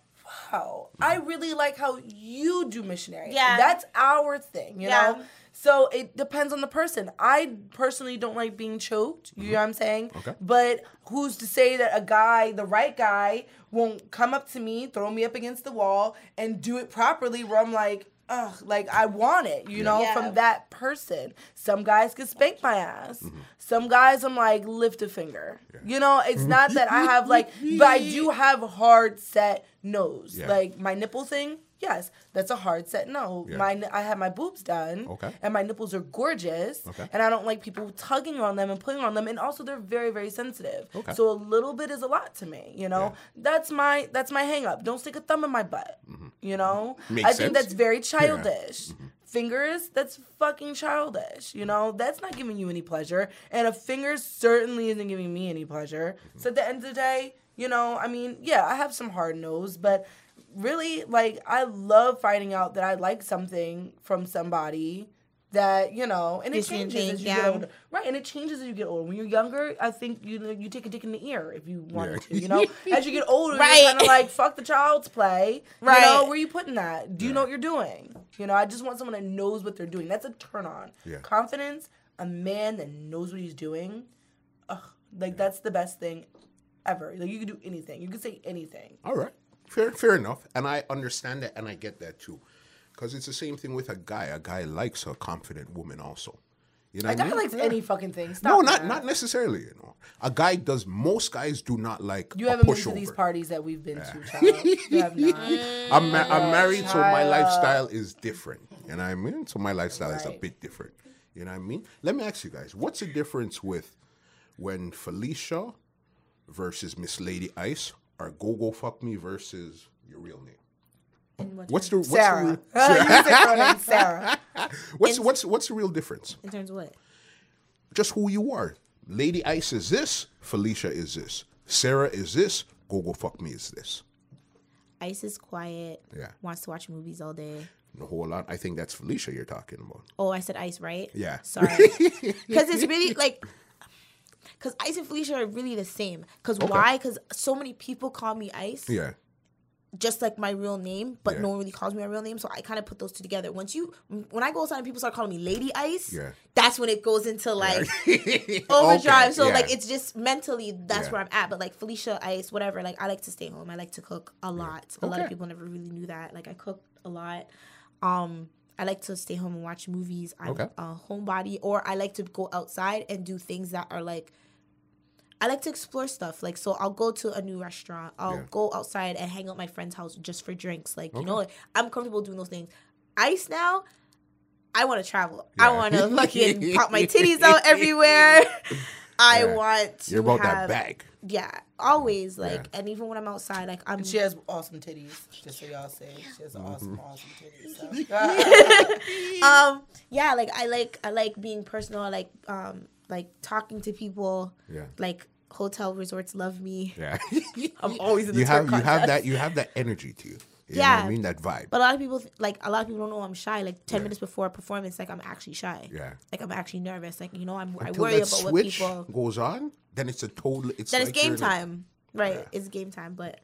[SPEAKER 2] wow, I really like how you do missionary.
[SPEAKER 3] Yeah.
[SPEAKER 2] that's our thing. You
[SPEAKER 3] Yeah.
[SPEAKER 2] know. So it depends on the person. I personally don't like being choked. You know what I'm saying?
[SPEAKER 1] Mm-hmm. Okay.
[SPEAKER 2] But who's to say that a guy, the right guy, won't come up to me, throw me up against the wall, and do it properly where I'm like, ugh, like I want it, you know,
[SPEAKER 3] Yeah.
[SPEAKER 2] from that person. Some guys can spank my ass.
[SPEAKER 1] Mm-hmm.
[SPEAKER 2] Some guys I'm like, lift a finger. You know, it's not that I have like, but I do have hard set nose.
[SPEAKER 1] Yeah.
[SPEAKER 2] Like my nipple thing. Yes, that's a hard set no.
[SPEAKER 1] Yeah.
[SPEAKER 2] My I had my boobs done,
[SPEAKER 1] Okay.
[SPEAKER 2] and my nipples are gorgeous,
[SPEAKER 1] Okay.
[SPEAKER 2] and I don't like people tugging on them and pulling on them, and also they're very very sensitive.
[SPEAKER 1] Okay.
[SPEAKER 2] So a little bit is a lot to me, you know. That's my that's my hang up. Don't stick a thumb in my butt, you know.
[SPEAKER 1] Mm-hmm. Makes
[SPEAKER 2] I think
[SPEAKER 1] sense. Mm-hmm.
[SPEAKER 2] that's very childish. Fingers, that's fucking childish. You know, that's not giving you any pleasure, and a finger certainly isn't giving me any pleasure. So at the end of the day, you know, I mean, yeah, I have some hard nose, but really, like, I love finding out that I like something from somebody that you know, and it
[SPEAKER 3] Just
[SPEAKER 2] changes
[SPEAKER 3] anything,
[SPEAKER 2] as you
[SPEAKER 3] yeah.
[SPEAKER 2] get older, right? And it changes as you get older. When you're younger, I think you you take a dick in the ear if you wanted
[SPEAKER 1] Yeah.
[SPEAKER 2] to. You know, *laughs* as you get older,
[SPEAKER 3] Right.
[SPEAKER 2] you're kind of like fuck the child's play. You
[SPEAKER 3] Right.
[SPEAKER 2] know, where you putting that? Do you know what you're doing? You know, I just want someone that knows what they're doing. That's a turn on.
[SPEAKER 1] Yeah.
[SPEAKER 2] Confidence, a man that knows what he's doing. Ugh, like that's the best thing ever. Like you can do anything. You can say anything.
[SPEAKER 1] All right. Fair fair enough. And I understand that and I get that too. Because it's the same thing with a guy. A guy likes a confident woman also. You know
[SPEAKER 2] A
[SPEAKER 1] what I
[SPEAKER 2] guy
[SPEAKER 1] mean?
[SPEAKER 2] likes
[SPEAKER 1] Yeah.
[SPEAKER 2] any fucking thing. Stop
[SPEAKER 1] No, not
[SPEAKER 2] that.
[SPEAKER 1] not necessarily, you know. A guy does most guys do not like
[SPEAKER 2] You haven't been to these parties that we've been to, child. You have *laughs* not.
[SPEAKER 1] I'm, ma- I'm married, so my lifestyle is different. You know what I mean? So my lifestyle is a bit different. You know what I mean? Let me ask you guys, what's the difference with when Felicia versus Miss Lady Ice or Go Go Fuck Me versus your real name?
[SPEAKER 3] What
[SPEAKER 1] What's the what's
[SPEAKER 2] Sarah. *laughs*
[SPEAKER 1] the
[SPEAKER 2] you
[SPEAKER 1] real,
[SPEAKER 2] can say her name, Sarah.
[SPEAKER 1] what's
[SPEAKER 3] In-
[SPEAKER 1] what's what's the real difference?
[SPEAKER 3] in terms of what?
[SPEAKER 1] Just who you are. Lady Ice is this, Felicia is this, Sarah is this, Go Go Fuck Me is this.
[SPEAKER 3] Ice is quiet.
[SPEAKER 1] Yeah.
[SPEAKER 3] Wants to watch movies all day.
[SPEAKER 1] A whole lot. I think that's Felicia you're talking about.
[SPEAKER 3] Oh, I said Ice, right?
[SPEAKER 1] Yeah.
[SPEAKER 3] Sorry. *laughs* *laughs* Because it's really like. Because Ice and Felicia are really the same. Because why? Because so many people call me Ice,
[SPEAKER 1] Yeah.
[SPEAKER 3] just like my real name, but
[SPEAKER 1] Yeah.
[SPEAKER 3] no one really calls me my real name. So I kind of put those two together. Once you, when I go outside and people start calling me Lady Ice,
[SPEAKER 1] Yeah.
[SPEAKER 3] that's when it goes into like *laughs*
[SPEAKER 1] Okay,
[SPEAKER 3] overdrive. So
[SPEAKER 1] yeah.
[SPEAKER 3] like it's just mentally that's
[SPEAKER 1] Yeah.
[SPEAKER 3] where I'm at. But like Felicia Ice, whatever. Like I like to stay home. I like to cook a lot. Okay. A lot of people never really knew that. Like I cook a lot. Um, I like to stay home and watch movies. I'm
[SPEAKER 1] Okay.
[SPEAKER 3] a homebody, or I like to go outside and do things that are like. I like to explore stuff. Like so, I'll go to a new restaurant. I'll
[SPEAKER 1] Yeah.
[SPEAKER 3] go outside and hang out at my friend's house just for drinks. Like you know, like, I'm comfortable doing those things. Ice now. I want to travel. I want to *laughs* fucking pop my titties out everywhere. *laughs* I
[SPEAKER 1] Yeah.
[SPEAKER 3] want to
[SPEAKER 1] You're about that bag.
[SPEAKER 3] Yeah, always like,
[SPEAKER 1] Yeah.
[SPEAKER 3] and even when I'm outside, like I'm.
[SPEAKER 2] She has awesome titties, just so y'all say. She has awesome,
[SPEAKER 1] Mm-hmm.
[SPEAKER 2] awesome titties. So. *laughs*
[SPEAKER 3] um yeah like i like i like being personal i like um like talking to people
[SPEAKER 1] Yeah.
[SPEAKER 3] like hotel resorts love me
[SPEAKER 1] Yeah. *laughs*
[SPEAKER 3] i'm always in the
[SPEAKER 1] you
[SPEAKER 3] tour
[SPEAKER 1] have you have that you have that energy to you. You know what
[SPEAKER 3] Yeah.
[SPEAKER 1] I mean? That vibe.
[SPEAKER 3] but a lot of people like a lot of people don't know i'm shy like 10 minutes before a performance like i'm actually shy
[SPEAKER 1] Yeah.
[SPEAKER 3] like i'm actually nervous like you know i'm i
[SPEAKER 1] Until
[SPEAKER 3] worry
[SPEAKER 1] that
[SPEAKER 3] about what
[SPEAKER 1] switch
[SPEAKER 3] people
[SPEAKER 1] goes on, then it's a total it's
[SPEAKER 3] then
[SPEAKER 1] like
[SPEAKER 3] it's game
[SPEAKER 1] you're in a-
[SPEAKER 3] time right
[SPEAKER 1] Yeah.
[SPEAKER 3] it's game time but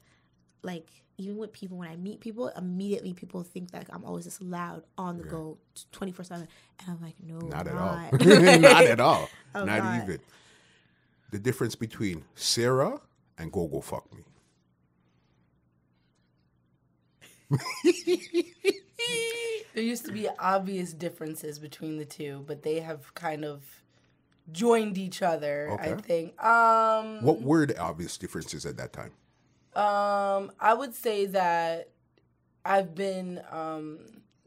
[SPEAKER 3] like even with people when i meet people immediately people think that i'm always just loud on the go 24 7 and i'm like no *laughs* *laughs*
[SPEAKER 1] Not at all.
[SPEAKER 3] not.
[SPEAKER 1] not at all.
[SPEAKER 3] I'm
[SPEAKER 1] not,
[SPEAKER 3] not.
[SPEAKER 1] even. The difference between Sarah and Go Go Fuck Me. *laughs*
[SPEAKER 2] There used to be obvious differences between the two, but they have kind of joined each other. I think. Um,
[SPEAKER 1] What were the obvious differences at that time?
[SPEAKER 2] Um, I would say that I've been um,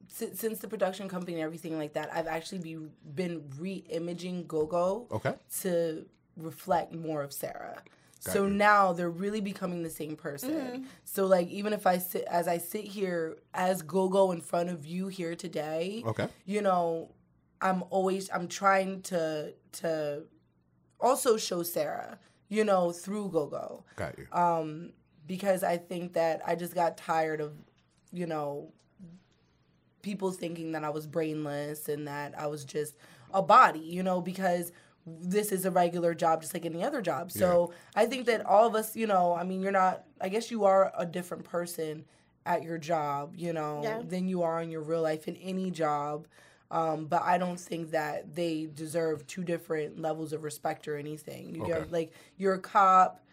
[SPEAKER 2] si- since the production company and everything like that. I've actually be, been re-imaging Gogo
[SPEAKER 1] Okay.
[SPEAKER 2] to reflect more of Sarah. so
[SPEAKER 1] you.
[SPEAKER 2] now they're really becoming the same person. So like even if I sit as I sit here as Gogo in front of you here today,
[SPEAKER 1] Okay.
[SPEAKER 2] you know, I'm always I'm trying to to also show Sarah, you know, through Gogo
[SPEAKER 1] Got you.
[SPEAKER 2] um, because I think that I just got tired of, you know, people thinking that I was brainless and that I was just a body, you know, because this is a regular job just like any other job. So I think that all of us, you know, I mean, you're not, I guess you are a different person at your job, you know,
[SPEAKER 3] Yeah.
[SPEAKER 2] than you are in your real life in any job. Um, but I don't think that they deserve two different levels of respect or anything. You
[SPEAKER 1] Okay.
[SPEAKER 2] know, like you're a cop,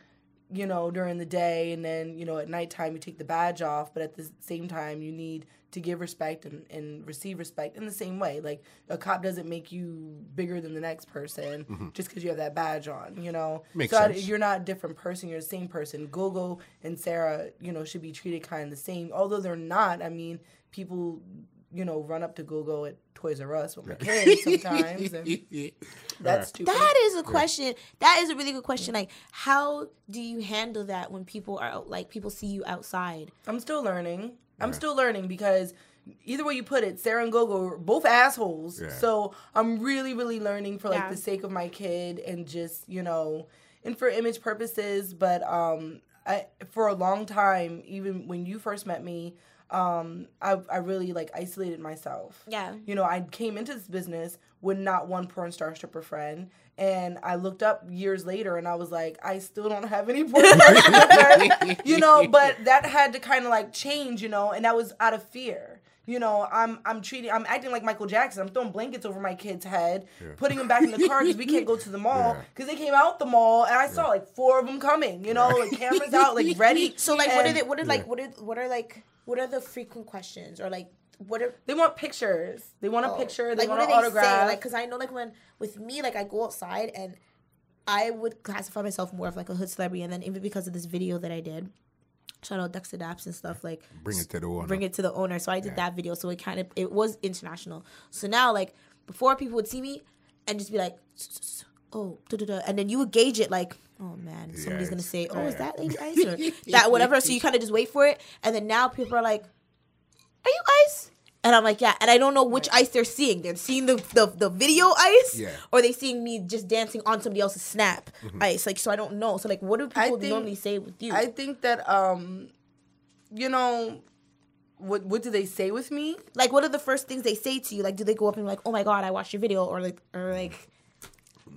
[SPEAKER 2] you know, during the day, and then you know at nighttime you take the badge off. But at the same time, you need to give respect and, and receive respect in the same way. Like a cop doesn't make you bigger than the next person just because you have that badge on. You know,
[SPEAKER 1] Mm-hmm. Makes
[SPEAKER 2] so I- you're not a different person. You're the same person. Gogo and Sarah, you know, should be treated kind of the same. Although they're not. I mean, people, you know, run up to Gogo at Toys R Us with my kids sometimes, and *laughs* that's stupid.
[SPEAKER 3] That is a question. That is a really good question. Like, how do you handle that when people are out, like people see you outside?
[SPEAKER 2] I'm still learning. I'm still learning because either way you put it, Sarah and Gogo are both assholes.
[SPEAKER 1] Yeah.
[SPEAKER 2] So I'm really, really learning for like
[SPEAKER 3] Yeah.
[SPEAKER 2] the sake of my kid and just you know, and for image purposes. But um, I for a long time, even when you first met me, um, I I really like isolated myself.
[SPEAKER 3] Yeah.
[SPEAKER 2] You know, I came into this business with not one porn star stripper friend. And I looked up years later and I was like, I still don't have any porn star. *laughs* You know, but that had to kind of like change, you know, and that was out of fear. You know, I'm I'm treating I'm acting like Michael Jackson. I'm throwing blankets over my kid's head, putting them back in the car because we can't go to the mall
[SPEAKER 1] Yeah.
[SPEAKER 2] because they came out the mall and I saw like four of them coming. You know, like cameras out, like *laughs* ready.
[SPEAKER 3] So like, what are
[SPEAKER 2] And
[SPEAKER 3] they? What are like? What are what are like? What are the frequent questions or like? What are
[SPEAKER 2] They want pictures. They want a oh. picture. They
[SPEAKER 3] like
[SPEAKER 2] want
[SPEAKER 3] what
[SPEAKER 2] an
[SPEAKER 3] do they say?
[SPEAKER 2] autograph.
[SPEAKER 3] Like, cause I know like when with me, like I go outside and I would classify myself more of like a hood celebrity, and then even because of this video that I did, shout out Dexta Daps and stuff like
[SPEAKER 1] Bring it to the owner.
[SPEAKER 3] bring it to the owner. So I did that video. So it kind of it was international. So now like before people would see me and just be like, oh, da-da-da. and then you would gauge it like, oh man, somebody's gonna say, oh, is that *laughs* Lady Ice or that whatever? So you *laughs* kind of just wait for it, and then now people are like, are you Ice? And I'm like, yeah, and I don't know which ice they're seeing. They're seeing the the, the video ice,
[SPEAKER 1] Yeah.
[SPEAKER 3] or they seeing me just dancing on somebody else's snap ice. Like, so I don't know. So like, what do people
[SPEAKER 2] think-
[SPEAKER 3] normally say with you?
[SPEAKER 2] I think that um, you know, what what do they say with me?
[SPEAKER 3] like, what are the first things they say to you? Like, do they go up and be like, oh my god, I watched your video, or like, or like,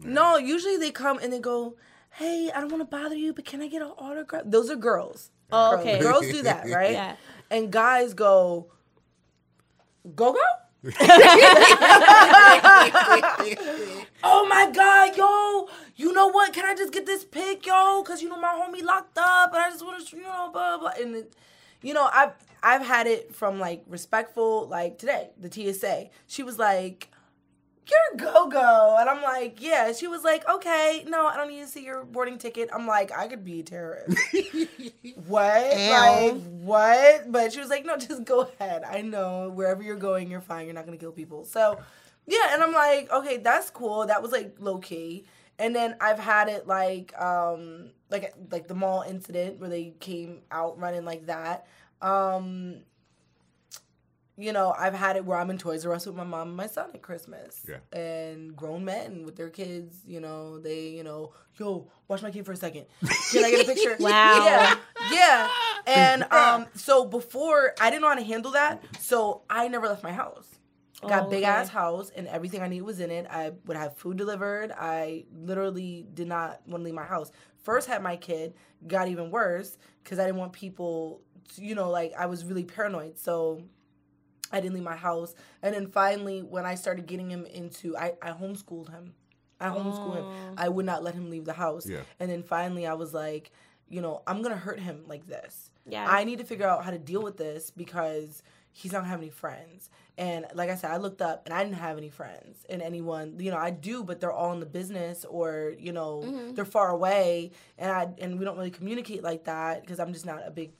[SPEAKER 2] No, usually they come and they go, "Hey, I don't want to bother you, but can I get an autograph?" Those are girls.
[SPEAKER 3] Oh,
[SPEAKER 2] Girls-
[SPEAKER 3] okay.
[SPEAKER 2] Girls do *laughs* that, right?
[SPEAKER 3] Yeah.
[SPEAKER 2] And guys go, "Go go." *laughs* oh my god, yo! You know what? Can I just get this pic, yo? Cause you know my homie locked up, and I just want to, you know, blah blah. And it, you know, I've I've had it from like respectful, like today, the TSA. She was like, "You're Gogo," and I'm like, "Yeah." She was like, "Okay, no, I don't need to see your boarding ticket." I'm like, "I could be a terrorist." *laughs* what? Like what? But she was like, "No, just go ahead. I know wherever you're going, you're fine. You're not gonna kill people." So, yeah, and I'm like, "Okay, that's cool." That was like low key. And then I've had it like um like like the mall incident where they came out running like that. Um you know, I've had it where I'm in Toys R Us with my mom and my son at Christmas.
[SPEAKER 1] Yeah.
[SPEAKER 2] And grown men with their kids, you know, they, you know, yo, watch my kid for a second. Can I get a picture? *laughs*
[SPEAKER 3] Wow.
[SPEAKER 2] Yeah. Yeah. And *laughs* um, so before I didn't know how to handle that, so I never left my house. Got
[SPEAKER 3] Oh,
[SPEAKER 2] big
[SPEAKER 3] okay.
[SPEAKER 2] ass house and everything I needed was in it. I would have food delivered. I literally did not want to leave my house. First had my kid, got even worse because I didn't want people, to, you know, like I was really paranoid. So I didn't leave my house. And then finally, when I started getting him into, I, I homeschooled him. I homeschooled him. I would not let him leave the house.
[SPEAKER 1] Yeah.
[SPEAKER 2] And then finally, I was like, you know, I'm gonna hurt him like this.
[SPEAKER 3] Yeah.
[SPEAKER 2] I need to figure out how to deal with this because he's not gonna have any friends. And like I said, I looked up and I didn't have any friends and anyone, you know, I do, but they're all in the business or, you know,
[SPEAKER 3] Mm-hmm.
[SPEAKER 2] they're far away and I and we don't really communicate like that because I'm just not a big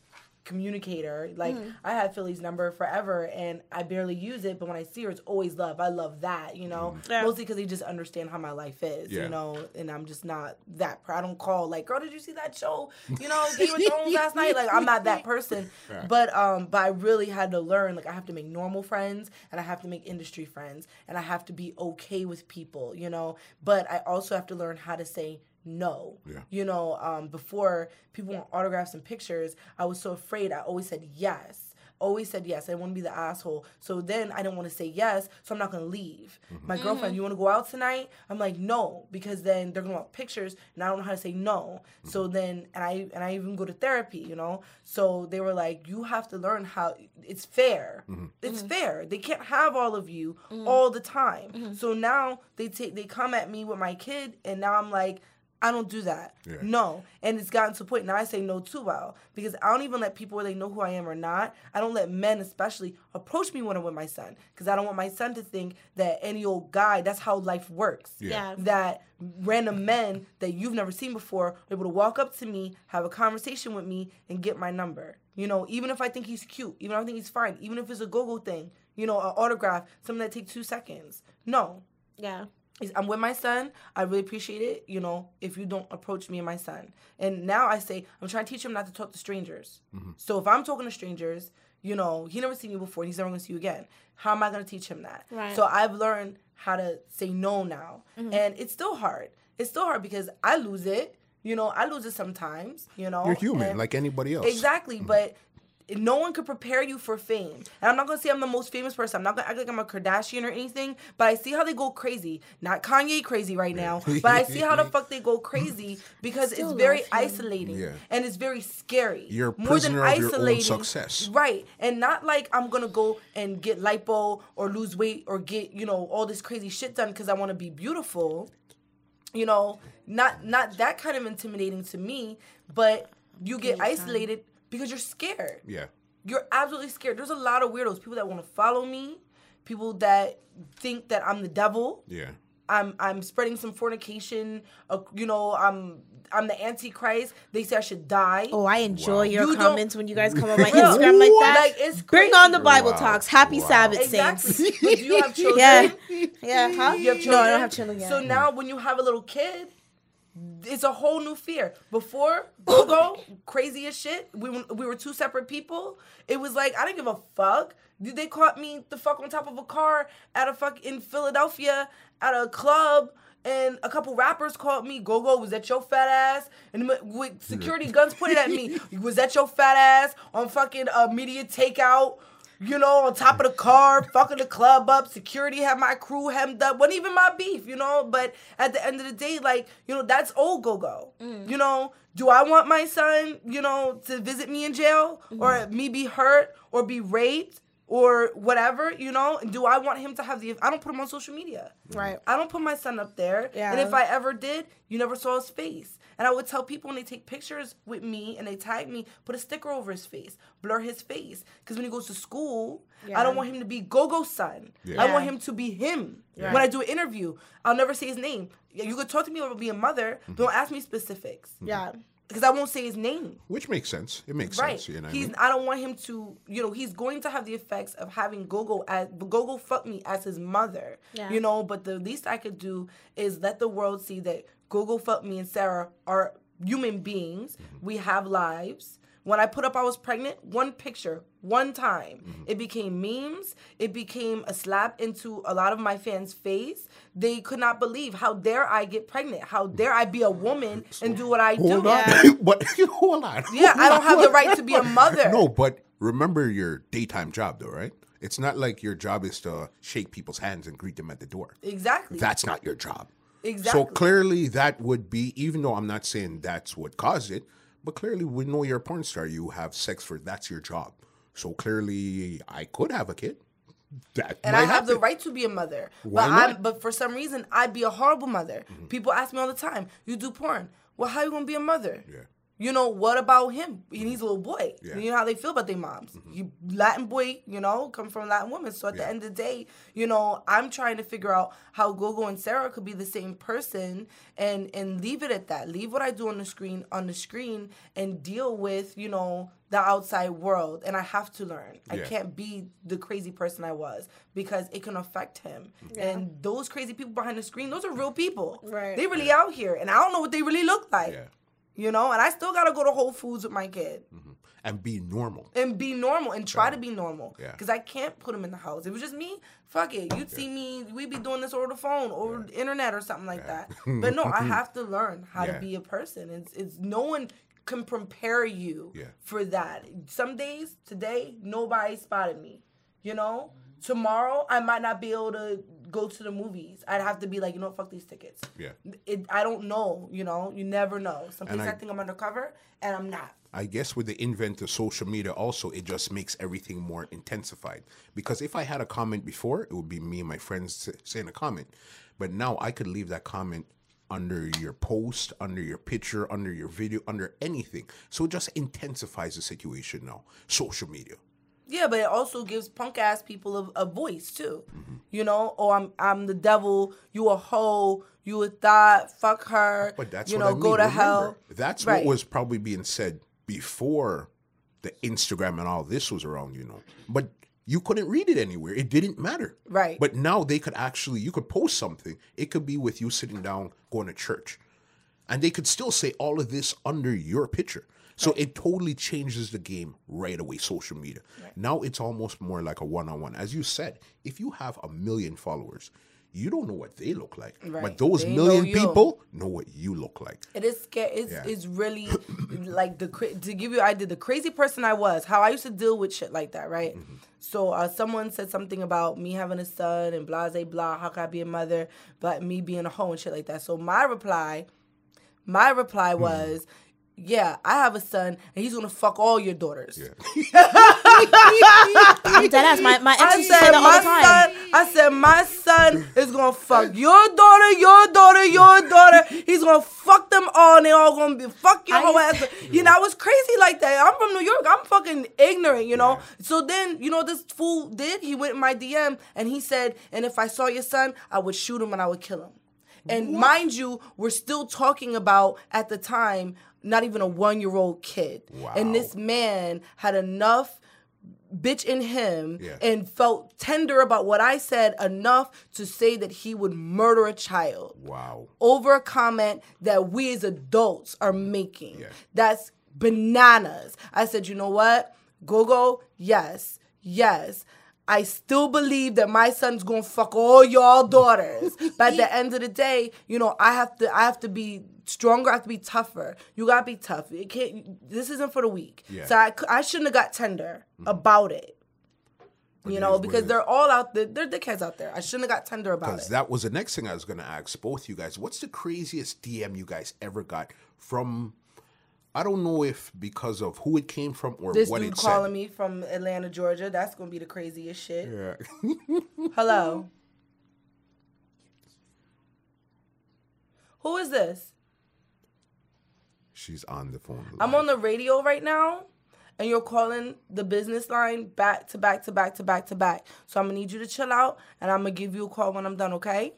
[SPEAKER 2] communicator. Like
[SPEAKER 3] Mm-hmm.
[SPEAKER 2] I had Philly's number forever and I barely use it, but when I see her, it's always love. I love that, you know,
[SPEAKER 3] Yeah.
[SPEAKER 2] mostly because he just understand how my life is,
[SPEAKER 1] Yeah.
[SPEAKER 2] you know, and I'm just not that. pr- I don't call like, girl, did you see that show? You know, *laughs* Game of Thrones last night. Like I'm not that person, but um, but I really had to learn. Like I have to make normal friends and I have to make industry friends and I have to be okay with people, you know. But I also have to learn how to say no.
[SPEAKER 1] Yeah.
[SPEAKER 2] You know, um, before people want autographs and pictures, I was so afraid. I always said yes. Always said yes. I didn't want to be the asshole. So then I didn't want to say yes. So I'm not going to leave. Mm-hmm. My girlfriend, mm-hmm. you want to go out tonight? I'm like, no, because then they're going to want pictures and I don't know how to say no. Mm-hmm. So then, and I, and I even go to therapy, you know? So they were like, you have to learn how it's fair. It's fair. They can't have all of you all the time. So now they take, they come at me with my kid and now I'm like, I don't do that.
[SPEAKER 1] Yeah.
[SPEAKER 2] No. And it's gotten to a point now I say no too well. Because I don't even let people whether they know who I am or not. I don't let men especially approach me when I'm with my son. Because I don't want my son to think that any old guy, that's how life works.
[SPEAKER 3] Yeah.
[SPEAKER 2] That random men that you've never seen before are able to walk up to me, have a conversation with me, and get my number. You know, even if I think he's cute, even if I think he's fine, even if it's a go-go thing, you know, an autograph, something that takes two seconds. No,
[SPEAKER 3] Yeah.
[SPEAKER 2] Is I'm with my son. I really appreciate it, you know, if you don't approach me and my son. And now I say, I'm trying to teach him not to talk to strangers. Mm-hmm. So if I'm talking to strangers, you know, he never seen you before, he's never gonna see you again. How am I gonna teach him that?
[SPEAKER 3] Right.
[SPEAKER 2] So I've learned how to say no now. Mm-hmm. And it's still hard. It's still hard because I lose it. You know, I lose it sometimes, you know.
[SPEAKER 1] You're human,
[SPEAKER 2] and-
[SPEAKER 1] like anybody else.
[SPEAKER 2] Exactly, mm-hmm. but no one could prepare you for fame. And I'm not gonna say I'm the most famous person. I'm not gonna act like I'm a Kardashian or anything. But I see how they go crazy. Not Kanye crazy right now, but I see how the fuck they go crazy *laughs* because it's very isolating
[SPEAKER 1] Yeah.
[SPEAKER 2] and it's very scary.
[SPEAKER 1] You're a
[SPEAKER 2] more than
[SPEAKER 1] prisoner of your own
[SPEAKER 2] isolating.
[SPEAKER 1] success.
[SPEAKER 2] Right, and not like I'm gonna go and get lipo or lose weight or get you know all this crazy shit done because I want to be beautiful you know, not not that kind of intimidating to me, but you get isolated because you're scared.
[SPEAKER 1] Yeah.
[SPEAKER 2] You're absolutely scared. There's a lot of weirdos, people that want to follow me, people that think that I'm the devil.
[SPEAKER 1] Yeah.
[SPEAKER 2] I'm I'm spreading some fornication. Uh, you know, I'm I'm the antichrist. They say I should die.
[SPEAKER 3] Oh, I enjoy
[SPEAKER 1] Wow.
[SPEAKER 3] your
[SPEAKER 2] You don't-
[SPEAKER 3] comments when you guys come on my *laughs* Instagram like that.
[SPEAKER 2] like, it's
[SPEAKER 3] Bring on the Bible
[SPEAKER 1] Wow.
[SPEAKER 3] talks. Happy
[SPEAKER 1] Wow.
[SPEAKER 3] Sabbath,
[SPEAKER 2] Exactly.
[SPEAKER 3] saints. *laughs*
[SPEAKER 2] Do you have *laughs* children?
[SPEAKER 3] Yeah. Yeah, huh?
[SPEAKER 2] You have children?
[SPEAKER 3] No, I don't have children yet.
[SPEAKER 2] So now when you have a little kid, it's a whole new fear. Before Gogo, crazy as shit. We were- we were two separate people. It was like I didn't give a fuck. They caught me the fuck on top of a car at a fuck in Philadelphia at a club. And a couple rappers called me, Gogo, was that your fat ass? And with security guns pointed at me, *laughs* was that your fat ass on fucking uh, MediaTakeOut? You know, on top of the car, fucking the club up. Security had my crew hemmed up. wasn't even my beef, you know. But at the end of the day, like, you know, that's old Gogo. Mm. You know, do I want my son, you know, to visit me in jail mm-hmm. or me be hurt or be raped? Or whatever, you know. Do I want him to have the? I don't put him on social media.
[SPEAKER 3] Right.
[SPEAKER 2] I don't put my son up there.
[SPEAKER 3] Yeah.
[SPEAKER 2] And if I ever did, you never saw his face. And I would tell people when they take pictures with me and they tag me, put a sticker over his face, blur his face. Because when he goes to school, I don't want him to be Gogo's son.
[SPEAKER 1] Yeah.
[SPEAKER 2] I want him to be him.
[SPEAKER 3] Yeah.
[SPEAKER 2] When I do an interview, I'll never say his name. Yeah, You could talk to me about being a mother,
[SPEAKER 1] Mm-hmm.
[SPEAKER 2] but don't ask me specifics.
[SPEAKER 3] Yeah.
[SPEAKER 2] Because I won't say his name.
[SPEAKER 1] Which makes sense. It makes
[SPEAKER 2] Right.
[SPEAKER 1] sense. You know what I mean?
[SPEAKER 2] I don't want him to. You know, he's going to have the effects of having Gogo as Gogo fuck me as his mother.
[SPEAKER 3] Yeah.
[SPEAKER 2] You know, but the least I could do is let the world see that Gogo fuck me and Sarah are human beings.
[SPEAKER 1] Mm-hmm.
[SPEAKER 2] We have lives. When I put up I was pregnant, one picture, one time,
[SPEAKER 1] Mm-hmm.
[SPEAKER 2] it became memes. It became a slap into a lot of my fans' face. They could not believe how dare I get pregnant? How dare I be a woman and do what I
[SPEAKER 1] Hold
[SPEAKER 2] do?
[SPEAKER 1] on. *laughs* but *laughs* hold on.
[SPEAKER 2] Yeah, I don't
[SPEAKER 1] Hold
[SPEAKER 2] have the right to be a mother. *laughs*
[SPEAKER 1] No, but remember your daytime job, though, right? It's not like your job is to shake people's hands and greet them at the door.
[SPEAKER 2] Exactly.
[SPEAKER 1] That's not your job.
[SPEAKER 2] Exactly.
[SPEAKER 1] So clearly, that would be, even though I'm not saying that's what caused it, but clearly, we know you're a porn star. You have sex for that's your job. So clearly, I could have a kid. That
[SPEAKER 2] and I have the right to be a mother.
[SPEAKER 1] Why
[SPEAKER 2] but
[SPEAKER 1] not? Mm-hmm.
[SPEAKER 2] But for some reason I'd be a horrible mother. People ask me all the time, You do porn. Well, how are you gonna be a mother?
[SPEAKER 1] Yeah.
[SPEAKER 2] You know, what about him? And he's a little boy.
[SPEAKER 1] Yeah. Mm-hmm.
[SPEAKER 2] You know how they feel about their moms. You Latin boy, you know, come from Latin women. So at the end of the day, you know, I'm trying to figure out how Gogo and Sarah could be the same person and and leave it at that. Leave what I do on the screen on the screen and deal with, you know, the outside world. And I have to learn. I can't be the crazy person I was because it can affect him. And those crazy people behind the screen, those are real people.
[SPEAKER 3] Right.
[SPEAKER 2] They really out here. And I don't know what they really look like.
[SPEAKER 1] Yeah.
[SPEAKER 2] You know, and I still gotta go to Whole Foods with my kid mm-hmm.
[SPEAKER 1] And be normal.
[SPEAKER 2] and be normal and try to be normal.
[SPEAKER 1] Yeah.
[SPEAKER 2] Because I can't put him in the house. It was just me, fuck it. You'd see me, we'd be doing this over the phone, over the internet or something like that. *laughs* But no, I have to learn how
[SPEAKER 1] Yeah.
[SPEAKER 2] to be a person. It's, it's no one can prepare you
[SPEAKER 1] Yeah.
[SPEAKER 2] for that. Some days, today, nobody spotted me. You know? Tomorrow, I might not be able to go to the movies. I'd have to be like, you know, fuck these tickets.
[SPEAKER 1] Yeah.
[SPEAKER 2] It, I don't know, you know? You never know. Some
[SPEAKER 1] And
[SPEAKER 2] I,
[SPEAKER 1] I-
[SPEAKER 2] think I'm undercover, and I'm not.
[SPEAKER 1] I guess with the invent of social media, also it just makes everything more intensified. Because if I had a comment before, it would be me and my friends saying a comment, but now I could leave that comment under your post, under your picture, under your video, under anything. So it just intensifies the situation now. Social media.
[SPEAKER 2] Yeah, but it also gives punk ass people a, a voice too.
[SPEAKER 1] Mm-hmm.
[SPEAKER 2] You know, oh, I'm I'm the devil. You a hoe. You a thought. Fuck her.
[SPEAKER 1] But that's
[SPEAKER 2] you
[SPEAKER 1] what
[SPEAKER 2] know,
[SPEAKER 1] I mean.
[SPEAKER 2] go to
[SPEAKER 1] Remember,
[SPEAKER 2] hell.
[SPEAKER 1] That's
[SPEAKER 2] Right.
[SPEAKER 1] what was probably being said before the Instagram and all this was around, you know. But you couldn't read it anywhere. It didn't matter.
[SPEAKER 2] Right.
[SPEAKER 1] But now they could actually you could post something. It could be with you sitting down going to church. And they could still say all of this under your picture. So it totally changes the game right away, social media. Now it's almost more like a one on one. As you said, if you have a million followers, you don't know what they look like.
[SPEAKER 2] Right.
[SPEAKER 1] But those
[SPEAKER 2] They
[SPEAKER 1] million
[SPEAKER 2] you.
[SPEAKER 1] people know what you look like.
[SPEAKER 2] It is scary. It's,
[SPEAKER 1] Yeah.
[SPEAKER 2] it's really *coughs* like the to give you I did the crazy person I was. How I used to deal with shit like that, right?
[SPEAKER 1] Mm-hmm.
[SPEAKER 2] So uh, someone said something about me having a son and blah blah blah. How can I be a mother? But me being a hoe and shit like that. So my reply, my reply
[SPEAKER 1] Hmm.
[SPEAKER 2] was, yeah, I have a son, and he's gonna fuck all your daughters. *laughs*
[SPEAKER 3] I'm dead ass. My my ex used to say
[SPEAKER 2] said
[SPEAKER 3] that all
[SPEAKER 2] my
[SPEAKER 3] the time.
[SPEAKER 2] son. I said my son is gonna fuck your daughter, your daughter, your daughter. He's gonna fuck them all, and they all gonna be fuck your
[SPEAKER 3] I
[SPEAKER 2] whole ass. *laughs* You know, I was crazy like that. I'm from New York. I'm fucking ignorant, you know. So then, you know, this fool did. He went in my DM and he said, "And if I saw your son, I would shoot him and I would kill him." And mind you, we're still talking about at the time not even a one year old kid. And this man had enough bitch in him
[SPEAKER 1] Yeah.
[SPEAKER 2] and felt tender about what I said enough to say that he would murder a child
[SPEAKER 1] Wow.
[SPEAKER 2] over a comment that we as adults are making.
[SPEAKER 1] Yeah.
[SPEAKER 2] That's bananas. I said, you know what? Go go, yes, yes. I still believe that my son's gonna fuck all y'all *laughs* daughters. but at the end of the day, you know, I have to I have to be stronger, I have to be tougher. You gotta be tough. It can't this isn't for the weak.
[SPEAKER 1] Yeah.
[SPEAKER 2] So I, I shouldn't have got tender mm-hmm. about it.
[SPEAKER 1] But
[SPEAKER 2] you know, because they're all out there. They're dickheads out there. I shouldn't have got tender about it.
[SPEAKER 1] Because that was the next thing I was going to ask both you guys. What's the craziest DM you guys ever got from? I don't know if because of who it came from or
[SPEAKER 2] this
[SPEAKER 1] what
[SPEAKER 2] dude
[SPEAKER 1] it
[SPEAKER 2] calling
[SPEAKER 1] said.
[SPEAKER 2] me from Atlanta, Georgia. That's gonna be the craziest shit.
[SPEAKER 1] Yeah. *laughs*
[SPEAKER 2] Hello. Who is this?
[SPEAKER 1] She's on the phone.
[SPEAKER 2] I'm on the radio right now, and you're calling the business line back to back to back to back to back. So I'm gonna need you to chill out, and I'm gonna give you a call when I'm done. Okay?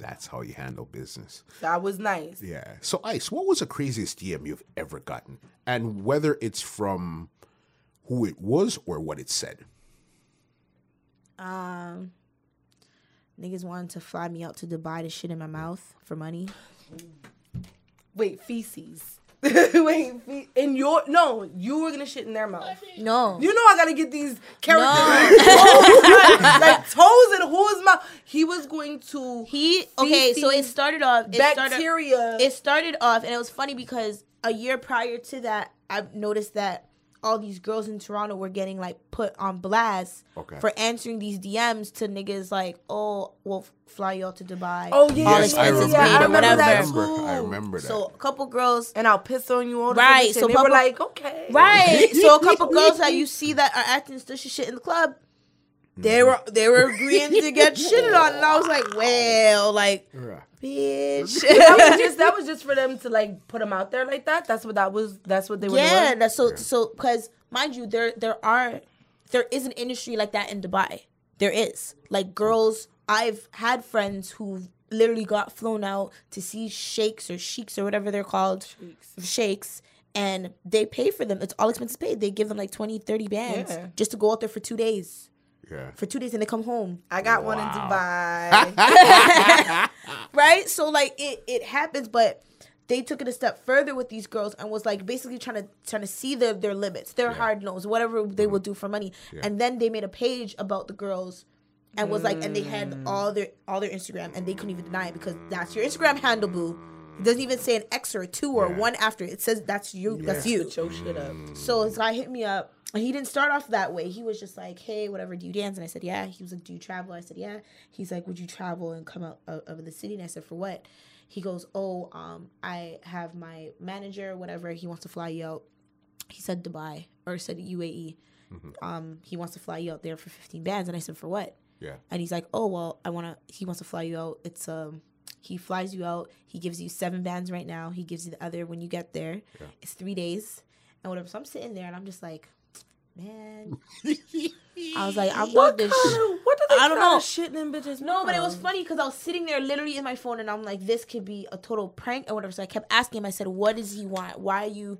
[SPEAKER 1] That's how you handle business.
[SPEAKER 2] That was nice.
[SPEAKER 1] Yeah. So, Ice, what was the craziest DM you've ever gotten? And whether it's from who it was or what it said.
[SPEAKER 3] Um, niggas wanted to fly me out to Dubai to shit in my mouth for money.
[SPEAKER 2] Wait, feces. *laughs* Wait, in your no, you were gonna shit in their mouth.
[SPEAKER 3] No,
[SPEAKER 2] You know I gotta get these characters
[SPEAKER 3] No. *laughs*
[SPEAKER 2] like toes in whose mouth. *laughs* He was going to
[SPEAKER 3] he okay. So it started off. It started,
[SPEAKER 2] bacteria.
[SPEAKER 3] it started off, and it was funny because a year prior to that, I've noticed that all these girls in Toronto were getting like put on blast
[SPEAKER 1] Okay.
[SPEAKER 3] for answering these DMs to niggas like, oh, we'll fly y'all to Dubai.
[SPEAKER 2] Oh, yeah,
[SPEAKER 3] all
[SPEAKER 1] yes, I remember.
[SPEAKER 3] paid
[SPEAKER 2] I remember that
[SPEAKER 3] whatever.
[SPEAKER 1] remember. I remember that.
[SPEAKER 3] So a couple girls
[SPEAKER 2] and I'll piss on you all the
[SPEAKER 3] Right,
[SPEAKER 2] right.
[SPEAKER 3] so
[SPEAKER 2] So they were like, okay,
[SPEAKER 3] Right. *laughs* So a couple girls that you see that are acting such shit in the club, they mm-hmm. were they were agreeing to get shitted on, and I was like, well, like,
[SPEAKER 1] Yeah.
[SPEAKER 3] Bitch. *laughs*
[SPEAKER 2] that was just that was just for them to like put them out there like that. That's what that was. That's what they were
[SPEAKER 3] yeah,
[SPEAKER 2] doing.
[SPEAKER 3] that's so so because mind you, there there are there is an industry like that in Dubai. There is like girls. I've had friends who literally got flown out to see sheiks or sheiks or whatever they're called, sheiks. And they pay for them. It's all expenses paid. They give them like 20, 30 bands
[SPEAKER 2] Yeah.
[SPEAKER 3] just to go out there for two days.
[SPEAKER 1] Yeah.
[SPEAKER 3] For two days and they come home.
[SPEAKER 2] I got one in Dubai. *laughs* *laughs*
[SPEAKER 3] right? So like it it happens, but they took it a step further with these girls and was like basically trying to trying to see their their limits, their hard nose, whatever they mm-hmm. will do for money. And then they made a page about the girls and was like and they had mm. all their all their Instagram and they couldn't even deny it because that's your Instagram handle boo. It doesn't even say an X or a two or
[SPEAKER 1] Yeah.
[SPEAKER 3] one after. It says that's you. That's you.
[SPEAKER 2] Put your shit up. Mm.
[SPEAKER 3] So this guy hit me up. He didn't start off that way. He was just like, "Hey, whatever, do you dance?" And I said, "Yeah." He was like, "Do you travel?" I said, "Yeah." He's like, "Would you travel and come out of, of the city?" And I said, "For what?" He goes, "Oh, um, I have my manager, whatever. He wants to fly you out." He said Dubai or said UAE. Um, he wants to fly you out there for fifteen bands, and I said, "For what?"
[SPEAKER 1] Yeah.
[SPEAKER 3] And he's like, "Oh well, I wanna." He wants to fly you out. It's um, he flies you out. He gives you seven bands right now. He gives you the other when you get there. It's three days and whatever. So I'm sitting there and I'm just like, man. *laughs* I was like, I'm
[SPEAKER 2] What
[SPEAKER 3] not this.
[SPEAKER 2] kind
[SPEAKER 3] sh-
[SPEAKER 2] of, what do they
[SPEAKER 3] I don't know.
[SPEAKER 2] Shit in bitches.
[SPEAKER 3] no, but it was funny because I was sitting there literally in my phone and I'm like, this could be a total prank or whatever. So I kept asking him. I said, what does he want? Why are you,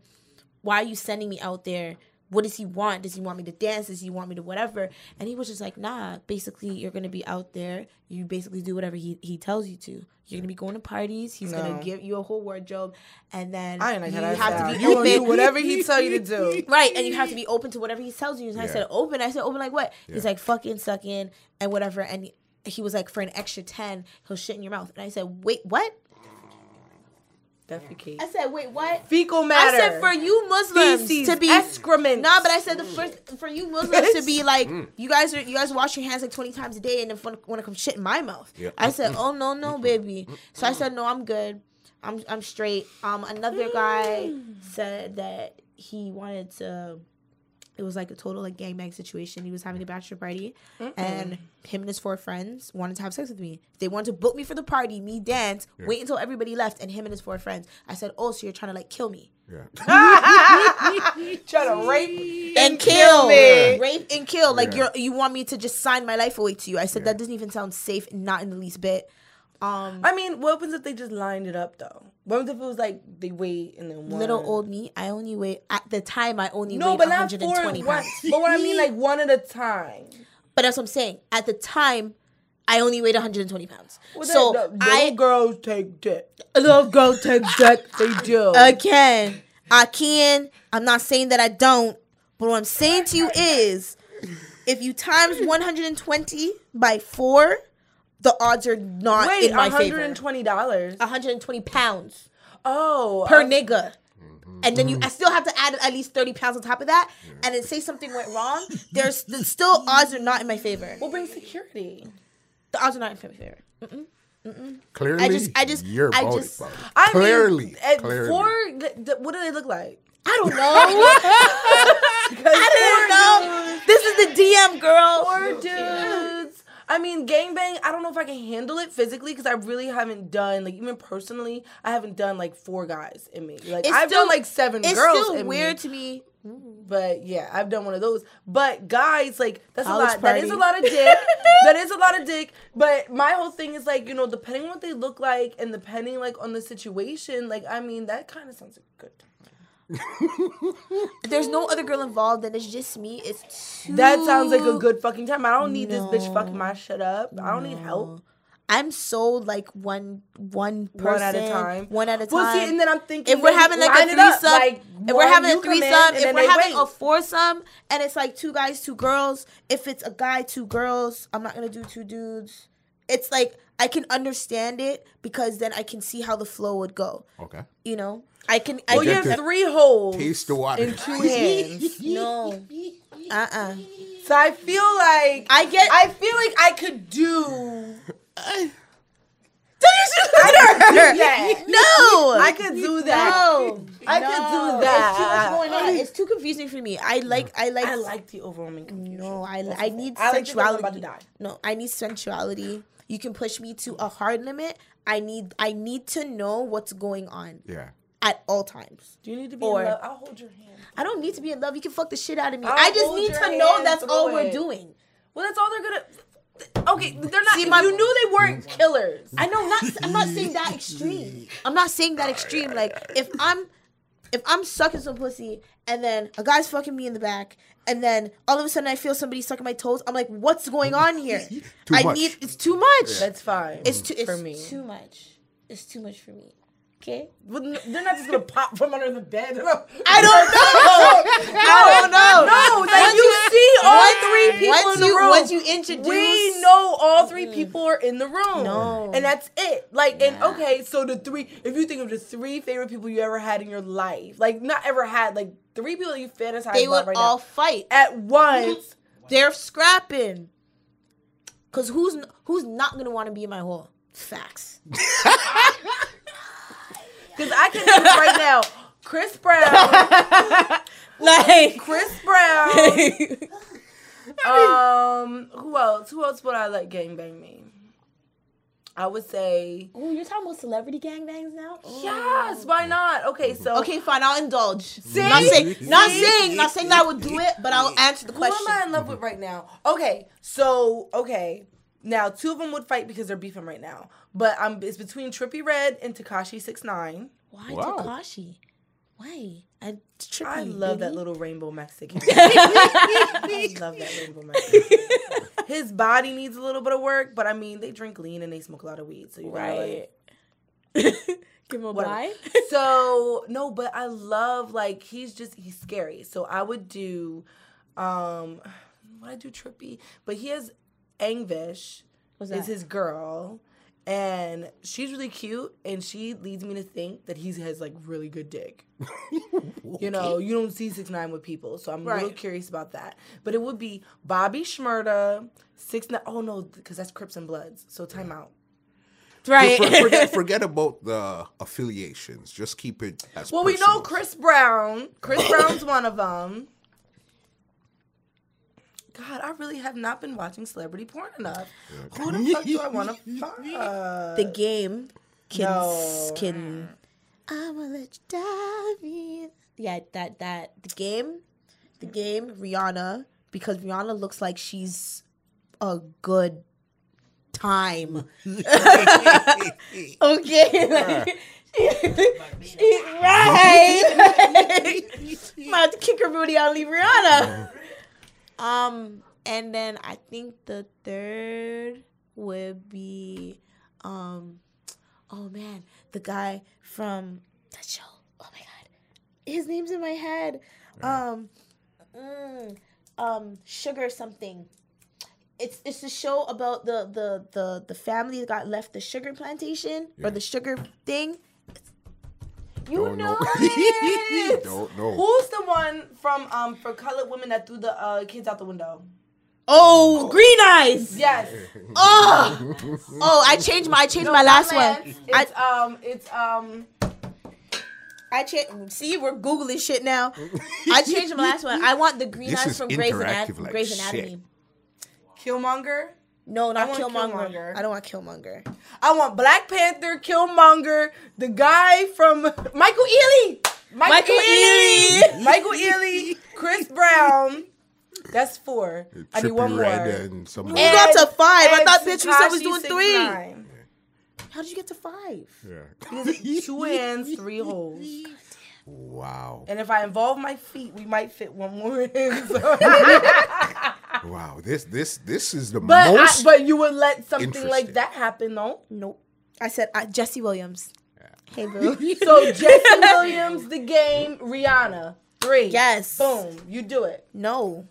[SPEAKER 3] why are you sending me out there? What does he want? Does he want me to dance? Does he want me to whatever? And he was just like, nah. Basically, you're gonna be out there. You basically do whatever he, he tells you to. You're gonna be going to parties. He's
[SPEAKER 2] No.
[SPEAKER 3] gonna give you a whole wardrobe, and then
[SPEAKER 2] I ain't like
[SPEAKER 3] you have to be
[SPEAKER 2] You gonna do whatever he tell you to do. *laughs*
[SPEAKER 3] Right, and you have to be open to whatever he tells you. And I said, open. I said, open like what? He's like, fucking suck in and whatever. And he, he was like, for an extra 10, he'll shit in your mouth. And I said, wait, what?
[SPEAKER 2] Defecate.
[SPEAKER 3] I said, wait, what?
[SPEAKER 2] Fecal matter.
[SPEAKER 3] I said, for you Muslims
[SPEAKER 2] Feces,
[SPEAKER 3] to be.
[SPEAKER 2] excrement.
[SPEAKER 3] Nah, but I said the mm. first for you Muslims to be *laughs* like mm. you guys are you guys wash your hands like twenty times a day and then want to come shit in my mouth.
[SPEAKER 1] Yeah.
[SPEAKER 3] I said, oh no no baby. So I said no, I'm good. I'm I'm straight. Um, another guy mm. said that he wanted to. It was like a total like gangbang situation. He was having a bachelor party, and him and his four friends wanted to have sex with me. They wanted to book me for the party, me dance, wait until everybody left, and him and his four friends. I said, "Oh, so you're trying to like kill me
[SPEAKER 1] Yeah. *laughs*
[SPEAKER 2] Try to rape
[SPEAKER 3] and kill,
[SPEAKER 2] me.
[SPEAKER 3] rape and kill? Like
[SPEAKER 1] Yeah.
[SPEAKER 3] you're you want me to just sign my life away to you?" I said, "That doesn't even sound safe, not in the least bit." Um,
[SPEAKER 2] I mean, what happens if they just lined it up though? What happens if it was like they wait and then one?
[SPEAKER 3] little old me, I only weigh at the time. I only
[SPEAKER 2] No,
[SPEAKER 3] weighed
[SPEAKER 2] but not
[SPEAKER 3] 120
[SPEAKER 2] for one.
[SPEAKER 3] pounds.
[SPEAKER 2] But what I mean, like *laughs* one at a time.
[SPEAKER 3] But that's what I'm saying. At the time, I only weighed 120 pounds.
[SPEAKER 2] Well,
[SPEAKER 3] so
[SPEAKER 2] then, the-
[SPEAKER 3] I
[SPEAKER 2] little girls take dick. Little girls take *laughs* dick. They do.
[SPEAKER 3] again, I can. I'm not saying that I don't, but what I'm saying to you is, if you times 120 by four, the odds are not
[SPEAKER 2] Wait,
[SPEAKER 3] in my
[SPEAKER 2] one hundred
[SPEAKER 3] favor.
[SPEAKER 2] and twenty dollars.
[SPEAKER 3] 120 pounds
[SPEAKER 2] Oh,
[SPEAKER 3] per
[SPEAKER 2] uh,
[SPEAKER 3] nigga. And then you, I still have to add at least 30 pounds on top of that. And then say something went wrong. There's the, still odds are not in my favor.
[SPEAKER 2] We'll bring security.
[SPEAKER 3] The odds are not in my favor.
[SPEAKER 1] Clearly,
[SPEAKER 3] I just- I just-
[SPEAKER 1] you're
[SPEAKER 3] I just-
[SPEAKER 1] for.
[SPEAKER 2] I
[SPEAKER 1] clearly,
[SPEAKER 2] mean, at
[SPEAKER 1] clearly.
[SPEAKER 2] four. th- th- what do they look like?
[SPEAKER 3] I don't *laughs* know. *laughs* I don't know. This is the DM girl.
[SPEAKER 2] Four dudes. I mean, gangbang. I don't know if I can handle it physically because I really haven't done like even personally. I haven't done like four guys in me. Like
[SPEAKER 3] It's
[SPEAKER 2] I've
[SPEAKER 3] still-
[SPEAKER 2] done like seven
[SPEAKER 3] It's
[SPEAKER 2] girls.
[SPEAKER 3] still
[SPEAKER 2] in
[SPEAKER 3] weird
[SPEAKER 2] me.
[SPEAKER 3] to me.
[SPEAKER 2] But yeah, I've done one of those. But guys, like that's
[SPEAKER 3] College
[SPEAKER 2] a lot. That is a lot of dick. *laughs* that is a lot of dick. But my whole thing is like, you know, depending on what they look like and depending like on the situation, like I mean, that kind of sounds like a good time. *laughs*
[SPEAKER 3] There's no other girl involved, and it's just me. It's too.
[SPEAKER 2] That sounds like a good fucking time. I don't need this bitch
[SPEAKER 3] No.
[SPEAKER 2] fucking my shit up. I don't need help.
[SPEAKER 3] I'm so like one one person,
[SPEAKER 2] One at a time.
[SPEAKER 3] one at a time.
[SPEAKER 2] Well, see, and then I'm thinking
[SPEAKER 3] if we're having like a
[SPEAKER 2] it up,
[SPEAKER 3] threesome,
[SPEAKER 2] like,
[SPEAKER 3] if we're having a
[SPEAKER 2] come in,
[SPEAKER 3] threesome, if we're having
[SPEAKER 2] wait.
[SPEAKER 3] a foursome, and it's like two guys, two girls. If it's a guy, two girls, I'm not gonna do two dudes. It's like I can understand it because then I can see how the flow would go.
[SPEAKER 1] Okay.
[SPEAKER 3] You know, I can. I
[SPEAKER 2] well, you have
[SPEAKER 1] to
[SPEAKER 2] three holes
[SPEAKER 1] Taste the water.
[SPEAKER 2] in two hands. *laughs*
[SPEAKER 3] no, uh, uh
[SPEAKER 2] So I feel like
[SPEAKER 3] I get.
[SPEAKER 2] I feel like I could do. *laughs* Yeah.
[SPEAKER 3] no,
[SPEAKER 2] I could do that.
[SPEAKER 3] No,
[SPEAKER 2] I
[SPEAKER 3] no.
[SPEAKER 2] could do
[SPEAKER 3] It's
[SPEAKER 2] that.
[SPEAKER 3] too much going on. It's too confusing for me. I like. I like.
[SPEAKER 2] I like the overwhelming confusion.
[SPEAKER 3] No, I, I need
[SPEAKER 2] I like to think I'm
[SPEAKER 3] sensuality.
[SPEAKER 2] about to die.
[SPEAKER 3] No, I need sensuality. You can push me to a hard limit. I need. I need to know what's going on
[SPEAKER 1] Yeah.
[SPEAKER 3] At all times.
[SPEAKER 2] Do you need to be
[SPEAKER 3] Or-
[SPEAKER 2] in love? I'll hold your hand.
[SPEAKER 3] I don't need to be in love. You can fuck the shit out of me.
[SPEAKER 2] I'll
[SPEAKER 3] I just need to know that's all
[SPEAKER 2] through
[SPEAKER 3] we're doing.
[SPEAKER 2] Well, that's all they're gonna. Okay, they're not.
[SPEAKER 3] See, my-
[SPEAKER 2] you knew they weren't mm-hmm. killers.
[SPEAKER 3] I know. Not. I'm not saying that extreme. I'm not saying that extreme. Like if I'm, if I'm sucking some pussy and then a guy's fucking me in the back. And then all of a sudden, I feel somebody sucking my toes. I'm like, "What's going on here? *laughs*
[SPEAKER 1] Too
[SPEAKER 3] I
[SPEAKER 1] much.
[SPEAKER 3] need. It's too much.
[SPEAKER 2] That's fine.
[SPEAKER 3] It's too. It's
[SPEAKER 2] for me.
[SPEAKER 3] too much. It's too much for me. Okay.
[SPEAKER 2] They're not just gonna pop from under the bed. *laughs*
[SPEAKER 3] I don't know. *laughs* I don't know.
[SPEAKER 2] No, like
[SPEAKER 3] Once
[SPEAKER 2] you see all three people in the
[SPEAKER 3] you-
[SPEAKER 2] room.
[SPEAKER 3] once you introduce-
[SPEAKER 2] we know all three mm. people are in the room.
[SPEAKER 3] No.
[SPEAKER 2] and that's it. Like, and okay, so the three. If you think of the three favorite people you ever had in your life, like not ever had, like three people you fantasize
[SPEAKER 3] They
[SPEAKER 2] about
[SPEAKER 3] would
[SPEAKER 2] right
[SPEAKER 3] all
[SPEAKER 2] now
[SPEAKER 3] fight.
[SPEAKER 2] at once.
[SPEAKER 3] They're scrapping. Cause who's who's not gonna want to be in my hole? Facts. *laughs*
[SPEAKER 2] Because I can think right now, Chris Brown, *laughs*
[SPEAKER 3] Like
[SPEAKER 2] Chris Brown. um, who else? Who else would I let gangbang me? I would say
[SPEAKER 3] Oh, you're talking about celebrity gangbangs now?
[SPEAKER 2] yes. Why not? Okay, so
[SPEAKER 3] Okay, fine. I'll indulge. Not saying, not saying, not saying that I would do it, but I'll answer the question.
[SPEAKER 2] Who am I in love with right now? Okay, so okay, now two of them would fight because they're beefing right now. But I'm it's between Trippie Redd and Tekashi Six Nine.
[SPEAKER 3] Why
[SPEAKER 1] Wow.
[SPEAKER 3] Tekashi? Why? I Trippie.
[SPEAKER 2] I love that little rainbow Mexican. *laughs* *laughs* I love that rainbow Mexican. His body needs a little bit of work, but I mean they drink lean and they smoke a lot of weed, so you gotta, like,
[SPEAKER 3] Right. *laughs* Give him a
[SPEAKER 2] whatever.
[SPEAKER 3] bye.
[SPEAKER 2] so no, but I love like he's just he's scary. So I would do um what I do Trippie, but he has Angvish
[SPEAKER 3] What's
[SPEAKER 2] is
[SPEAKER 3] that?
[SPEAKER 2] his girl. And she's really cute, and she leads me to think that he has like really good dick. *laughs* You know, you don't see six nine with people, so I'm a little
[SPEAKER 3] Right.
[SPEAKER 2] curious about that. But it would be Bobby Shmurda, six nine. Oh no, because that's Crips and Bloods. So time out.
[SPEAKER 3] Right.
[SPEAKER 1] For- for- forget, *laughs* forget about the affiliations. Just keep it as
[SPEAKER 2] Well, we know
[SPEAKER 1] personal.
[SPEAKER 2] Chris Brown. Chris *coughs* Brown's one of them. God, I really have not been watching celebrity porn enough. Who the fuck do I want to fuck?
[SPEAKER 3] the game can
[SPEAKER 2] No.
[SPEAKER 3] can I will let you dive in. Yeah, that that the game, the game Rihanna because Rihanna looks like she's a good time. *laughs* okay, like, *laughs* she's right. *laughs* I'm about to kick her booty out, leave Rihanna. Um, and then I think the third would be, um, oh man, the guy from that show. Oh my god, his name's in my head. Um, mm, um, sugar something. It's it's a show about the the the the family that got left the sugar plantation or the sugar thing. You
[SPEAKER 1] Don't
[SPEAKER 3] know
[SPEAKER 1] know. *laughs*
[SPEAKER 3] it.
[SPEAKER 1] Don't know.
[SPEAKER 2] Who's the one from um for colored women that threw the uh, kids out the window?
[SPEAKER 3] Oh, green eyes.
[SPEAKER 2] Yes. *laughs*
[SPEAKER 3] Oh, oh! I changed my I changed
[SPEAKER 2] No,
[SPEAKER 3] my
[SPEAKER 2] not
[SPEAKER 3] last one.
[SPEAKER 2] Lance.
[SPEAKER 3] I
[SPEAKER 2] It's um it's um
[SPEAKER 3] I changed. See, we're googling shit now. *laughs* I changed my last one. I want the green
[SPEAKER 1] This
[SPEAKER 3] eyes
[SPEAKER 1] is
[SPEAKER 3] from Grey's, Anat-
[SPEAKER 1] interactive like
[SPEAKER 3] Grey's
[SPEAKER 1] shit.
[SPEAKER 3] Anatomy.
[SPEAKER 2] Killmonger.
[SPEAKER 3] No, not
[SPEAKER 2] want
[SPEAKER 3] Killmonger.
[SPEAKER 2] Killmonger.
[SPEAKER 3] I don't want Killmonger.
[SPEAKER 2] I want Black Panther, Killmonger, the guy from *laughs* Michael Ealy.
[SPEAKER 3] Michael Ealy.
[SPEAKER 2] Michael Ealy, *laughs* Chris Brown. That's four. I need
[SPEAKER 1] Trippie
[SPEAKER 2] one more.
[SPEAKER 1] Redd and some
[SPEAKER 3] You got to five. I thought bitch you said was
[SPEAKER 2] Tekashi
[SPEAKER 3] doing three.
[SPEAKER 2] 69.
[SPEAKER 3] How did you get to five?
[SPEAKER 1] Yeah. *laughs*
[SPEAKER 2] Two hands, three holes.
[SPEAKER 1] Wow.
[SPEAKER 2] And if I involve my feet, we might fit one more in. So.
[SPEAKER 1] Wow. This this this is the
[SPEAKER 2] but I,
[SPEAKER 1] most
[SPEAKER 2] but you would let something like that happen, though.
[SPEAKER 3] Nope. I said uh, Jesse Williams. Hey boo. *laughs*
[SPEAKER 2] So Jesse *laughs* Williams, the game, Rihanna, three.
[SPEAKER 3] Yes.
[SPEAKER 2] Boom. You do it.
[SPEAKER 3] no.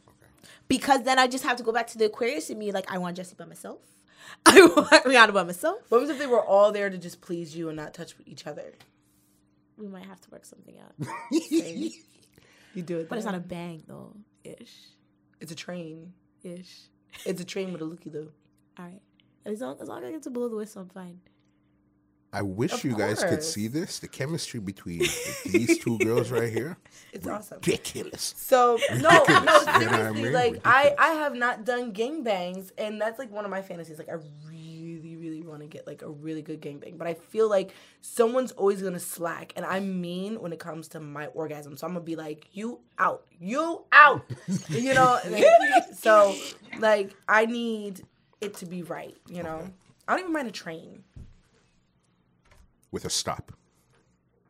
[SPEAKER 3] Because then I just have to go back to the Aquarius in me. Like I want Jesse by myself. *laughs* I want Rihanna by myself.
[SPEAKER 2] What was if they were all there to just please you and not touch each other?
[SPEAKER 3] We might have to work something out.
[SPEAKER 2] You do it.
[SPEAKER 3] But it's not a bang though. Ish.
[SPEAKER 2] It's a train.
[SPEAKER 3] Ish.
[SPEAKER 2] It's a train with a looky loo.
[SPEAKER 3] All right. As long as long as I get to blow the whistle, I'm fine.
[SPEAKER 1] I wish
[SPEAKER 2] Of
[SPEAKER 1] you guys could see this. The chemistry between these two girls right here. *laughs*
[SPEAKER 2] It's awesome.
[SPEAKER 1] Ridiculous.
[SPEAKER 2] So no, no,
[SPEAKER 1] You know I
[SPEAKER 2] seriously,
[SPEAKER 1] mean?
[SPEAKER 2] like I, I have not done gangbangs, and that's like one of my fantasies. Like I really, want to get like a really good gangbang, but I feel like someone's always gonna slack, and I'm mean when it comes to my orgasm. So I'm gonna be like, you out, you out, *laughs* you know. like, *laughs* so like I need it to be right, you know. I don't even mind a train.
[SPEAKER 1] With a stop.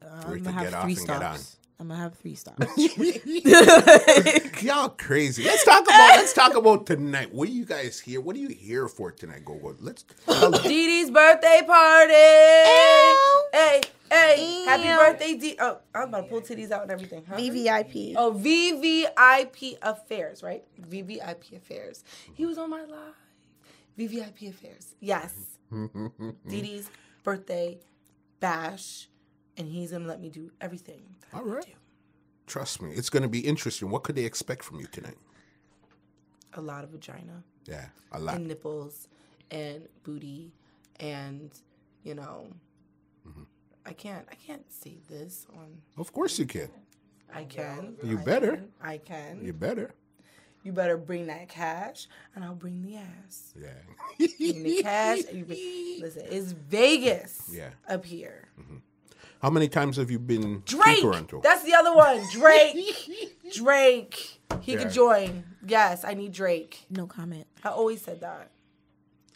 [SPEAKER 1] Uh, For it
[SPEAKER 3] I'm
[SPEAKER 1] to get off and get on.
[SPEAKER 3] Stops. I'm gonna have three stops. *laughs*
[SPEAKER 1] Y'all crazy. Let's talk about let's talk about tonight. What are you guys here? What are you here for tonight? Go go. Let's tell us.
[SPEAKER 2] Dee Dee's birthday party. Hey, hey, happy birthday, D. Oh, I'm about to pull titties out and everything. Huh?
[SPEAKER 3] VVIP.
[SPEAKER 2] Oh, VVIP Affairs, right? VVIP Affairs. He was on my live. VVIP Affairs. Yes. *laughs* Dee Dee's birthday bash, and he's gonna let me do everything.
[SPEAKER 1] All right. Trust me, it's gonna be interesting. What could they expect from you tonight?
[SPEAKER 2] A lot of vagina
[SPEAKER 1] Yeah, a lot.
[SPEAKER 2] and nipples and booty and you know.
[SPEAKER 1] Mm-hmm.
[SPEAKER 2] I can't. I can't say this on.
[SPEAKER 1] Of course you can.
[SPEAKER 2] I can.
[SPEAKER 1] You
[SPEAKER 2] I
[SPEAKER 1] better.
[SPEAKER 2] can, I can.
[SPEAKER 1] You better.
[SPEAKER 2] You better bring that cash, and I'll bring the ass.
[SPEAKER 1] Yeah.
[SPEAKER 2] Bring the cash. And you bring, *laughs* listen, it's Vegas.
[SPEAKER 1] Yeah.
[SPEAKER 2] Up here.
[SPEAKER 1] How many times have you been
[SPEAKER 2] Drake.
[SPEAKER 1] Toronto?
[SPEAKER 2] That's the other one. Drake. *laughs* Drake. He
[SPEAKER 1] Yeah.
[SPEAKER 2] could join. Yes, I need Drake.
[SPEAKER 3] No comment.
[SPEAKER 2] I always said that.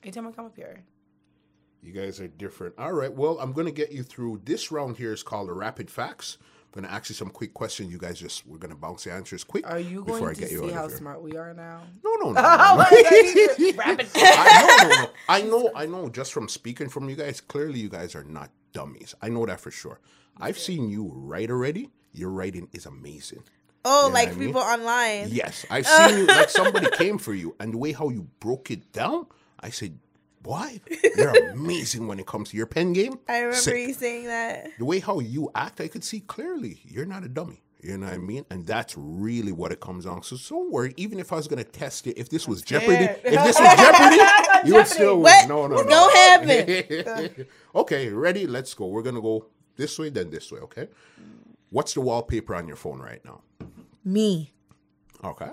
[SPEAKER 2] Anytime I come up here.
[SPEAKER 1] You guys are different. All right. Well, I'm going to get you through. This round here is called the rapid facts. I'm going to ask you some quick questions. You guys just, we're going to bounce the answers quick.
[SPEAKER 2] Are you
[SPEAKER 1] before
[SPEAKER 2] going
[SPEAKER 1] I
[SPEAKER 2] to
[SPEAKER 1] get you
[SPEAKER 2] see
[SPEAKER 1] out
[SPEAKER 2] how
[SPEAKER 1] here.
[SPEAKER 2] smart we are now?
[SPEAKER 1] No, no, no. *laughs* No, no.
[SPEAKER 2] I need to- Rapid
[SPEAKER 1] I know, no, no. I know, I know. Just from speaking from you guys, clearly you guys are not dummies. I know that for sure. I've seen you write already. Your writing is amazing.
[SPEAKER 3] Oh,
[SPEAKER 1] know
[SPEAKER 3] like
[SPEAKER 1] I mean?
[SPEAKER 3] people online.
[SPEAKER 1] Yes, *laughs* I've seen you like somebody came for you, and the way how you broke it down, I said, "Why? you're *laughs* amazing when it comes to your pen game."
[SPEAKER 3] I remember
[SPEAKER 1] Sick.
[SPEAKER 3] you saying that.
[SPEAKER 1] The way how you act, I could see clearly you're not a dummy. You know what I mean? And that's really what it comes on. So don't worry. Even if I was gonna test it, if this was Jeopardy, *laughs* if this was Jeopardy, you would still win.
[SPEAKER 3] What?
[SPEAKER 1] No, no, no.
[SPEAKER 3] Don't happen. *laughs*
[SPEAKER 1] okay, ready? Let's go. We're gonna go this way, then this way. Okay. What's the wallpaper on your phone right now?
[SPEAKER 3] Me.
[SPEAKER 1] Okay. *laughs*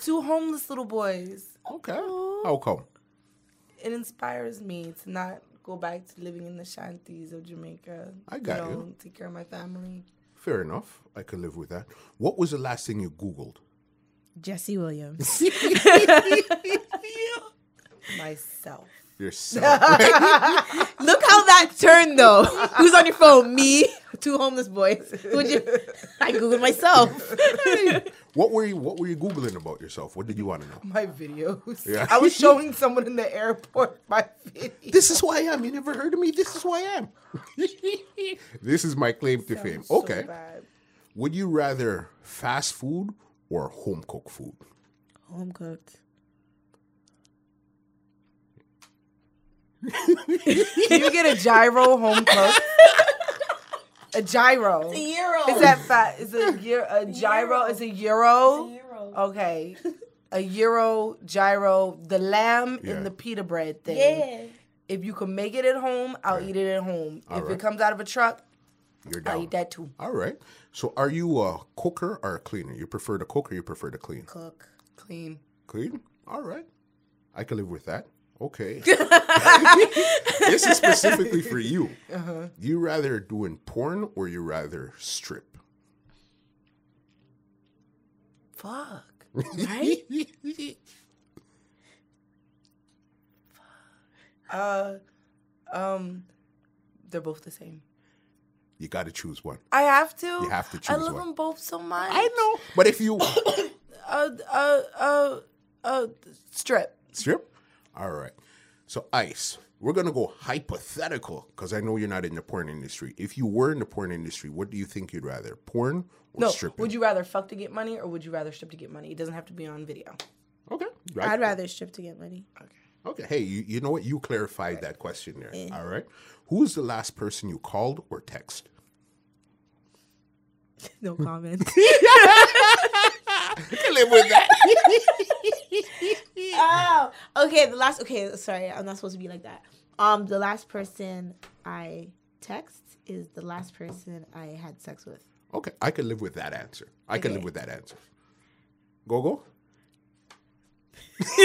[SPEAKER 2] Two homeless little boys.
[SPEAKER 1] Okay. How come?
[SPEAKER 2] It inspires me to not go back to living in the shanties of Jamaica.
[SPEAKER 1] I got you.
[SPEAKER 2] know, Take care of my family.
[SPEAKER 1] Fair enough. I could live with that. What was the last thing you Googled?
[SPEAKER 3] Jesse Williams. *laughs*
[SPEAKER 2] Myself.
[SPEAKER 1] Yourself. *laughs*
[SPEAKER 3] Look how that turned though. Who's on your phone? Me. Two homeless boys. Who'd you? I googled myself. *laughs*
[SPEAKER 1] what were you What were you googling about yourself? What did you want to know?
[SPEAKER 2] My videos.
[SPEAKER 1] Yeah.
[SPEAKER 2] I was showing someone in the airport my video.
[SPEAKER 1] This is who I am. You never heard of me. This is who I am. *laughs* this is my claim to fame.
[SPEAKER 2] So
[SPEAKER 1] Okay.
[SPEAKER 2] bad.
[SPEAKER 1] Would you rather fast food or home cooked food?
[SPEAKER 3] Home cooked.
[SPEAKER 2] Can *laughs* you get a gyro home cooked? A gyro.
[SPEAKER 3] It's a euro.
[SPEAKER 2] Is that fat? Is a year a gyro?
[SPEAKER 3] Euro.
[SPEAKER 2] Is a euro?
[SPEAKER 3] Euro.
[SPEAKER 2] Okay. A euro gyro, the lamb
[SPEAKER 1] Yeah.
[SPEAKER 2] and the pita bread thing.
[SPEAKER 3] Yeah.
[SPEAKER 2] If you can make it at home, I'll eat it at home. if
[SPEAKER 1] Alright.
[SPEAKER 2] it comes out of a truck,
[SPEAKER 1] You're
[SPEAKER 2] I'll eat that too.
[SPEAKER 1] All right. So, are you a cooker or a cleaner? You prefer to cook or you prefer to clean?
[SPEAKER 3] Cook.
[SPEAKER 2] Clean.
[SPEAKER 1] Clean? All right. I can live with that. Okay. *laughs* this is specifically for you.
[SPEAKER 2] Uh-huh.
[SPEAKER 1] You rather doing porn or you rather strip?
[SPEAKER 2] Fuck. *laughs* Right? uh um they're both the same.
[SPEAKER 1] you got to choose one.
[SPEAKER 2] I have to.
[SPEAKER 1] You have to
[SPEAKER 2] I love
[SPEAKER 1] one.
[SPEAKER 2] them both so much.
[SPEAKER 1] I know. But if you *coughs*
[SPEAKER 2] Uh uh uh uh strip.
[SPEAKER 1] strip, all right. So ice. We're gonna go hypothetical because I know you're not in the porn industry. If you were in the porn industry, what do you think you'd rather, porn or
[SPEAKER 2] No,
[SPEAKER 1] stripping?
[SPEAKER 2] would you rather fuck to get money or would you rather strip to get money? It doesn't have to be on video.
[SPEAKER 1] Okay. Right.
[SPEAKER 3] I'd rather strip to get money.
[SPEAKER 1] Okay. Okay. Hey, you, you know what? You clarified that question there. All right. Who's the last person you called or text? *laughs*
[SPEAKER 3] No comment. *laughs*
[SPEAKER 1] I can live with that. *laughs* *laughs*
[SPEAKER 3] oh, okay. The last. Okay, sorry, I'm not supposed to be like that. Um, the last person I text is the last person I had sex with.
[SPEAKER 1] okay. I can live with that answer. I can
[SPEAKER 3] Okay.
[SPEAKER 1] live with that answer. Go go. *laughs*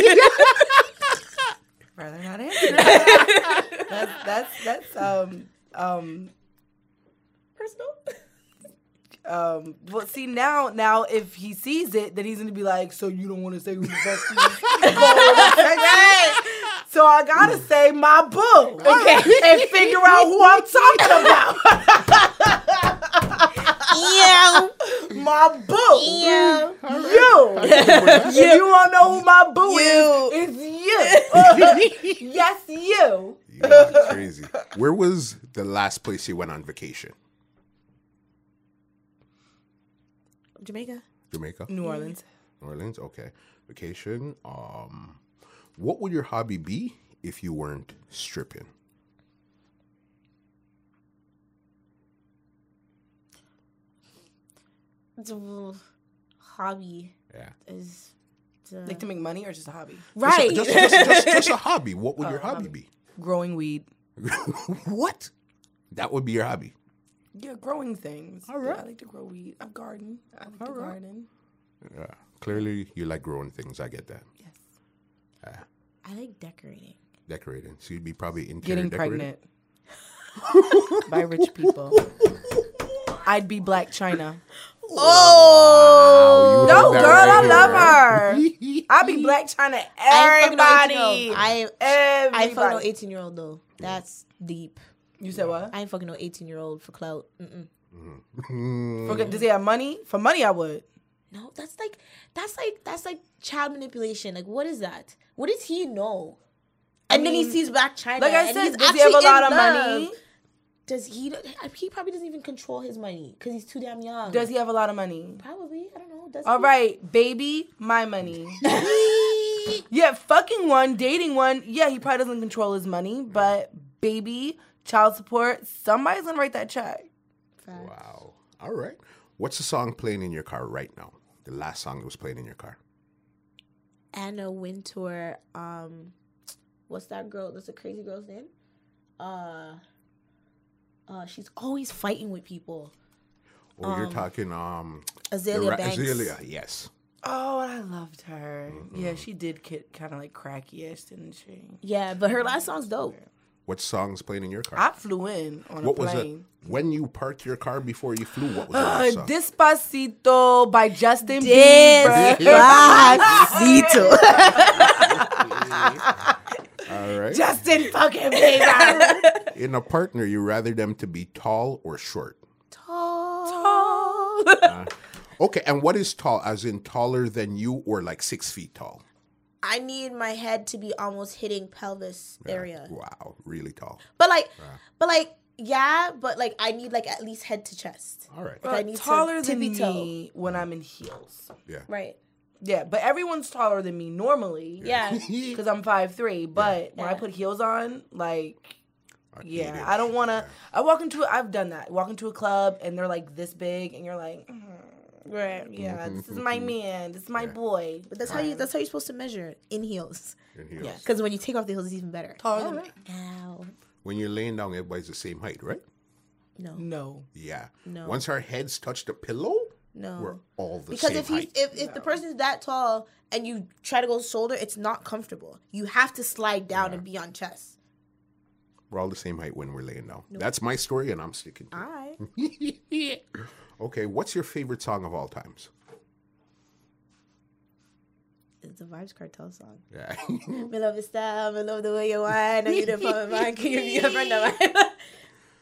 [SPEAKER 2] Rather not answer. *laughs* that's that's that's um um
[SPEAKER 3] Personal.
[SPEAKER 2] Um well see now now if he sees it then he's gonna be like so you don't want to say who the best is? *laughs* So I gotta say my boo okay. And figure out who I'm talking about.
[SPEAKER 3] Yeah.
[SPEAKER 2] my boo
[SPEAKER 3] Yeah.
[SPEAKER 2] you. If you want to know who my boo
[SPEAKER 3] You.
[SPEAKER 2] is it's you. *laughs* Yes you.
[SPEAKER 1] Yeah, crazy. Where was the last place you went on vacation?
[SPEAKER 3] Jamaica.
[SPEAKER 1] Jamaica,
[SPEAKER 2] New Orleans
[SPEAKER 1] New Orleans. Okay, vacation. Um, what would your hobby be if you weren't stripping?
[SPEAKER 3] The hobby
[SPEAKER 1] Yeah.
[SPEAKER 3] is to,
[SPEAKER 2] like to make money or just a hobby *laughs*
[SPEAKER 3] right.
[SPEAKER 1] Just, just, just, just a hobby. What would your *laughs* hobby be?
[SPEAKER 2] growing weed *laughs*
[SPEAKER 1] what? That would be your hobby.
[SPEAKER 2] Yeah, growing things.
[SPEAKER 1] All right.
[SPEAKER 2] Yeah, I like to grow weed. I garden. I like to
[SPEAKER 1] All right.
[SPEAKER 2] garden.
[SPEAKER 1] Yeah. Clearly, you like growing things. I get that.
[SPEAKER 2] Yes.
[SPEAKER 3] I like decorating.
[SPEAKER 1] Decorating. So you'd be probably interior
[SPEAKER 2] Getting
[SPEAKER 1] decorating.
[SPEAKER 2] pregnant *laughs* by rich people. I'd be Blac Chyna.
[SPEAKER 1] Oh, you
[SPEAKER 2] No, girl,
[SPEAKER 1] that
[SPEAKER 2] I
[SPEAKER 1] right
[SPEAKER 2] love her. *laughs* I'd be Blac Chyna.
[SPEAKER 3] I ain't fucking no 18 year
[SPEAKER 2] Everybody.
[SPEAKER 3] old. I I
[SPEAKER 2] Everybody.
[SPEAKER 3] ain't fucking no 18 year old though. That's deep.
[SPEAKER 2] You said what?
[SPEAKER 3] I ain't fucking no 18 year old for clout. Mm-mm. Mm-hmm.
[SPEAKER 2] For, does he have money? For money, I would.
[SPEAKER 3] No, that's like that's like that's like child manipulation. Like, what is that? What does he know? And then he sees Blac Chyna.
[SPEAKER 2] Like I said,
[SPEAKER 3] he's
[SPEAKER 2] does he have a lot of
[SPEAKER 3] love.
[SPEAKER 2] money?
[SPEAKER 3] Does he? He probably doesn't even control his money because he's too damn young.
[SPEAKER 2] Does he have a lot of money?
[SPEAKER 3] Probably. I don't know. Does
[SPEAKER 2] All
[SPEAKER 3] he?
[SPEAKER 2] right, baby, my money. *laughs* yeah, fucking one, dating one. Yeah, he probably doesn't control his money, but baby, child support, somebody's gonna write that check.
[SPEAKER 3] Facts.
[SPEAKER 1] Wow. All right. What's the song playing in your car right now? The last song that was playing in your car.
[SPEAKER 3] Anna Wintour. Um, what's that girl? That's a crazy girl's name. Uh, uh, she's always fighting with people.
[SPEAKER 1] Oh, you're talking um Azealia ra-
[SPEAKER 3] Banks.
[SPEAKER 1] Azealia, yes.
[SPEAKER 2] Oh, I loved her. Yeah, she did get kind of like cracky-ish, didn't she?
[SPEAKER 3] Yeah, but her last song's dope.
[SPEAKER 1] What song's playing in your car?
[SPEAKER 2] I flew in on
[SPEAKER 1] what
[SPEAKER 2] a
[SPEAKER 1] was it?
[SPEAKER 2] plane.
[SPEAKER 1] When you parked your car before you flew, what was the
[SPEAKER 2] Uh,
[SPEAKER 1] last song?
[SPEAKER 2] Despacito by Justin Bieber.
[SPEAKER 3] Despacito. *laughs*
[SPEAKER 1] All right.
[SPEAKER 2] Justin fucking Bieber. *laughs*
[SPEAKER 1] In a partner, you rather them to be tall or short?
[SPEAKER 3] Tall.
[SPEAKER 1] Okay, and what is tall? As in taller than you or like six feet tall?
[SPEAKER 3] I need my head to be almost hitting pelvis area.
[SPEAKER 1] Wow, really tall.
[SPEAKER 3] But like, but like, yeah, but like, I need like at least head to chest.
[SPEAKER 1] All right.
[SPEAKER 3] Like, I need
[SPEAKER 2] taller
[SPEAKER 3] to
[SPEAKER 2] than
[SPEAKER 3] tippy toe.
[SPEAKER 2] me when I'm in heels.
[SPEAKER 1] Yeah.
[SPEAKER 3] Right.
[SPEAKER 2] Yeah, but everyone's taller than me normally.
[SPEAKER 3] Yeah. *laughs*
[SPEAKER 2] Because I'm 5'3". But when I put heels on, like,
[SPEAKER 1] I
[SPEAKER 2] yeah. I don't want to. I walk into, I've done that. Walk into a club and they're like this big, and you're like, "Mhm, right, yeah, mm-hmm, this is my mm-hmm. man, this is my boy.
[SPEAKER 3] But that's how you. That's how you're supposed to measure it, in heels.
[SPEAKER 1] In heels.
[SPEAKER 2] Yes.
[SPEAKER 3] Because when you take off the heels, it's even better.
[SPEAKER 2] Taller than me.
[SPEAKER 3] Ow.
[SPEAKER 1] When you're laying down, everybody's the same height, right?
[SPEAKER 3] No.
[SPEAKER 2] No.
[SPEAKER 1] Yeah.
[SPEAKER 3] No.
[SPEAKER 1] Once our heads touch the pillow,
[SPEAKER 3] No.
[SPEAKER 1] we're all the same.
[SPEAKER 3] because
[SPEAKER 1] same
[SPEAKER 3] if he's
[SPEAKER 1] height.
[SPEAKER 3] if, if the person's that tall and you try to go shoulder, it's not comfortable. You have to slide down and be on chest.
[SPEAKER 1] We're all the same height when we're laying down. That's my story, and I'm sticking to
[SPEAKER 3] All right.
[SPEAKER 1] it. *laughs* okay, what's your favorite song of all times?
[SPEAKER 3] It's a Vybz Kartel song.
[SPEAKER 1] Yeah. *laughs*
[SPEAKER 3] Me love your style, me love the way you whine, and you the fun man, can you be a *laughs* friend of mine?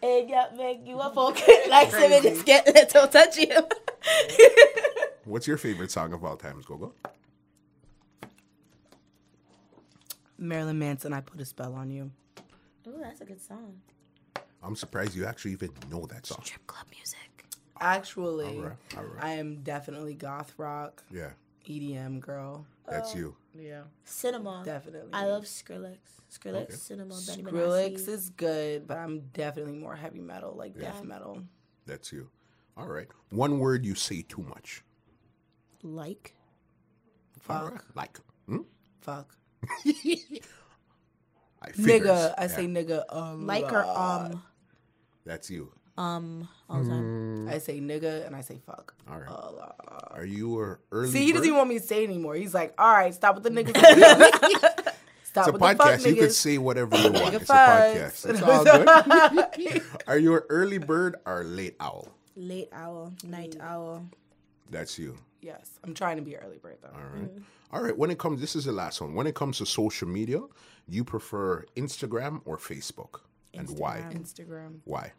[SPEAKER 3] And yeah, make you a folk like seven just get little touch him.
[SPEAKER 1] what's your favorite song of all times, Gogo?
[SPEAKER 2] Marilyn Manson, I put a spell on you.
[SPEAKER 3] Oh, that's a good song.
[SPEAKER 1] I'm surprised you actually even know that song.
[SPEAKER 3] Strip club music.
[SPEAKER 2] Actually,
[SPEAKER 1] Alright, alright.
[SPEAKER 2] I am definitely goth rock,
[SPEAKER 1] Yeah,
[SPEAKER 2] EDM girl.
[SPEAKER 1] that's you.
[SPEAKER 2] Yeah,
[SPEAKER 3] Cinema.
[SPEAKER 2] definitely.
[SPEAKER 3] I love Skrillex. Skrillex, Cinema, Benny
[SPEAKER 2] Skrillex
[SPEAKER 3] Benassi.
[SPEAKER 2] is good, but I'm definitely more heavy metal, like death metal.
[SPEAKER 1] That's you. All right. One word you say too much.
[SPEAKER 3] like.
[SPEAKER 1] All right. Like. Hmm?
[SPEAKER 2] Fuck. *laughs*
[SPEAKER 1] I figures.
[SPEAKER 2] Nigga, I
[SPEAKER 1] Yeah,
[SPEAKER 2] say nigga a
[SPEAKER 3] Like or uh, um
[SPEAKER 1] That's you.
[SPEAKER 3] um all the time. Hmm.
[SPEAKER 2] I say nigga and I say fuck.
[SPEAKER 1] All right.
[SPEAKER 2] a.
[SPEAKER 1] Are you a early
[SPEAKER 2] See, he doesn't
[SPEAKER 1] bird?
[SPEAKER 2] even want me to say anymore. He's like, all right, stop with the niggas. stop *laughs*
[SPEAKER 1] It's a *laughs*
[SPEAKER 2] with the fuck
[SPEAKER 1] podcast. You could
[SPEAKER 2] niggas.
[SPEAKER 1] say whatever you want. It's a podcast. It's *laughs* all good. Are you an early bird or late owl?
[SPEAKER 3] Late owl, night mm. owl.
[SPEAKER 1] That's you.
[SPEAKER 2] Yes, I'm trying to be early bird though.
[SPEAKER 1] All right. Mm. All right. When it comes, this is the last one. When it comes to social media, you prefer Instagram or Facebook, and why?
[SPEAKER 2] Instagram.
[SPEAKER 1] Why?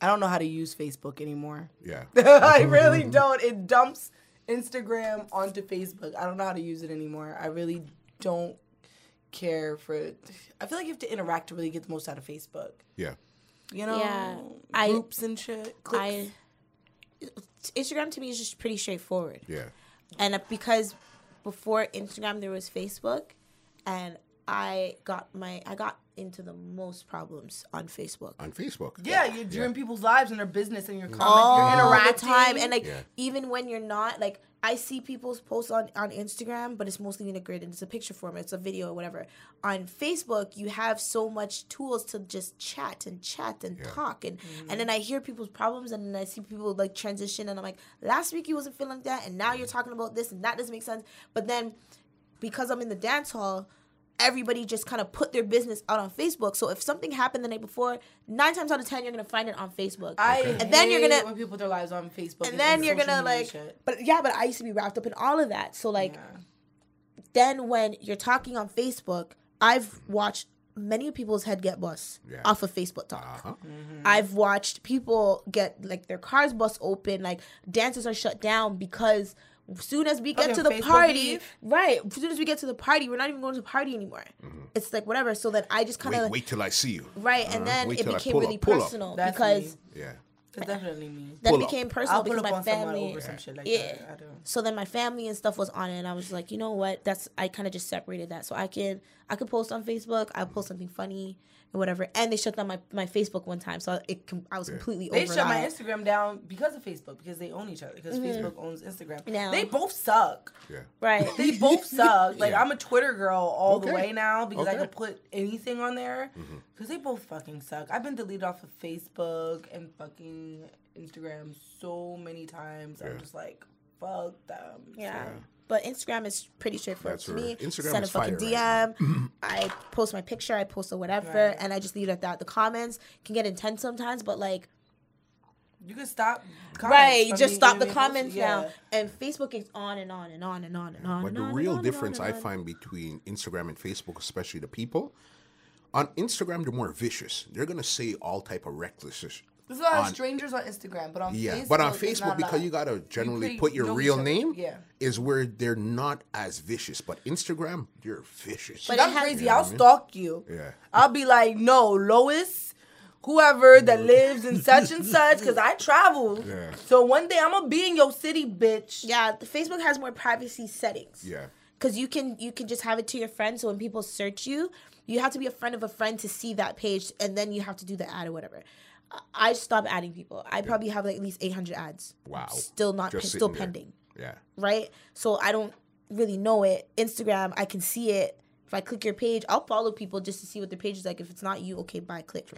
[SPEAKER 2] I don't know how to use Facebook anymore.
[SPEAKER 1] Yeah. *laughs*
[SPEAKER 2] I really don't. It dumps Instagram onto Facebook. I don't know how to use it anymore. I really don't care for it. I feel like you have to interact to really get the most out of Facebook.
[SPEAKER 1] Yeah.
[SPEAKER 2] You know,
[SPEAKER 3] Yeah, I-
[SPEAKER 2] groups and shit. Clicks.
[SPEAKER 3] I Instagram to me is just pretty straightforward.
[SPEAKER 1] Yeah.
[SPEAKER 3] And uh, because before Instagram there was Facebook and I got my I got into the most problems on Facebook.
[SPEAKER 1] On Facebook.
[SPEAKER 2] yeah, you're doing people's lives and their business and your comments.
[SPEAKER 3] all
[SPEAKER 2] you're
[SPEAKER 3] the
[SPEAKER 2] interacting.
[SPEAKER 3] time and like
[SPEAKER 1] Yeah.
[SPEAKER 3] even when you're not like i see people's posts on on instagram but it's mostly in a grid it's a picture format it's a video or whatever. On facebook you have so much tools to just chat and chat and talk and mm-hmm. and then i hear people's problems and then i see people like transition and i'm like last week you wasn't feeling like that and now you're mm. talking about this and that doesn't make sense. But then because i'm in the dance hall everybody just kind of put their business out on Facebook. So if something happened the night before, nine times out of ten you're gonna find it on Facebook.
[SPEAKER 2] I
[SPEAKER 3] and then you're
[SPEAKER 2] hate
[SPEAKER 3] gonna
[SPEAKER 2] when people put their lives on Facebook,
[SPEAKER 3] and then you're gonna like
[SPEAKER 2] shit.
[SPEAKER 3] but yeah but i used to be wrapped up in all of that so like
[SPEAKER 2] Yeah.
[SPEAKER 3] then when you're talking on facebook i've watched many people's head get bust
[SPEAKER 1] Yeah.
[SPEAKER 3] off of facebook talk
[SPEAKER 1] Uh-huh.
[SPEAKER 3] i've watched people get like their cars bust open like dances are shut down because as soon as we get
[SPEAKER 2] Okay,
[SPEAKER 3] to the
[SPEAKER 2] Facebook
[SPEAKER 3] party
[SPEAKER 2] beef?
[SPEAKER 3] right as soon as we get to the party we're not even going to the party anymore it's like whatever so then i just kind
[SPEAKER 1] Wait,
[SPEAKER 3] of
[SPEAKER 1] wait till I see you.
[SPEAKER 3] right and
[SPEAKER 1] Uh,
[SPEAKER 3] then
[SPEAKER 1] wait
[SPEAKER 3] it became really
[SPEAKER 1] up,
[SPEAKER 3] personal because
[SPEAKER 2] me.
[SPEAKER 1] Yeah.
[SPEAKER 2] That's definitely me.
[SPEAKER 3] Then
[SPEAKER 1] Pull
[SPEAKER 3] it
[SPEAKER 1] up.
[SPEAKER 3] became personal
[SPEAKER 2] I'll
[SPEAKER 3] because my family.
[SPEAKER 2] over some shit like
[SPEAKER 3] yeah.
[SPEAKER 2] that. I do.
[SPEAKER 3] So then my family and stuff was on it, and I was like, you know what? That's I kind of just separated that, so I can I could post on Facebook. I post something funny and whatever, and they shut down my, my Facebook one time, so it com- I was completely
[SPEAKER 2] They
[SPEAKER 3] over
[SPEAKER 2] shut my. Instagram down because of Facebook because they own each other because Facebook owns Instagram.
[SPEAKER 3] Mm-hmm. Now-
[SPEAKER 2] They both suck.
[SPEAKER 1] Yeah.
[SPEAKER 3] Right.
[SPEAKER 2] They both *laughs* suck. Like
[SPEAKER 1] Yeah.
[SPEAKER 2] I'm a Twitter girl all the way now because I
[SPEAKER 1] Okay.
[SPEAKER 2] can put anything on there
[SPEAKER 1] Mm-hmm.
[SPEAKER 2] because they both fucking suck. I've been deleted off of Facebook and fucking Instagram so many times.
[SPEAKER 1] Yeah.
[SPEAKER 2] I'm just like, fuck them.
[SPEAKER 3] Yeah.
[SPEAKER 1] Yeah.
[SPEAKER 3] But Instagram is pretty straightforward
[SPEAKER 1] That's
[SPEAKER 3] to me.
[SPEAKER 1] Instagram
[SPEAKER 3] Send a fucking
[SPEAKER 1] fire right
[SPEAKER 3] DM. *clears throat* I post my picture. I post a whatever,
[SPEAKER 2] Right.
[SPEAKER 3] and I just leave it at that. The comments can get intense sometimes, but like,
[SPEAKER 2] You can stop. comments
[SPEAKER 3] right,
[SPEAKER 2] from
[SPEAKER 3] just stop
[SPEAKER 2] being
[SPEAKER 3] the comments
[SPEAKER 2] Yeah.
[SPEAKER 3] now. And Facebook is on and on and on and on and on.
[SPEAKER 1] But
[SPEAKER 3] and
[SPEAKER 1] the
[SPEAKER 3] on and
[SPEAKER 1] real
[SPEAKER 3] on and
[SPEAKER 1] difference
[SPEAKER 3] on
[SPEAKER 1] I
[SPEAKER 3] and on.
[SPEAKER 1] find between Instagram and Facebook, especially the people, on Instagram they're more vicious. They're gonna say all type of reckless. Sh-
[SPEAKER 2] There's a lot
[SPEAKER 1] on-
[SPEAKER 2] of strangers on Instagram, but on
[SPEAKER 1] Yeah,
[SPEAKER 2] Facebook,
[SPEAKER 1] but on Facebook
[SPEAKER 2] not
[SPEAKER 1] because
[SPEAKER 2] lot.
[SPEAKER 1] you gotta generally
[SPEAKER 2] pretty-
[SPEAKER 1] put your real name.
[SPEAKER 2] Yeah.
[SPEAKER 1] is where they're not as vicious. But Instagram, you're vicious.
[SPEAKER 3] But
[SPEAKER 2] I'm crazy.
[SPEAKER 1] You know
[SPEAKER 2] I'll
[SPEAKER 1] I mean?
[SPEAKER 2] stalk you.
[SPEAKER 1] Yeah.
[SPEAKER 2] I'll be like, no, Lois, whoever that lives in such and such, because I travel.
[SPEAKER 1] Yeah.
[SPEAKER 2] So one day I'm gonna be in your city, bitch.
[SPEAKER 3] Yeah, Facebook has more privacy settings.
[SPEAKER 1] yeah,
[SPEAKER 3] Cause you can you can just have it to your friends. So when people search you, you have to be a friend of a friend to see that page, and then you have to do the ad or whatever. I- stopped adding people. I probably have like at least eight hundred ads.
[SPEAKER 1] Wow.
[SPEAKER 3] Still not
[SPEAKER 1] Just
[SPEAKER 3] still
[SPEAKER 1] there.
[SPEAKER 3] pending.
[SPEAKER 1] yeah.
[SPEAKER 3] right? So I don't really know it. Instagram, I can see it. If I click your page, I'll follow people just to see what their page is like. If it's not you, okay, bye, click.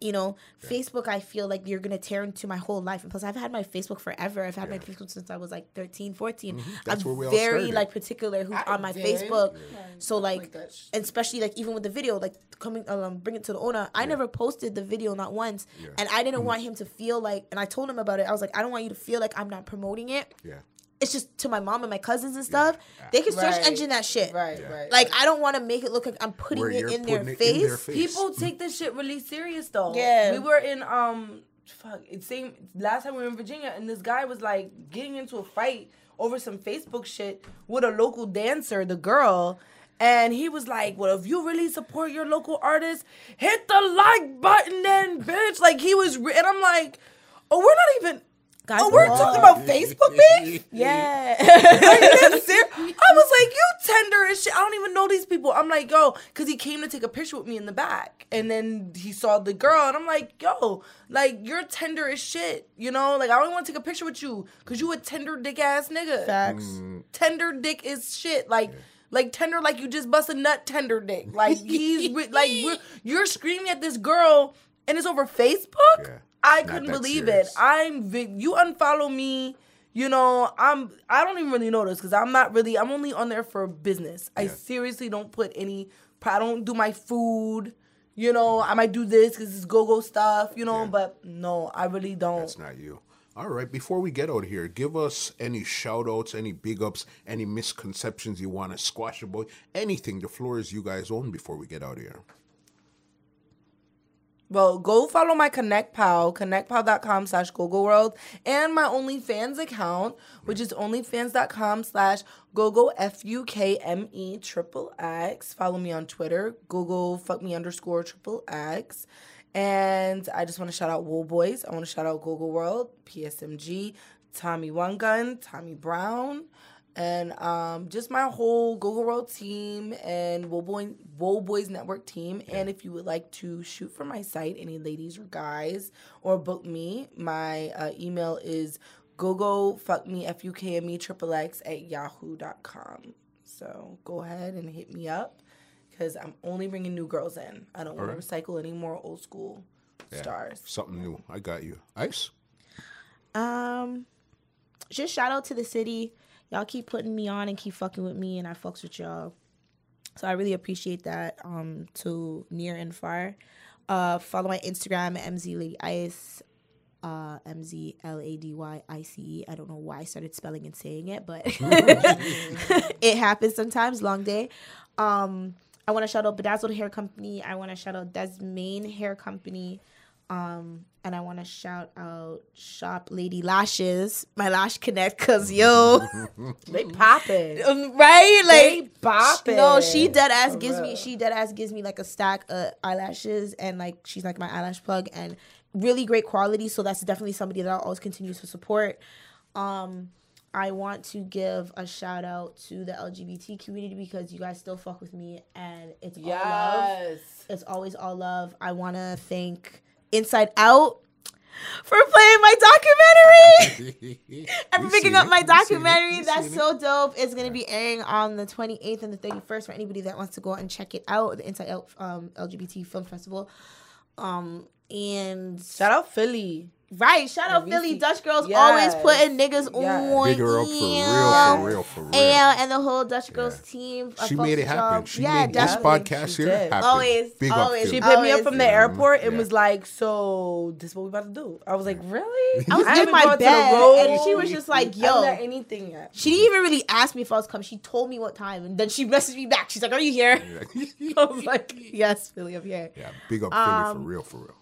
[SPEAKER 3] You know, Facebook, I feel like you're gonna tear into my whole life. And plus, I've had my Facebook forever. I've had my Facebook since I was like 13, 14.
[SPEAKER 1] Mm-hmm. That's
[SPEAKER 3] I'm
[SPEAKER 1] where we all
[SPEAKER 3] very
[SPEAKER 1] started.
[SPEAKER 3] like particular who's
[SPEAKER 2] I
[SPEAKER 3] on my
[SPEAKER 2] did.
[SPEAKER 3] Facebook.
[SPEAKER 2] Yeah.
[SPEAKER 3] So like,
[SPEAKER 2] like
[SPEAKER 3] and especially like even with the video, like coming um bring it to the owner. I never posted the video not once, and I
[SPEAKER 1] Mm-hmm.
[SPEAKER 3] didn't want him to feel like. And I told him about it. I was like, I don't want you to feel like I'm not promoting it
[SPEAKER 1] Yeah.
[SPEAKER 3] It's just to my mom and my cousins and stuff. They can search
[SPEAKER 2] Right.
[SPEAKER 3] engine that shit.
[SPEAKER 2] Right,
[SPEAKER 1] Yeah.
[SPEAKER 2] right.
[SPEAKER 3] Like I don't want to make it look like I'm putting
[SPEAKER 1] Where
[SPEAKER 3] it in their,
[SPEAKER 1] putting it
[SPEAKER 3] face.
[SPEAKER 1] in their face.
[SPEAKER 2] people take this shit really serious though.
[SPEAKER 3] Yeah.
[SPEAKER 2] We were in um fuck it's same last time we were in Virginia and this guy was like getting into a fight over some Facebook shit with a local dancer, the girl. And he was like, Well, if you really support your local artist, hit the like button then, bitch. Like he was re- and I'm like, Oh, we're not even
[SPEAKER 3] Guys,
[SPEAKER 2] Oh, we're
[SPEAKER 3] whoa.
[SPEAKER 2] talking about Facebook beef?
[SPEAKER 3] Yeah.
[SPEAKER 2] Like, that's ser- I was like, you tender as shit. I don't even know these people. I'm like, yo, because he came to take a picture with me in the back. And then he saw the girl, and I'm like, yo, like, you're tender as shit. You know, like, I don't want to take a picture with you because you a tender dick ass nigga.
[SPEAKER 3] Facts.
[SPEAKER 1] Mm.
[SPEAKER 2] Tender dick is shit. Like, like tender, like you just bust a nut tender dick. Like, he's *laughs* like, you're screaming at this girl, and it's over Facebook?
[SPEAKER 1] Yeah.
[SPEAKER 2] I couldn't believe
[SPEAKER 1] serious.
[SPEAKER 2] it. I'm vi- you unfollow me. You know, I'm I don't even really this because I'm not really I'm only on there for business. I seriously don't put any I don't do my food. You know, I might do this because it's go go stuff. You know,
[SPEAKER 1] Yeah.
[SPEAKER 2] but no, I really don't.
[SPEAKER 1] That's not you. All right, before we get out of here, give us any shout outs, any big ups, any misconceptions you want to squash about, anything. The floor is you guys own before we get out of here.
[SPEAKER 2] Well, go follow my Connect Pal, connectpal.com slash GoGo World, and my OnlyFans account, which is onlyfans.com slash GoGo F-U-K-M-E triple X. Follow me on Twitter, GoGo fuck me underscore triple X. And I just want to shout out Wool Boys. I want to shout out GoGo World, PSMG, Tommy One Gun, Tommy Brown, and um, just my whole GoGo World team and Wool, Boy, Wool Boys Network team. And if you would like to shoot for my site, any ladies or guys, or book me, my uh, email is gogo fuck me f u k m e triple x at yahoo.com. So go ahead and hit me up because I'm only bringing new girls in. I don't want to recycle any more old school stars.
[SPEAKER 1] Something new. I got you. Ice?
[SPEAKER 3] Um, just shout out to the city. Y'all keep putting me on and keep fucking with me, and I fucks with y'all. So I really appreciate that. Um, to near and far. Uh, follow my Instagram mz lady ice. Uh, M Z L A D Y I C E. I don't know why I started spelling and saying it, but *laughs* it happens sometimes. Long day. Um, I want to shout out Bedazzled Hair Company. I want to shout out Desmain Hair Company. Um, and I want to shout out Shop Lady Lashes, my Lash Connect, cause yo, *laughs*
[SPEAKER 2] They popping. *laughs*
[SPEAKER 3] um, right?
[SPEAKER 2] They
[SPEAKER 3] Like,
[SPEAKER 2] bopping.
[SPEAKER 3] no, she dead ass
[SPEAKER 2] For
[SPEAKER 3] gives me, she dead ass gives me like a stack of eyelashes, and like she's like my eyelash plug, and really great quality. So that's definitely somebody that I'll always continue to support. Um, I want to give a shout out to the LGBT community because you guys still fuck with me and it's all love. It's always all love. I want to thank Inside Out for playing my documentary *laughs* and for picking up my documentary. That's so dope. It's gonna be airing on the 28th and the 31st for anybody that wants to go out and check it out. The Inside Out um, LGBT Film Festival. Um, and
[SPEAKER 2] Shout out Philly.
[SPEAKER 3] Right, shout out Philly Dutch girls
[SPEAKER 2] Yes.
[SPEAKER 3] always putting niggas
[SPEAKER 2] Yes.
[SPEAKER 3] on.
[SPEAKER 1] Big her up for real,
[SPEAKER 3] yeah.
[SPEAKER 1] for real, for real.
[SPEAKER 3] And, and the whole Dutch girls
[SPEAKER 1] Yeah.
[SPEAKER 3] team.
[SPEAKER 1] She made it happen.
[SPEAKER 3] y'all.
[SPEAKER 1] She
[SPEAKER 3] yeah,
[SPEAKER 1] made this podcast
[SPEAKER 2] She
[SPEAKER 1] here
[SPEAKER 2] did.
[SPEAKER 1] happen.
[SPEAKER 3] Always,
[SPEAKER 1] Big
[SPEAKER 3] always.
[SPEAKER 1] up
[SPEAKER 2] She picked
[SPEAKER 1] you.
[SPEAKER 2] me up from the airport and
[SPEAKER 1] Yeah.
[SPEAKER 2] was like, "So this is what we about to do." I was like, "Really?" *laughs*
[SPEAKER 3] I was in my
[SPEAKER 2] gone to the
[SPEAKER 3] bed, and she was just like, "Yo."
[SPEAKER 2] anything yet.
[SPEAKER 3] She didn't even really ask me if I was coming. She told me what time, and then she messaged me back. She's like, "Are you here?" *laughs* I was like, "Yes, Philly, I'm here."
[SPEAKER 1] yeah, big up Philly
[SPEAKER 3] Um,
[SPEAKER 1] for real, for real.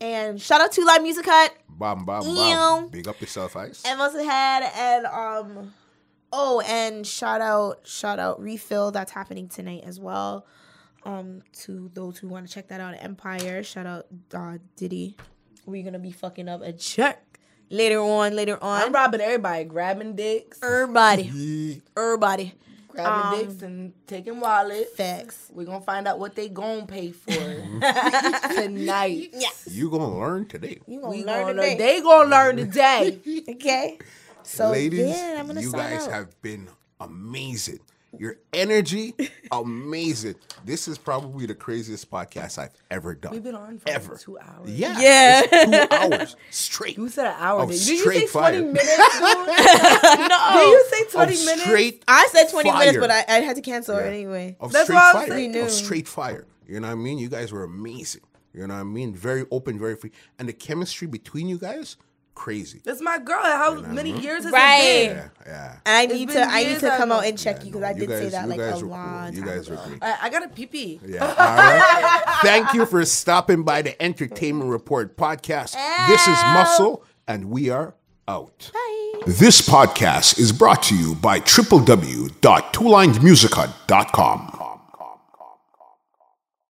[SPEAKER 3] And shout out to Live Music Hut,
[SPEAKER 1] Bam, bam,
[SPEAKER 3] Ew.
[SPEAKER 1] bam. Big up yourself, Ice.
[SPEAKER 3] and Muscle Head, and um, oh, and shout out, shout out Refill that's happening tonight as well. Um, to those who want to check that out, Empire. Shout out uh, Diddy. We're gonna be fucking up a check later on. Later on.
[SPEAKER 2] I'm robbing everybody, grabbing dicks,
[SPEAKER 3] everybody, everybody.
[SPEAKER 2] Grabbing
[SPEAKER 3] um,
[SPEAKER 2] dicks, and taking wallets.
[SPEAKER 3] Facts.
[SPEAKER 2] We're gonna find out what they gonna pay for *laughs* tonight. *laughs*
[SPEAKER 3] Yeah.
[SPEAKER 1] You gonna learn today.
[SPEAKER 3] You gonna
[SPEAKER 2] We
[SPEAKER 3] learn
[SPEAKER 2] gonna
[SPEAKER 3] today.
[SPEAKER 2] learn. They gonna learn today. *laughs*
[SPEAKER 3] Okay. So
[SPEAKER 1] Ladies,
[SPEAKER 3] yeah, I'm gonna
[SPEAKER 1] you
[SPEAKER 3] sign
[SPEAKER 1] guys
[SPEAKER 3] out.
[SPEAKER 1] have been amazing. Your energy, amazing. This is probably the craziest podcast I've ever done.
[SPEAKER 2] We've been on for
[SPEAKER 1] ever.
[SPEAKER 2] like two hours.
[SPEAKER 1] Yeah,
[SPEAKER 3] Yeah.
[SPEAKER 1] it's two hours straight.
[SPEAKER 2] You said an hour.
[SPEAKER 1] Of
[SPEAKER 2] did you
[SPEAKER 1] straight
[SPEAKER 2] say
[SPEAKER 1] fire.
[SPEAKER 2] 20 minutes, no. *laughs* Did you say 20
[SPEAKER 1] Of
[SPEAKER 2] minutes?
[SPEAKER 1] straight
[SPEAKER 3] I said 20 minutes, but I, I had to cancel it
[SPEAKER 1] Yeah.
[SPEAKER 3] anyway.
[SPEAKER 1] of
[SPEAKER 2] That's
[SPEAKER 1] straight
[SPEAKER 2] I'm
[SPEAKER 1] fire.
[SPEAKER 2] saying.
[SPEAKER 1] Of straight fire. You know what I mean? You guys were amazing. You know what I mean? Very open, very free. And the chemistry between you guys, crazy.
[SPEAKER 2] That's my girl. How many years has
[SPEAKER 3] Right.
[SPEAKER 2] it been?
[SPEAKER 1] Yeah, yeah.
[SPEAKER 3] And I need to I need to come out and check you because I
[SPEAKER 1] You
[SPEAKER 3] did say that like a
[SPEAKER 1] were cool.
[SPEAKER 3] long
[SPEAKER 1] You
[SPEAKER 3] time
[SPEAKER 1] guys were
[SPEAKER 3] ago.
[SPEAKER 1] great.
[SPEAKER 2] I, I got a pee pee.
[SPEAKER 1] Yeah. All right. *laughs* Thank you for stopping by the Entertainment Report podcast. This is Muscle, and we are out.
[SPEAKER 3] Bye.
[SPEAKER 1] This podcast is brought to you by www.twolinedmusichut.com.